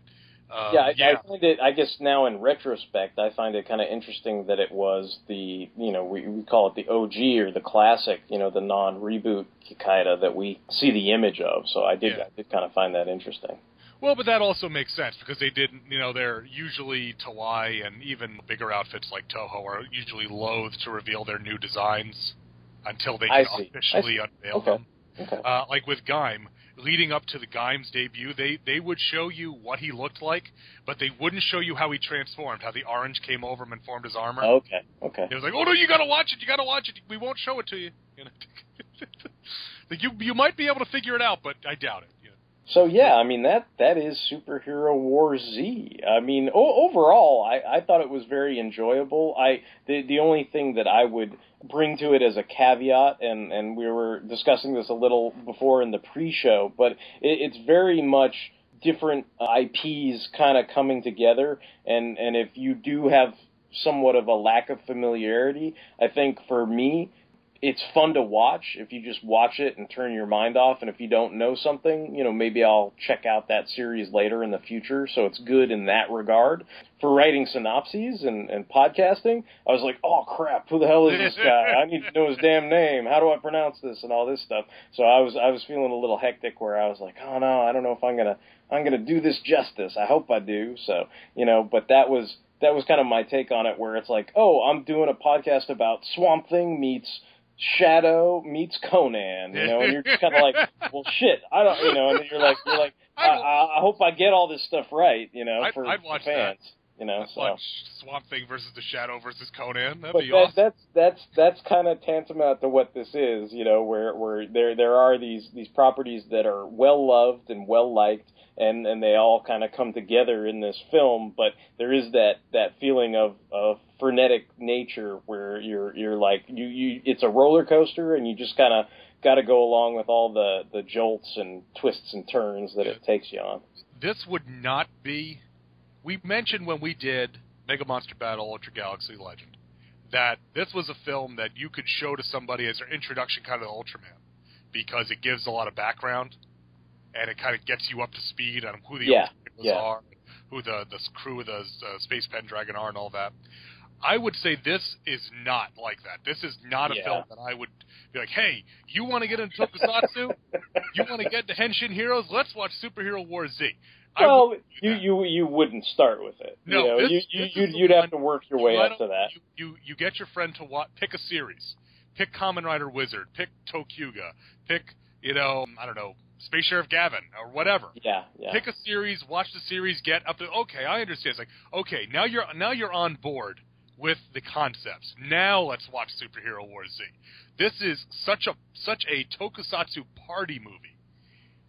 Speaker 3: uh,
Speaker 2: yeah, I,
Speaker 3: yeah,
Speaker 2: I find it. I guess now in retrospect, I find it kind of interesting that it was the you know we, we call it the OG or the classic, you know, the non-reboot Kikaida that we see the image of. So I did
Speaker 3: Yeah.
Speaker 2: I did kind of find that interesting.
Speaker 3: Well, but that also makes sense because they didn't, you know, they're usually Toei and even bigger outfits like Toho are usually loath to reveal their new designs until they can officially unveil
Speaker 2: Okay.
Speaker 3: them.
Speaker 2: Okay.
Speaker 3: Uh, like with Gaim, leading up to the Gaim's debut, they they would show you what he looked like, but they wouldn't show you how he transformed, how the orange came over him and formed his armor.
Speaker 2: Okay. Okay.
Speaker 3: It was like, oh no, you gotta watch it, you gotta watch it. We won't show it to you. <laughs> You know, like <laughs> you you might be able to figure it out, but I doubt it.
Speaker 2: So yeah, I mean that that is Superhero War Z. I mean, o- overall, I, I thought it was very enjoyable. I the the only thing that I would bring to it as a caveat, and and we were discussing this a little before in the pre-show, but it, it's very much different IPs kind of coming together, and and if you do have somewhat of a lack of familiarity, I think for me it's fun to watch. If you just watch it and turn your mind off and if you don't know something you know maybe i'll check out that series later in the future. So it's good in that regard. For writing synopses and, and podcasting i was like oh crap who the hell is this guy? I need to know his damn name. How do i pronounce this? And all this stuff. So i was i was feeling a little hectic where i was like oh no i don't know if i'm gonna i'm gonna do this justice. I hope i do. So you know but that was that was kind of my take on it where it's like oh i'm doing a podcast about swamp thing meets Shadow meets Conan, you know, and you're just kind of like, <laughs> well, shit, I don't, you know, and you're like, you're like, <laughs> I, I, I hope I get all this stuff right, you know,
Speaker 3: I'd-
Speaker 2: for
Speaker 3: I'd watch
Speaker 2: fans, you know.
Speaker 3: I'd
Speaker 2: So,
Speaker 3: watch Swamp Thing versus the Shadow versus Conan. That'd
Speaker 2: but
Speaker 3: be
Speaker 2: that,
Speaker 3: awesome.
Speaker 2: that's that's that's kind of tantamount to what this is, you know, where where there there are these these properties that are well loved and well liked, and and they all kind of come together in this film, but there is that that feeling of of frenetic nature where you're you're like you you it's a roller coaster and you just kind of got to go along with all the the jolts and twists and turns that it takes you on.
Speaker 3: this would not be. We mentioned when we did Mega Monster Battle Ultra Galaxy Legend that this was a film that you could show to somebody as their introduction kind of Ultraman because it gives a lot of background and it kind of gets you up to speed on who the
Speaker 2: Yeah,
Speaker 3: Ultraman
Speaker 2: yeah.
Speaker 3: are, who the the crew of the uh, Space Pendragon are, and all that. I would say this is not like that. This is not a
Speaker 2: Yeah.
Speaker 3: film that I would be like, "Hey, you want to get into Tokusatsu? you want to get into Henshin Heroes? Let's watch Superhero War Z."
Speaker 2: Well, you, you you wouldn't start with it.
Speaker 3: No,
Speaker 2: you know,
Speaker 3: this-
Speaker 2: you, you
Speaker 3: is
Speaker 2: you'd, have to work your
Speaker 3: you
Speaker 2: way up to that.
Speaker 3: You, you you get your friend to watch, pick a series, pick Kamen Rider Wizard, pick Tokuga, pick you know I don't know Space Sheriff Gavan or whatever.
Speaker 2: Yeah, yeah.
Speaker 3: Pick a series, watch the series, get up to okay, I understand. It's like okay, now you're now you're on board with the concepts. Now let's watch Superhero War Z. This is such a such a tokusatsu party movie.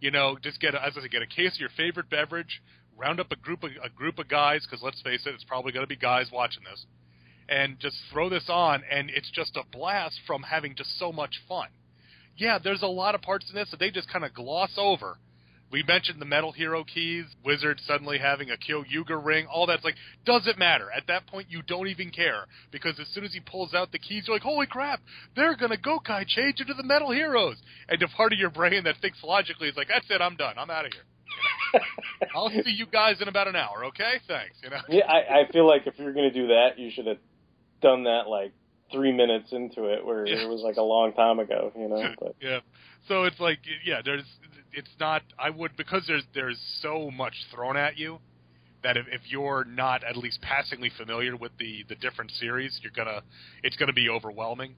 Speaker 3: You know, just get a, as I said, get a case of your favorite beverage, round up a group of a group of guys because let's face it, it's probably going to be guys watching this, and just throw this on, and it's just a blast from having just so much fun. yeah, there's a lot of parts in this that they just kind of gloss over. We mentioned the Metal Hero keys, Wizard suddenly having a Kyoryuger ring, all that's like, doesn't matter. At that point, you don't even care. Because as soon as he pulls out the keys, you're like, holy crap, they're going to Gokai change into the Metal Heroes. And the part of your brain that thinks logically is like, that's it, I'm done, I'm out of here. You <laughs> know? I'll see you guys in about an hour, okay? Thanks. You know?
Speaker 2: Yeah, I, I feel like if you're going to do that, you should have done that like three minutes into it, where
Speaker 3: Yeah.
Speaker 2: it was like a long time ago, you know. <laughs> But
Speaker 3: yeah. So it's like yeah, there's it's not I would because there's there's so much thrown at you that if, if you're not at least passingly familiar with the the different series, you're gonna it's gonna be overwhelming.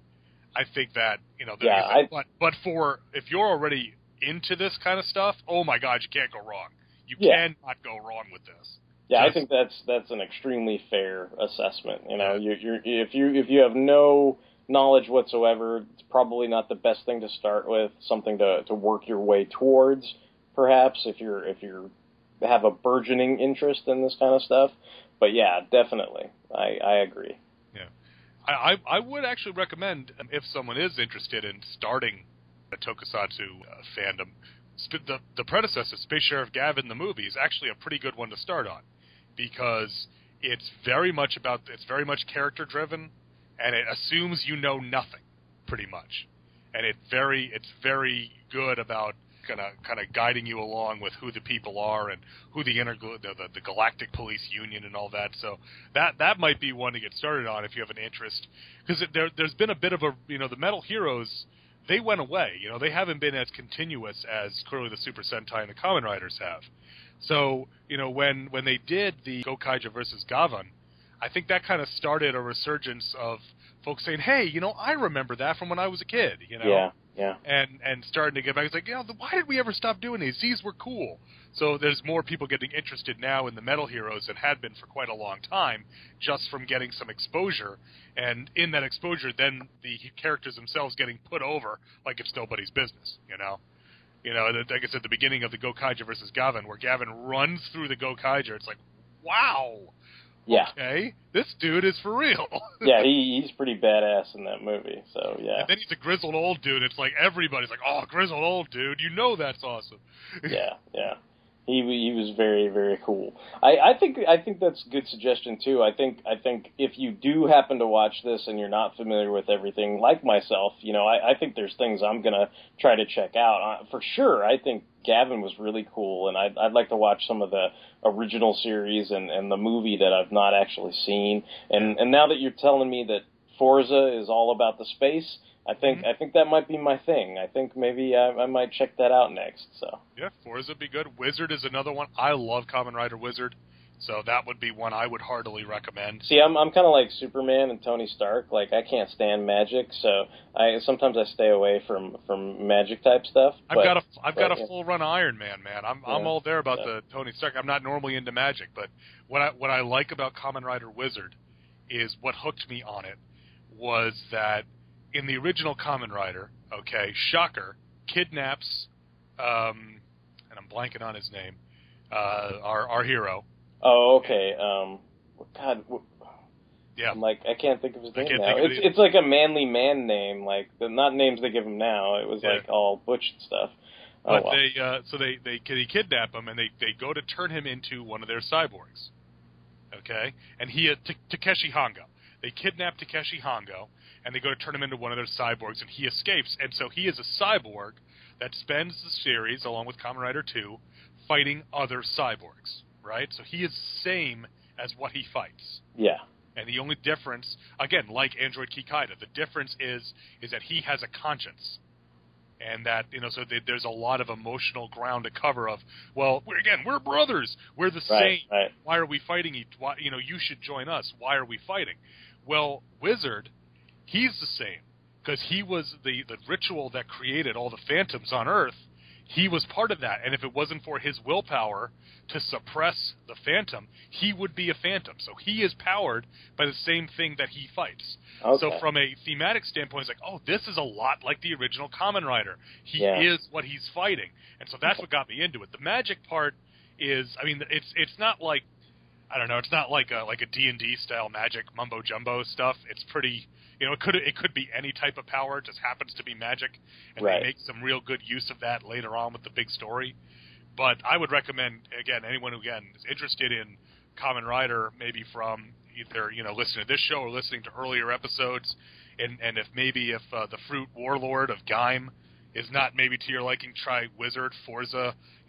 Speaker 3: I think that you know,
Speaker 2: Yeah,
Speaker 3: there's-
Speaker 2: I-
Speaker 3: but but for if you're already into this kind of stuff, oh my god, you can't go wrong. You
Speaker 2: Yeah.
Speaker 3: cannot go wrong with this.
Speaker 2: yeah, I think that's that's an extremely fair assessment. You know, you're, you're if you if you have no knowledge whatsoever, it's probably not the best thing to start with. Something to to work your way towards, perhaps if you're if you're have a burgeoning interest in this kind of stuff. But yeah, definitely, I I agree.
Speaker 3: I, I, I would actually recommend um, if someone is interested in starting a tokusatsu uh, fandom, sp- the the predecessor, Space Sheriff Gavin, the movie, is actually a pretty good one to start on because it's very much about it's very much character driven, and it assumes you know nothing, pretty much, and it very it's very good about kind of kind of guiding you along with who the people are and who the inter the, the, the galactic police union and all that. So that that might be one to get started on if you have an interest because there there's been a bit of a you know the Metal Heroes they went away. You know they haven't been as continuous as clearly the Super Sentai and the Kamen Riders have. So you know when when they did the Gokaiger versus Gavan, I think that kind of started a resurgence of folks saying, "Hey, you know, I remember that from when I was a kid." You know,
Speaker 2: Yeah, yeah.
Speaker 3: and and starting to get back. It's like, you know, why did we ever stop doing these? These were cool. So there's more people getting interested now in the metal heroes than had been for quite a long time, just from getting some exposure. And in that exposure, then the characters themselves getting put over like it's nobody's business. You know. You know, like I said, the beginning of the Gokaiger versus Gavan, where Gavan runs through the Gokaiger, it's like, wow,
Speaker 2: Yeah.
Speaker 3: okay, this dude is for real. <laughs>
Speaker 2: yeah, he, he's pretty badass in that movie. So yeah,
Speaker 3: And then he's a grizzled old dude. It's like everybody's like, "Oh, grizzled old dude, you know that's awesome." <laughs>
Speaker 2: yeah, yeah. He he was very very cool. I I think I think that's a good suggestion too. I think I think if you do happen to watch this and you're not familiar with everything, like myself, you know, I, I think there's things I'm gonna try to check out for sure. I think Gavan was really cool, and I'd I'd like to watch some of the original series and and the movie that I've not actually seen. And and now that you're telling me that Fourze is all about the space. I think mm-hmm. I think that might be my thing. I think maybe I, I might check that out next. So
Speaker 3: Yeah, Fourze would be good. Wizard is another one. I love Kamen Rider Wizard, so that would be one I would heartily recommend.
Speaker 2: See, I'm I'm kind of like Superman and Tony Stark. Like I can't stand magic, so I sometimes I stay away from from magic type stuff.
Speaker 3: I've
Speaker 2: but-
Speaker 3: got a I've got a
Speaker 2: yeah.
Speaker 3: full run Iron Man, man. I'm I'm all there about
Speaker 2: Yeah.
Speaker 3: the Tony Stark. I'm not normally into magic, but what I what I like about Kamen Rider Wizard is what hooked me on it was that in the original Kamen Rider, okay, Shocker kidnaps um and I'm blanking on his name. Uh our our hero.
Speaker 2: Oh, okay. Um, God, w-
Speaker 3: Yeah.
Speaker 2: I'm like I can't think of his
Speaker 3: I
Speaker 2: name now.
Speaker 3: it
Speaker 2: It's it's like a manly man name, like the not names they give him now. It was
Speaker 3: Yeah.
Speaker 2: like all butch and stuff. Oh,
Speaker 3: But
Speaker 2: well.
Speaker 3: they uh, so they they they kidnap him and they they go to turn him into one of their cyborgs. Okay, and he uh, T- Takeshi Hongo. They kidnap Takeshi Hongo and they go to turn him into one of their cyborgs, and he escapes. And so he is a cyborg that spends the series along with Kamen Rider Two fighting other cyborgs. Right, so he is the same as what he fights.
Speaker 2: yeah,
Speaker 3: And the only difference, again, like Android Kikaida, the difference is is that he has a conscience, and that you know, so th- there's a lot of emotional ground to cover. Of well, we're, again, we're brothers, we're the
Speaker 2: right,
Speaker 3: same.
Speaker 2: right.
Speaker 3: Why are we fighting each? Why, you know, you should join us. Why are we fighting? Well, Wizard, he's the same because he was the the ritual that created all the phantoms on Earth. He was part of that, and if it wasn't for his willpower to suppress the phantom, he would be a phantom. So he is powered by the same thing that he fights.
Speaker 2: Okay.
Speaker 3: So from a thematic standpoint, it's like, oh, this is a lot like the original Kamen Rider. He
Speaker 2: Yeah.
Speaker 3: is what he's fighting, and so that's what got me into it. The magic part is, I mean, it's it's not like I don't know. It's not like a like a D and D style magic mumbo jumbo stuff. It's pretty. You know, it could it could be any type of power. It just happens to be magic, and
Speaker 2: Right.
Speaker 3: they make some real good use of that later on with the big story. But I would recommend again anyone who again is interested in Kamen Rider, maybe from either you know listening to this show or listening to earlier episodes, and and if maybe if uh, the Fruit Warlord of Gaim is not maybe to your liking, try Wizard, Fourze,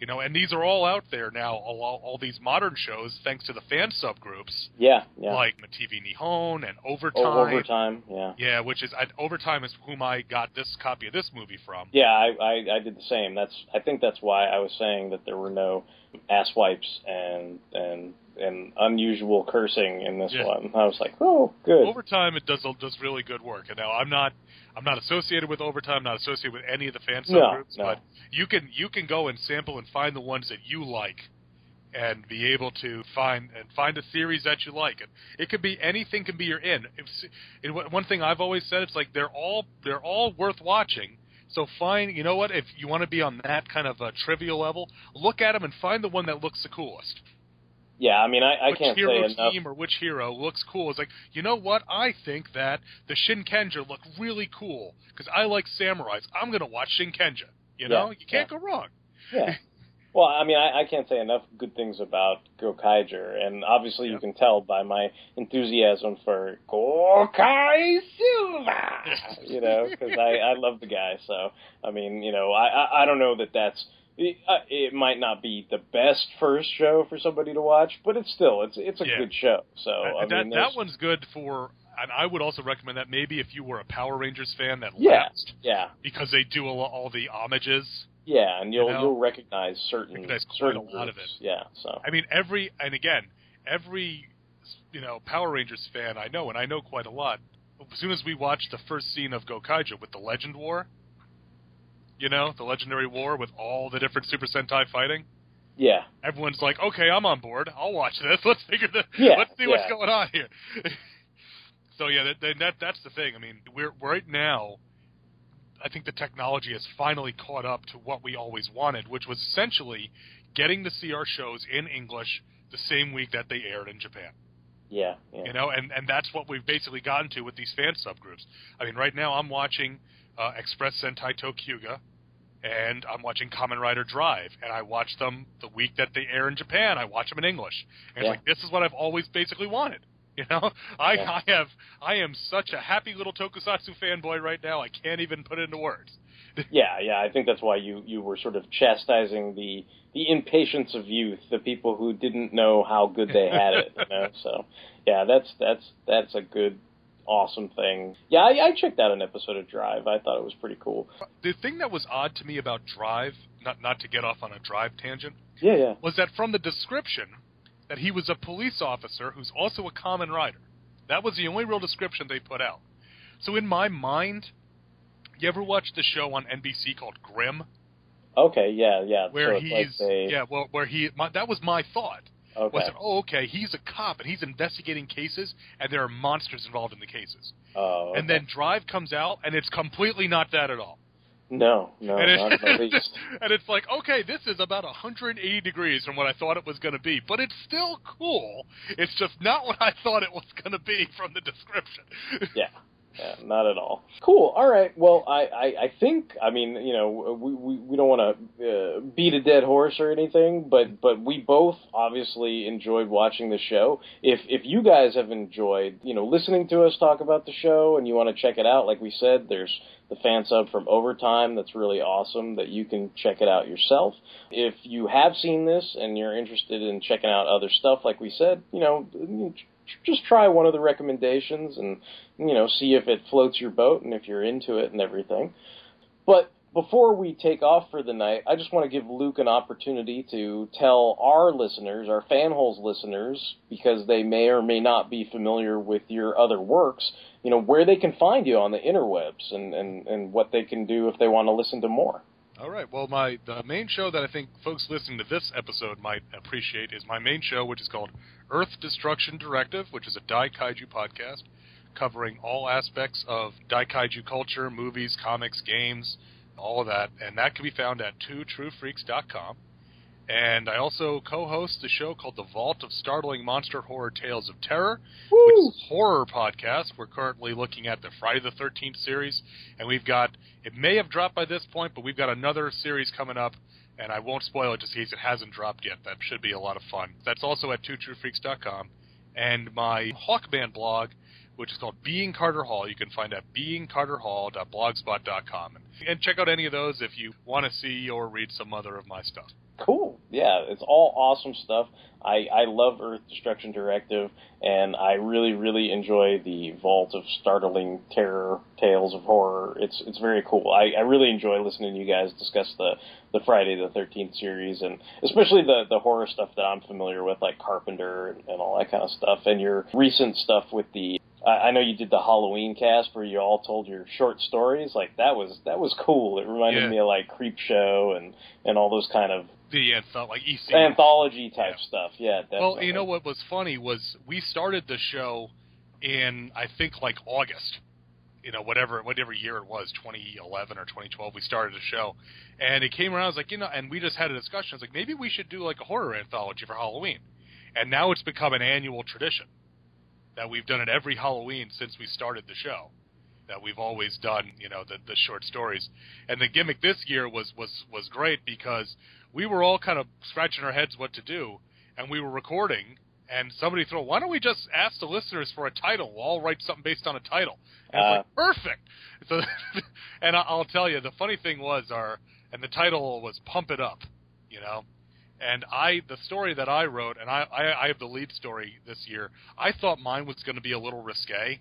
Speaker 3: you know, and these are all out there now. All, all, these modern shows, thanks to the fan subgroups
Speaker 2: Yeah, yeah.
Speaker 3: like TV Nihon and Overtime.
Speaker 2: oh, overtime. Yeah.
Speaker 3: Yeah, which is I, Overtime is whom I got this copy of this movie from.
Speaker 2: Yeah, I, I I did the same. That's I think that's why I was saying that there were no ass wipes and and and unusual cursing in this
Speaker 3: Yeah.
Speaker 2: one. I was like, oh, good.
Speaker 3: Overtime it does does really good work. And now I'm not I'm not associated with Overtime, not associated with any of the fan
Speaker 2: No,
Speaker 3: subgroups,
Speaker 2: no.
Speaker 3: but you can you can go and sample and find the ones that you like and be able to find and find a series that you like. And it could be anything can be your in. If, one thing I've always said it's like they're all they're all worth watching. So find you know what if you want to be on that kind of a trivial level, look at them and find the one that looks the coolest
Speaker 2: yeah, I mean, I, I
Speaker 3: which
Speaker 2: can't
Speaker 3: hero
Speaker 2: say enough.
Speaker 3: team or which hero looks cool. It's like, you know what? I think that the Shinkenger look really cool because I like samurais. I'm going to watch Shinkenger. You know,
Speaker 2: Yeah,
Speaker 3: you can't go wrong.
Speaker 2: Yeah. <laughs> Well, I mean, I, I can't say enough good things about Gokaiger, and obviously you can tell by my enthusiasm for Gokai Silver, <laughs> you know, because I, I love the guy. So, I mean, you know, I, I, I don't know that that's it, uh, it might not be the best first show for somebody to watch, but it's still it's it's a
Speaker 3: Yeah.
Speaker 2: good show. So
Speaker 3: And
Speaker 2: I
Speaker 3: that
Speaker 2: mean,
Speaker 3: that one's good for. And I would also recommend that maybe if you were a Power Rangers fan, that
Speaker 2: yeah,
Speaker 3: last
Speaker 2: yeah,
Speaker 3: because they do all, all the homages.
Speaker 2: yeah, and you'll
Speaker 3: know?
Speaker 2: you'll recognize certain
Speaker 3: Recognize quite
Speaker 2: certain
Speaker 3: a lot of it.
Speaker 2: Yeah, so
Speaker 3: I mean, every and again, every you know Power Rangers fan I know, and I know quite a lot. As soon as we watched the first scene of Gokaiger with the Legend War, you know, the Legendary War with all the different Super Sentai fighting,
Speaker 2: yeah,
Speaker 3: everyone's like, "Okay, I'm on board. I'll watch this. <laughs> Let's figure this.
Speaker 2: Yeah,
Speaker 3: let's see what's going on here." <laughs> so yeah, that, that that that's the thing. I mean, we're right now. I think the technology has finally caught up to what we always wanted, which was essentially getting to see our shows in English the same week that they aired in Japan.
Speaker 2: Yeah, yeah.
Speaker 3: You know, and and that's what we've basically gotten to with these fan subgroups. I mean, right now I'm watching uh, Express Sentai ToQger, and I'm watching Kamen Rider Drive, and I watch them the week that they air in Japan. I watch them in English, and
Speaker 2: Yeah.
Speaker 3: it's like this is what I've always basically wanted. <laughs> You know, I
Speaker 2: Yeah.
Speaker 3: I have I am such a happy little Tokusatsu fanboy right now. I can't even put it into words. <laughs>
Speaker 2: Yeah, yeah, I think that's why you you were sort of chastising the the impatience of youth, the people who didn't know how good they had it, you know. So, yeah, that's that's that's a good awesome thing. Yeah, I, I checked out an episode of Drive. I thought it was pretty cool.
Speaker 3: The thing that was odd to me about Drive, not not to get off on a Drive tangent,
Speaker 2: Yeah, yeah.
Speaker 3: was that from the description that he was a police officer who's also a Kamen rider. That was the only real description they put out. So in my mind, you ever watched the show on NBC called Grimm,
Speaker 2: Okay, yeah, yeah.
Speaker 3: where
Speaker 2: so
Speaker 3: he's
Speaker 2: like they,
Speaker 3: yeah, well, where he my, that was my thought.
Speaker 2: okay.
Speaker 3: Was that oh okay, he's a cop and he's investigating cases and there are monsters involved in the cases.
Speaker 2: Oh, okay.
Speaker 3: And then Drive comes out and it's completely not that at all.
Speaker 2: no, no,
Speaker 3: and,
Speaker 2: not in the
Speaker 3: it, and it's like, okay, this is about 180 degrees from what I thought it was going to be, but it's still cool. It's just not what I thought it was going to be from the description.
Speaker 2: Yeah. <laughs> Yeah, not at all. Cool. All right. Well, I, I, I think I mean you know we we, we don't want to uh, beat a dead horse or anything, but but we both obviously enjoyed watching the show. If if you guys have enjoyed you know listening to us talk about the show and you want to check it out, like we said, there's the fan sub from Overtime that's really awesome that you can check it out yourself. If you have seen this and you're interested in checking out other stuff, like we said, you know. Just try one of the recommendations and you know, see if it floats your boat and if you're into it and everything. But before we take off for the night, I just want to give Luke an opportunity to tell our listeners, our fanholes listeners, because they may or may not be familiar with your other works, you know, where they can find you on the interwebs and, and, and what they can do if they want to listen to more.
Speaker 3: All right. Well, my the main show that I think folks listening to this episode might appreciate is my main show, which is called Earth Destruction Directive, which is a Dai Kaiju podcast covering all aspects of Dai Kaiju culture, movies, comics, games, all of that, and that can be found at twotruefreaks.com. And I also co-host a show called The Vault of Startling Monster Horror Tales of Terror,
Speaker 2: Woo!
Speaker 3: which is a horror podcast. We're currently looking at the Friday the 13th series, and we've got, it may have dropped by this point, but we've got another series coming up, and I won't spoil it just in case it hasn't dropped yet. That should be a lot of fun. That's also at twotruefreaks.com. And my Hawkman blog, which is called Being Carter Hall, you can find at beingcarterhall.blogspot.com. And, and check out any of those if you want to see or read some other of my stuff.
Speaker 2: Cool. Yeah, it's all awesome stuff. I, I love Earth Destruction Directive, and I really, really enjoy the Vault of Startling Terror Tales of Horror. It's it's very cool. I, I really enjoy listening to you guys discuss the, the Friday the 13th series, and especially the, the horror stuff that I'm familiar with, like Carpenter and, and all that kind of stuff, and your recent stuff with the I I know you did the Halloween cast where you all told your short stories. Like that was that was cool. It reminded
Speaker 3: Yeah.
Speaker 2: me of like Creep Show and and all those kind of
Speaker 3: The antho- like EC.
Speaker 2: anthology type stuff. Yeah, definitely.
Speaker 3: Well, you know what was funny was we started the show in I think like August. You know, whatever whatever year it was, 2011 or 2012, we started the show, and it came around. I was like, you know, and we just had a discussion. I was like, maybe we should do like a horror anthology for Halloween, and now it's become an annual tradition that we've done it every Halloween since we started the show. That we've always done, you know, the the short stories, and the gimmick this year was was was great because we were all kind of scratching our heads what to do, and we were recording, and somebody threw, why don't we just ask the listeners for a title? We'll all write something based on a title. And
Speaker 2: Uh.
Speaker 3: it's like, perfect. <laughs> So, <laughs> and I'll tell you, the funny thing was our, and the title was Pump It Up, you know? And I, the story that I wrote, and I, I, I have the lead story this year, I thought mine was going to be a little risque.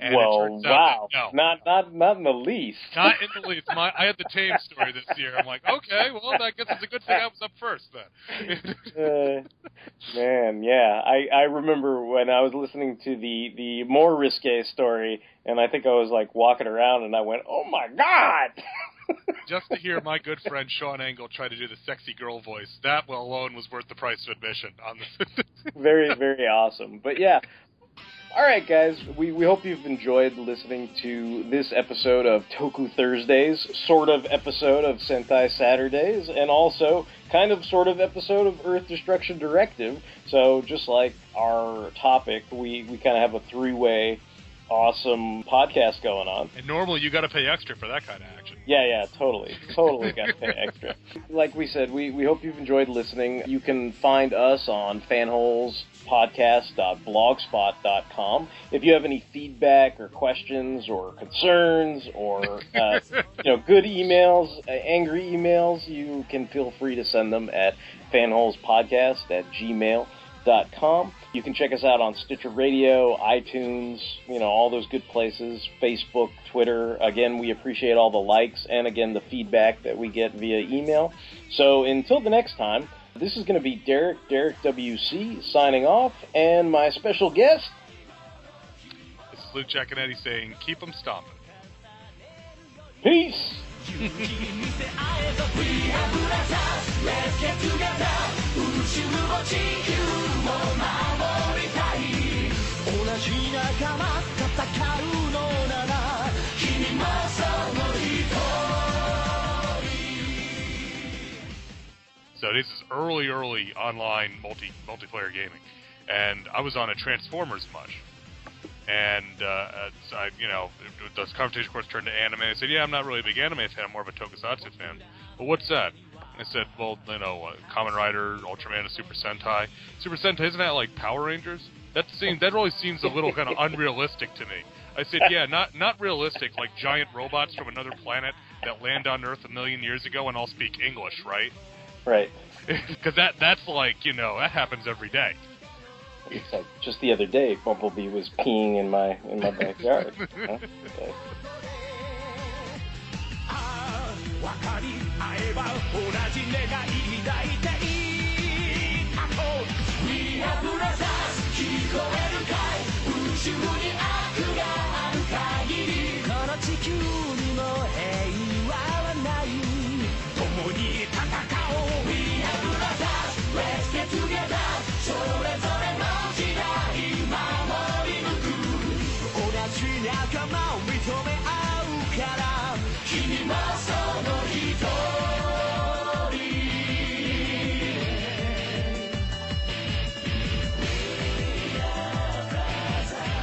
Speaker 3: And
Speaker 2: well, wow,
Speaker 3: that- no.
Speaker 2: not not not in the least.
Speaker 3: Not in the least. My, I had the tame story this year. I'm like, okay, well, I guess it's a good thing I was up first then.
Speaker 2: uh, man, yeah, I I remember when I was listening to the the more risque story, and I think I was like walking around, and I went, "Oh my god!" <laughs>
Speaker 3: Just to hear my good friend Sean Engel try to do the sexy girl voice, that alone was worth the price of admission on the
Speaker 2: very very awesome. But yeah. All right, guys. We, we hope you've enjoyed listening to this episode of Toku Thursdays, sort of episode of Sentai Saturdays, and also kind of sort of episode of Earth Destruction Directive. So just like our topic, we, we kind of have a three way awesome podcast going on.
Speaker 3: and normally you got to pay extra for that kind of action.
Speaker 2: Yeah, yeah, totally. Totally got to pay extra. Like we said, we, we hope you've enjoyed listening. You can find us on fanholespodcast.blogspot.com. If you have any feedback or questions or concerns or uh, <laughs> you know good emails, uh, angry emails, you can feel free to send them at fanholespodcast at gmail.com. You can check us out on Stitcher Radio, iTunes, you know, all those good places, Facebook, Twitter. Again, we appreciate all the likes and again the feedback that we get via email. So until the next time, this is going to be Derek, Derek WC, signing off, and my special guest,
Speaker 3: This is Luke Jaconetti saying, keep them stomping.
Speaker 2: peace!
Speaker 3: So this is early, early online multi multiplayer gaming, and I was on a Transformers mush, and uh, I, you know, the conversation of course turned to anime. I said, "Yeah, I'm not really a big anime fan. I'm more of a Tokusatsu fan." Well, what's that? I said, "Well, you know, uh, Kamen Rider, Ultraman, and Super Sentai. Super Sentai isn't that like Power Rangers? That seems that really seems a little kind of unrealistic to me." I said, "Yeah, not not realistic, like giant robots from another planet that land on Earth a million years ago and all speak English, right?"
Speaker 2: Right. <laughs>
Speaker 3: Because that that's like you know that happens every day.
Speaker 2: Like just the other day, Bumblebee was peeing in my in my backyard.
Speaker 4: let's get together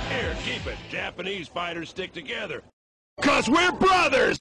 Speaker 4: Here, keep
Speaker 12: it. Japanese fighters stick together. Cause we're brothers!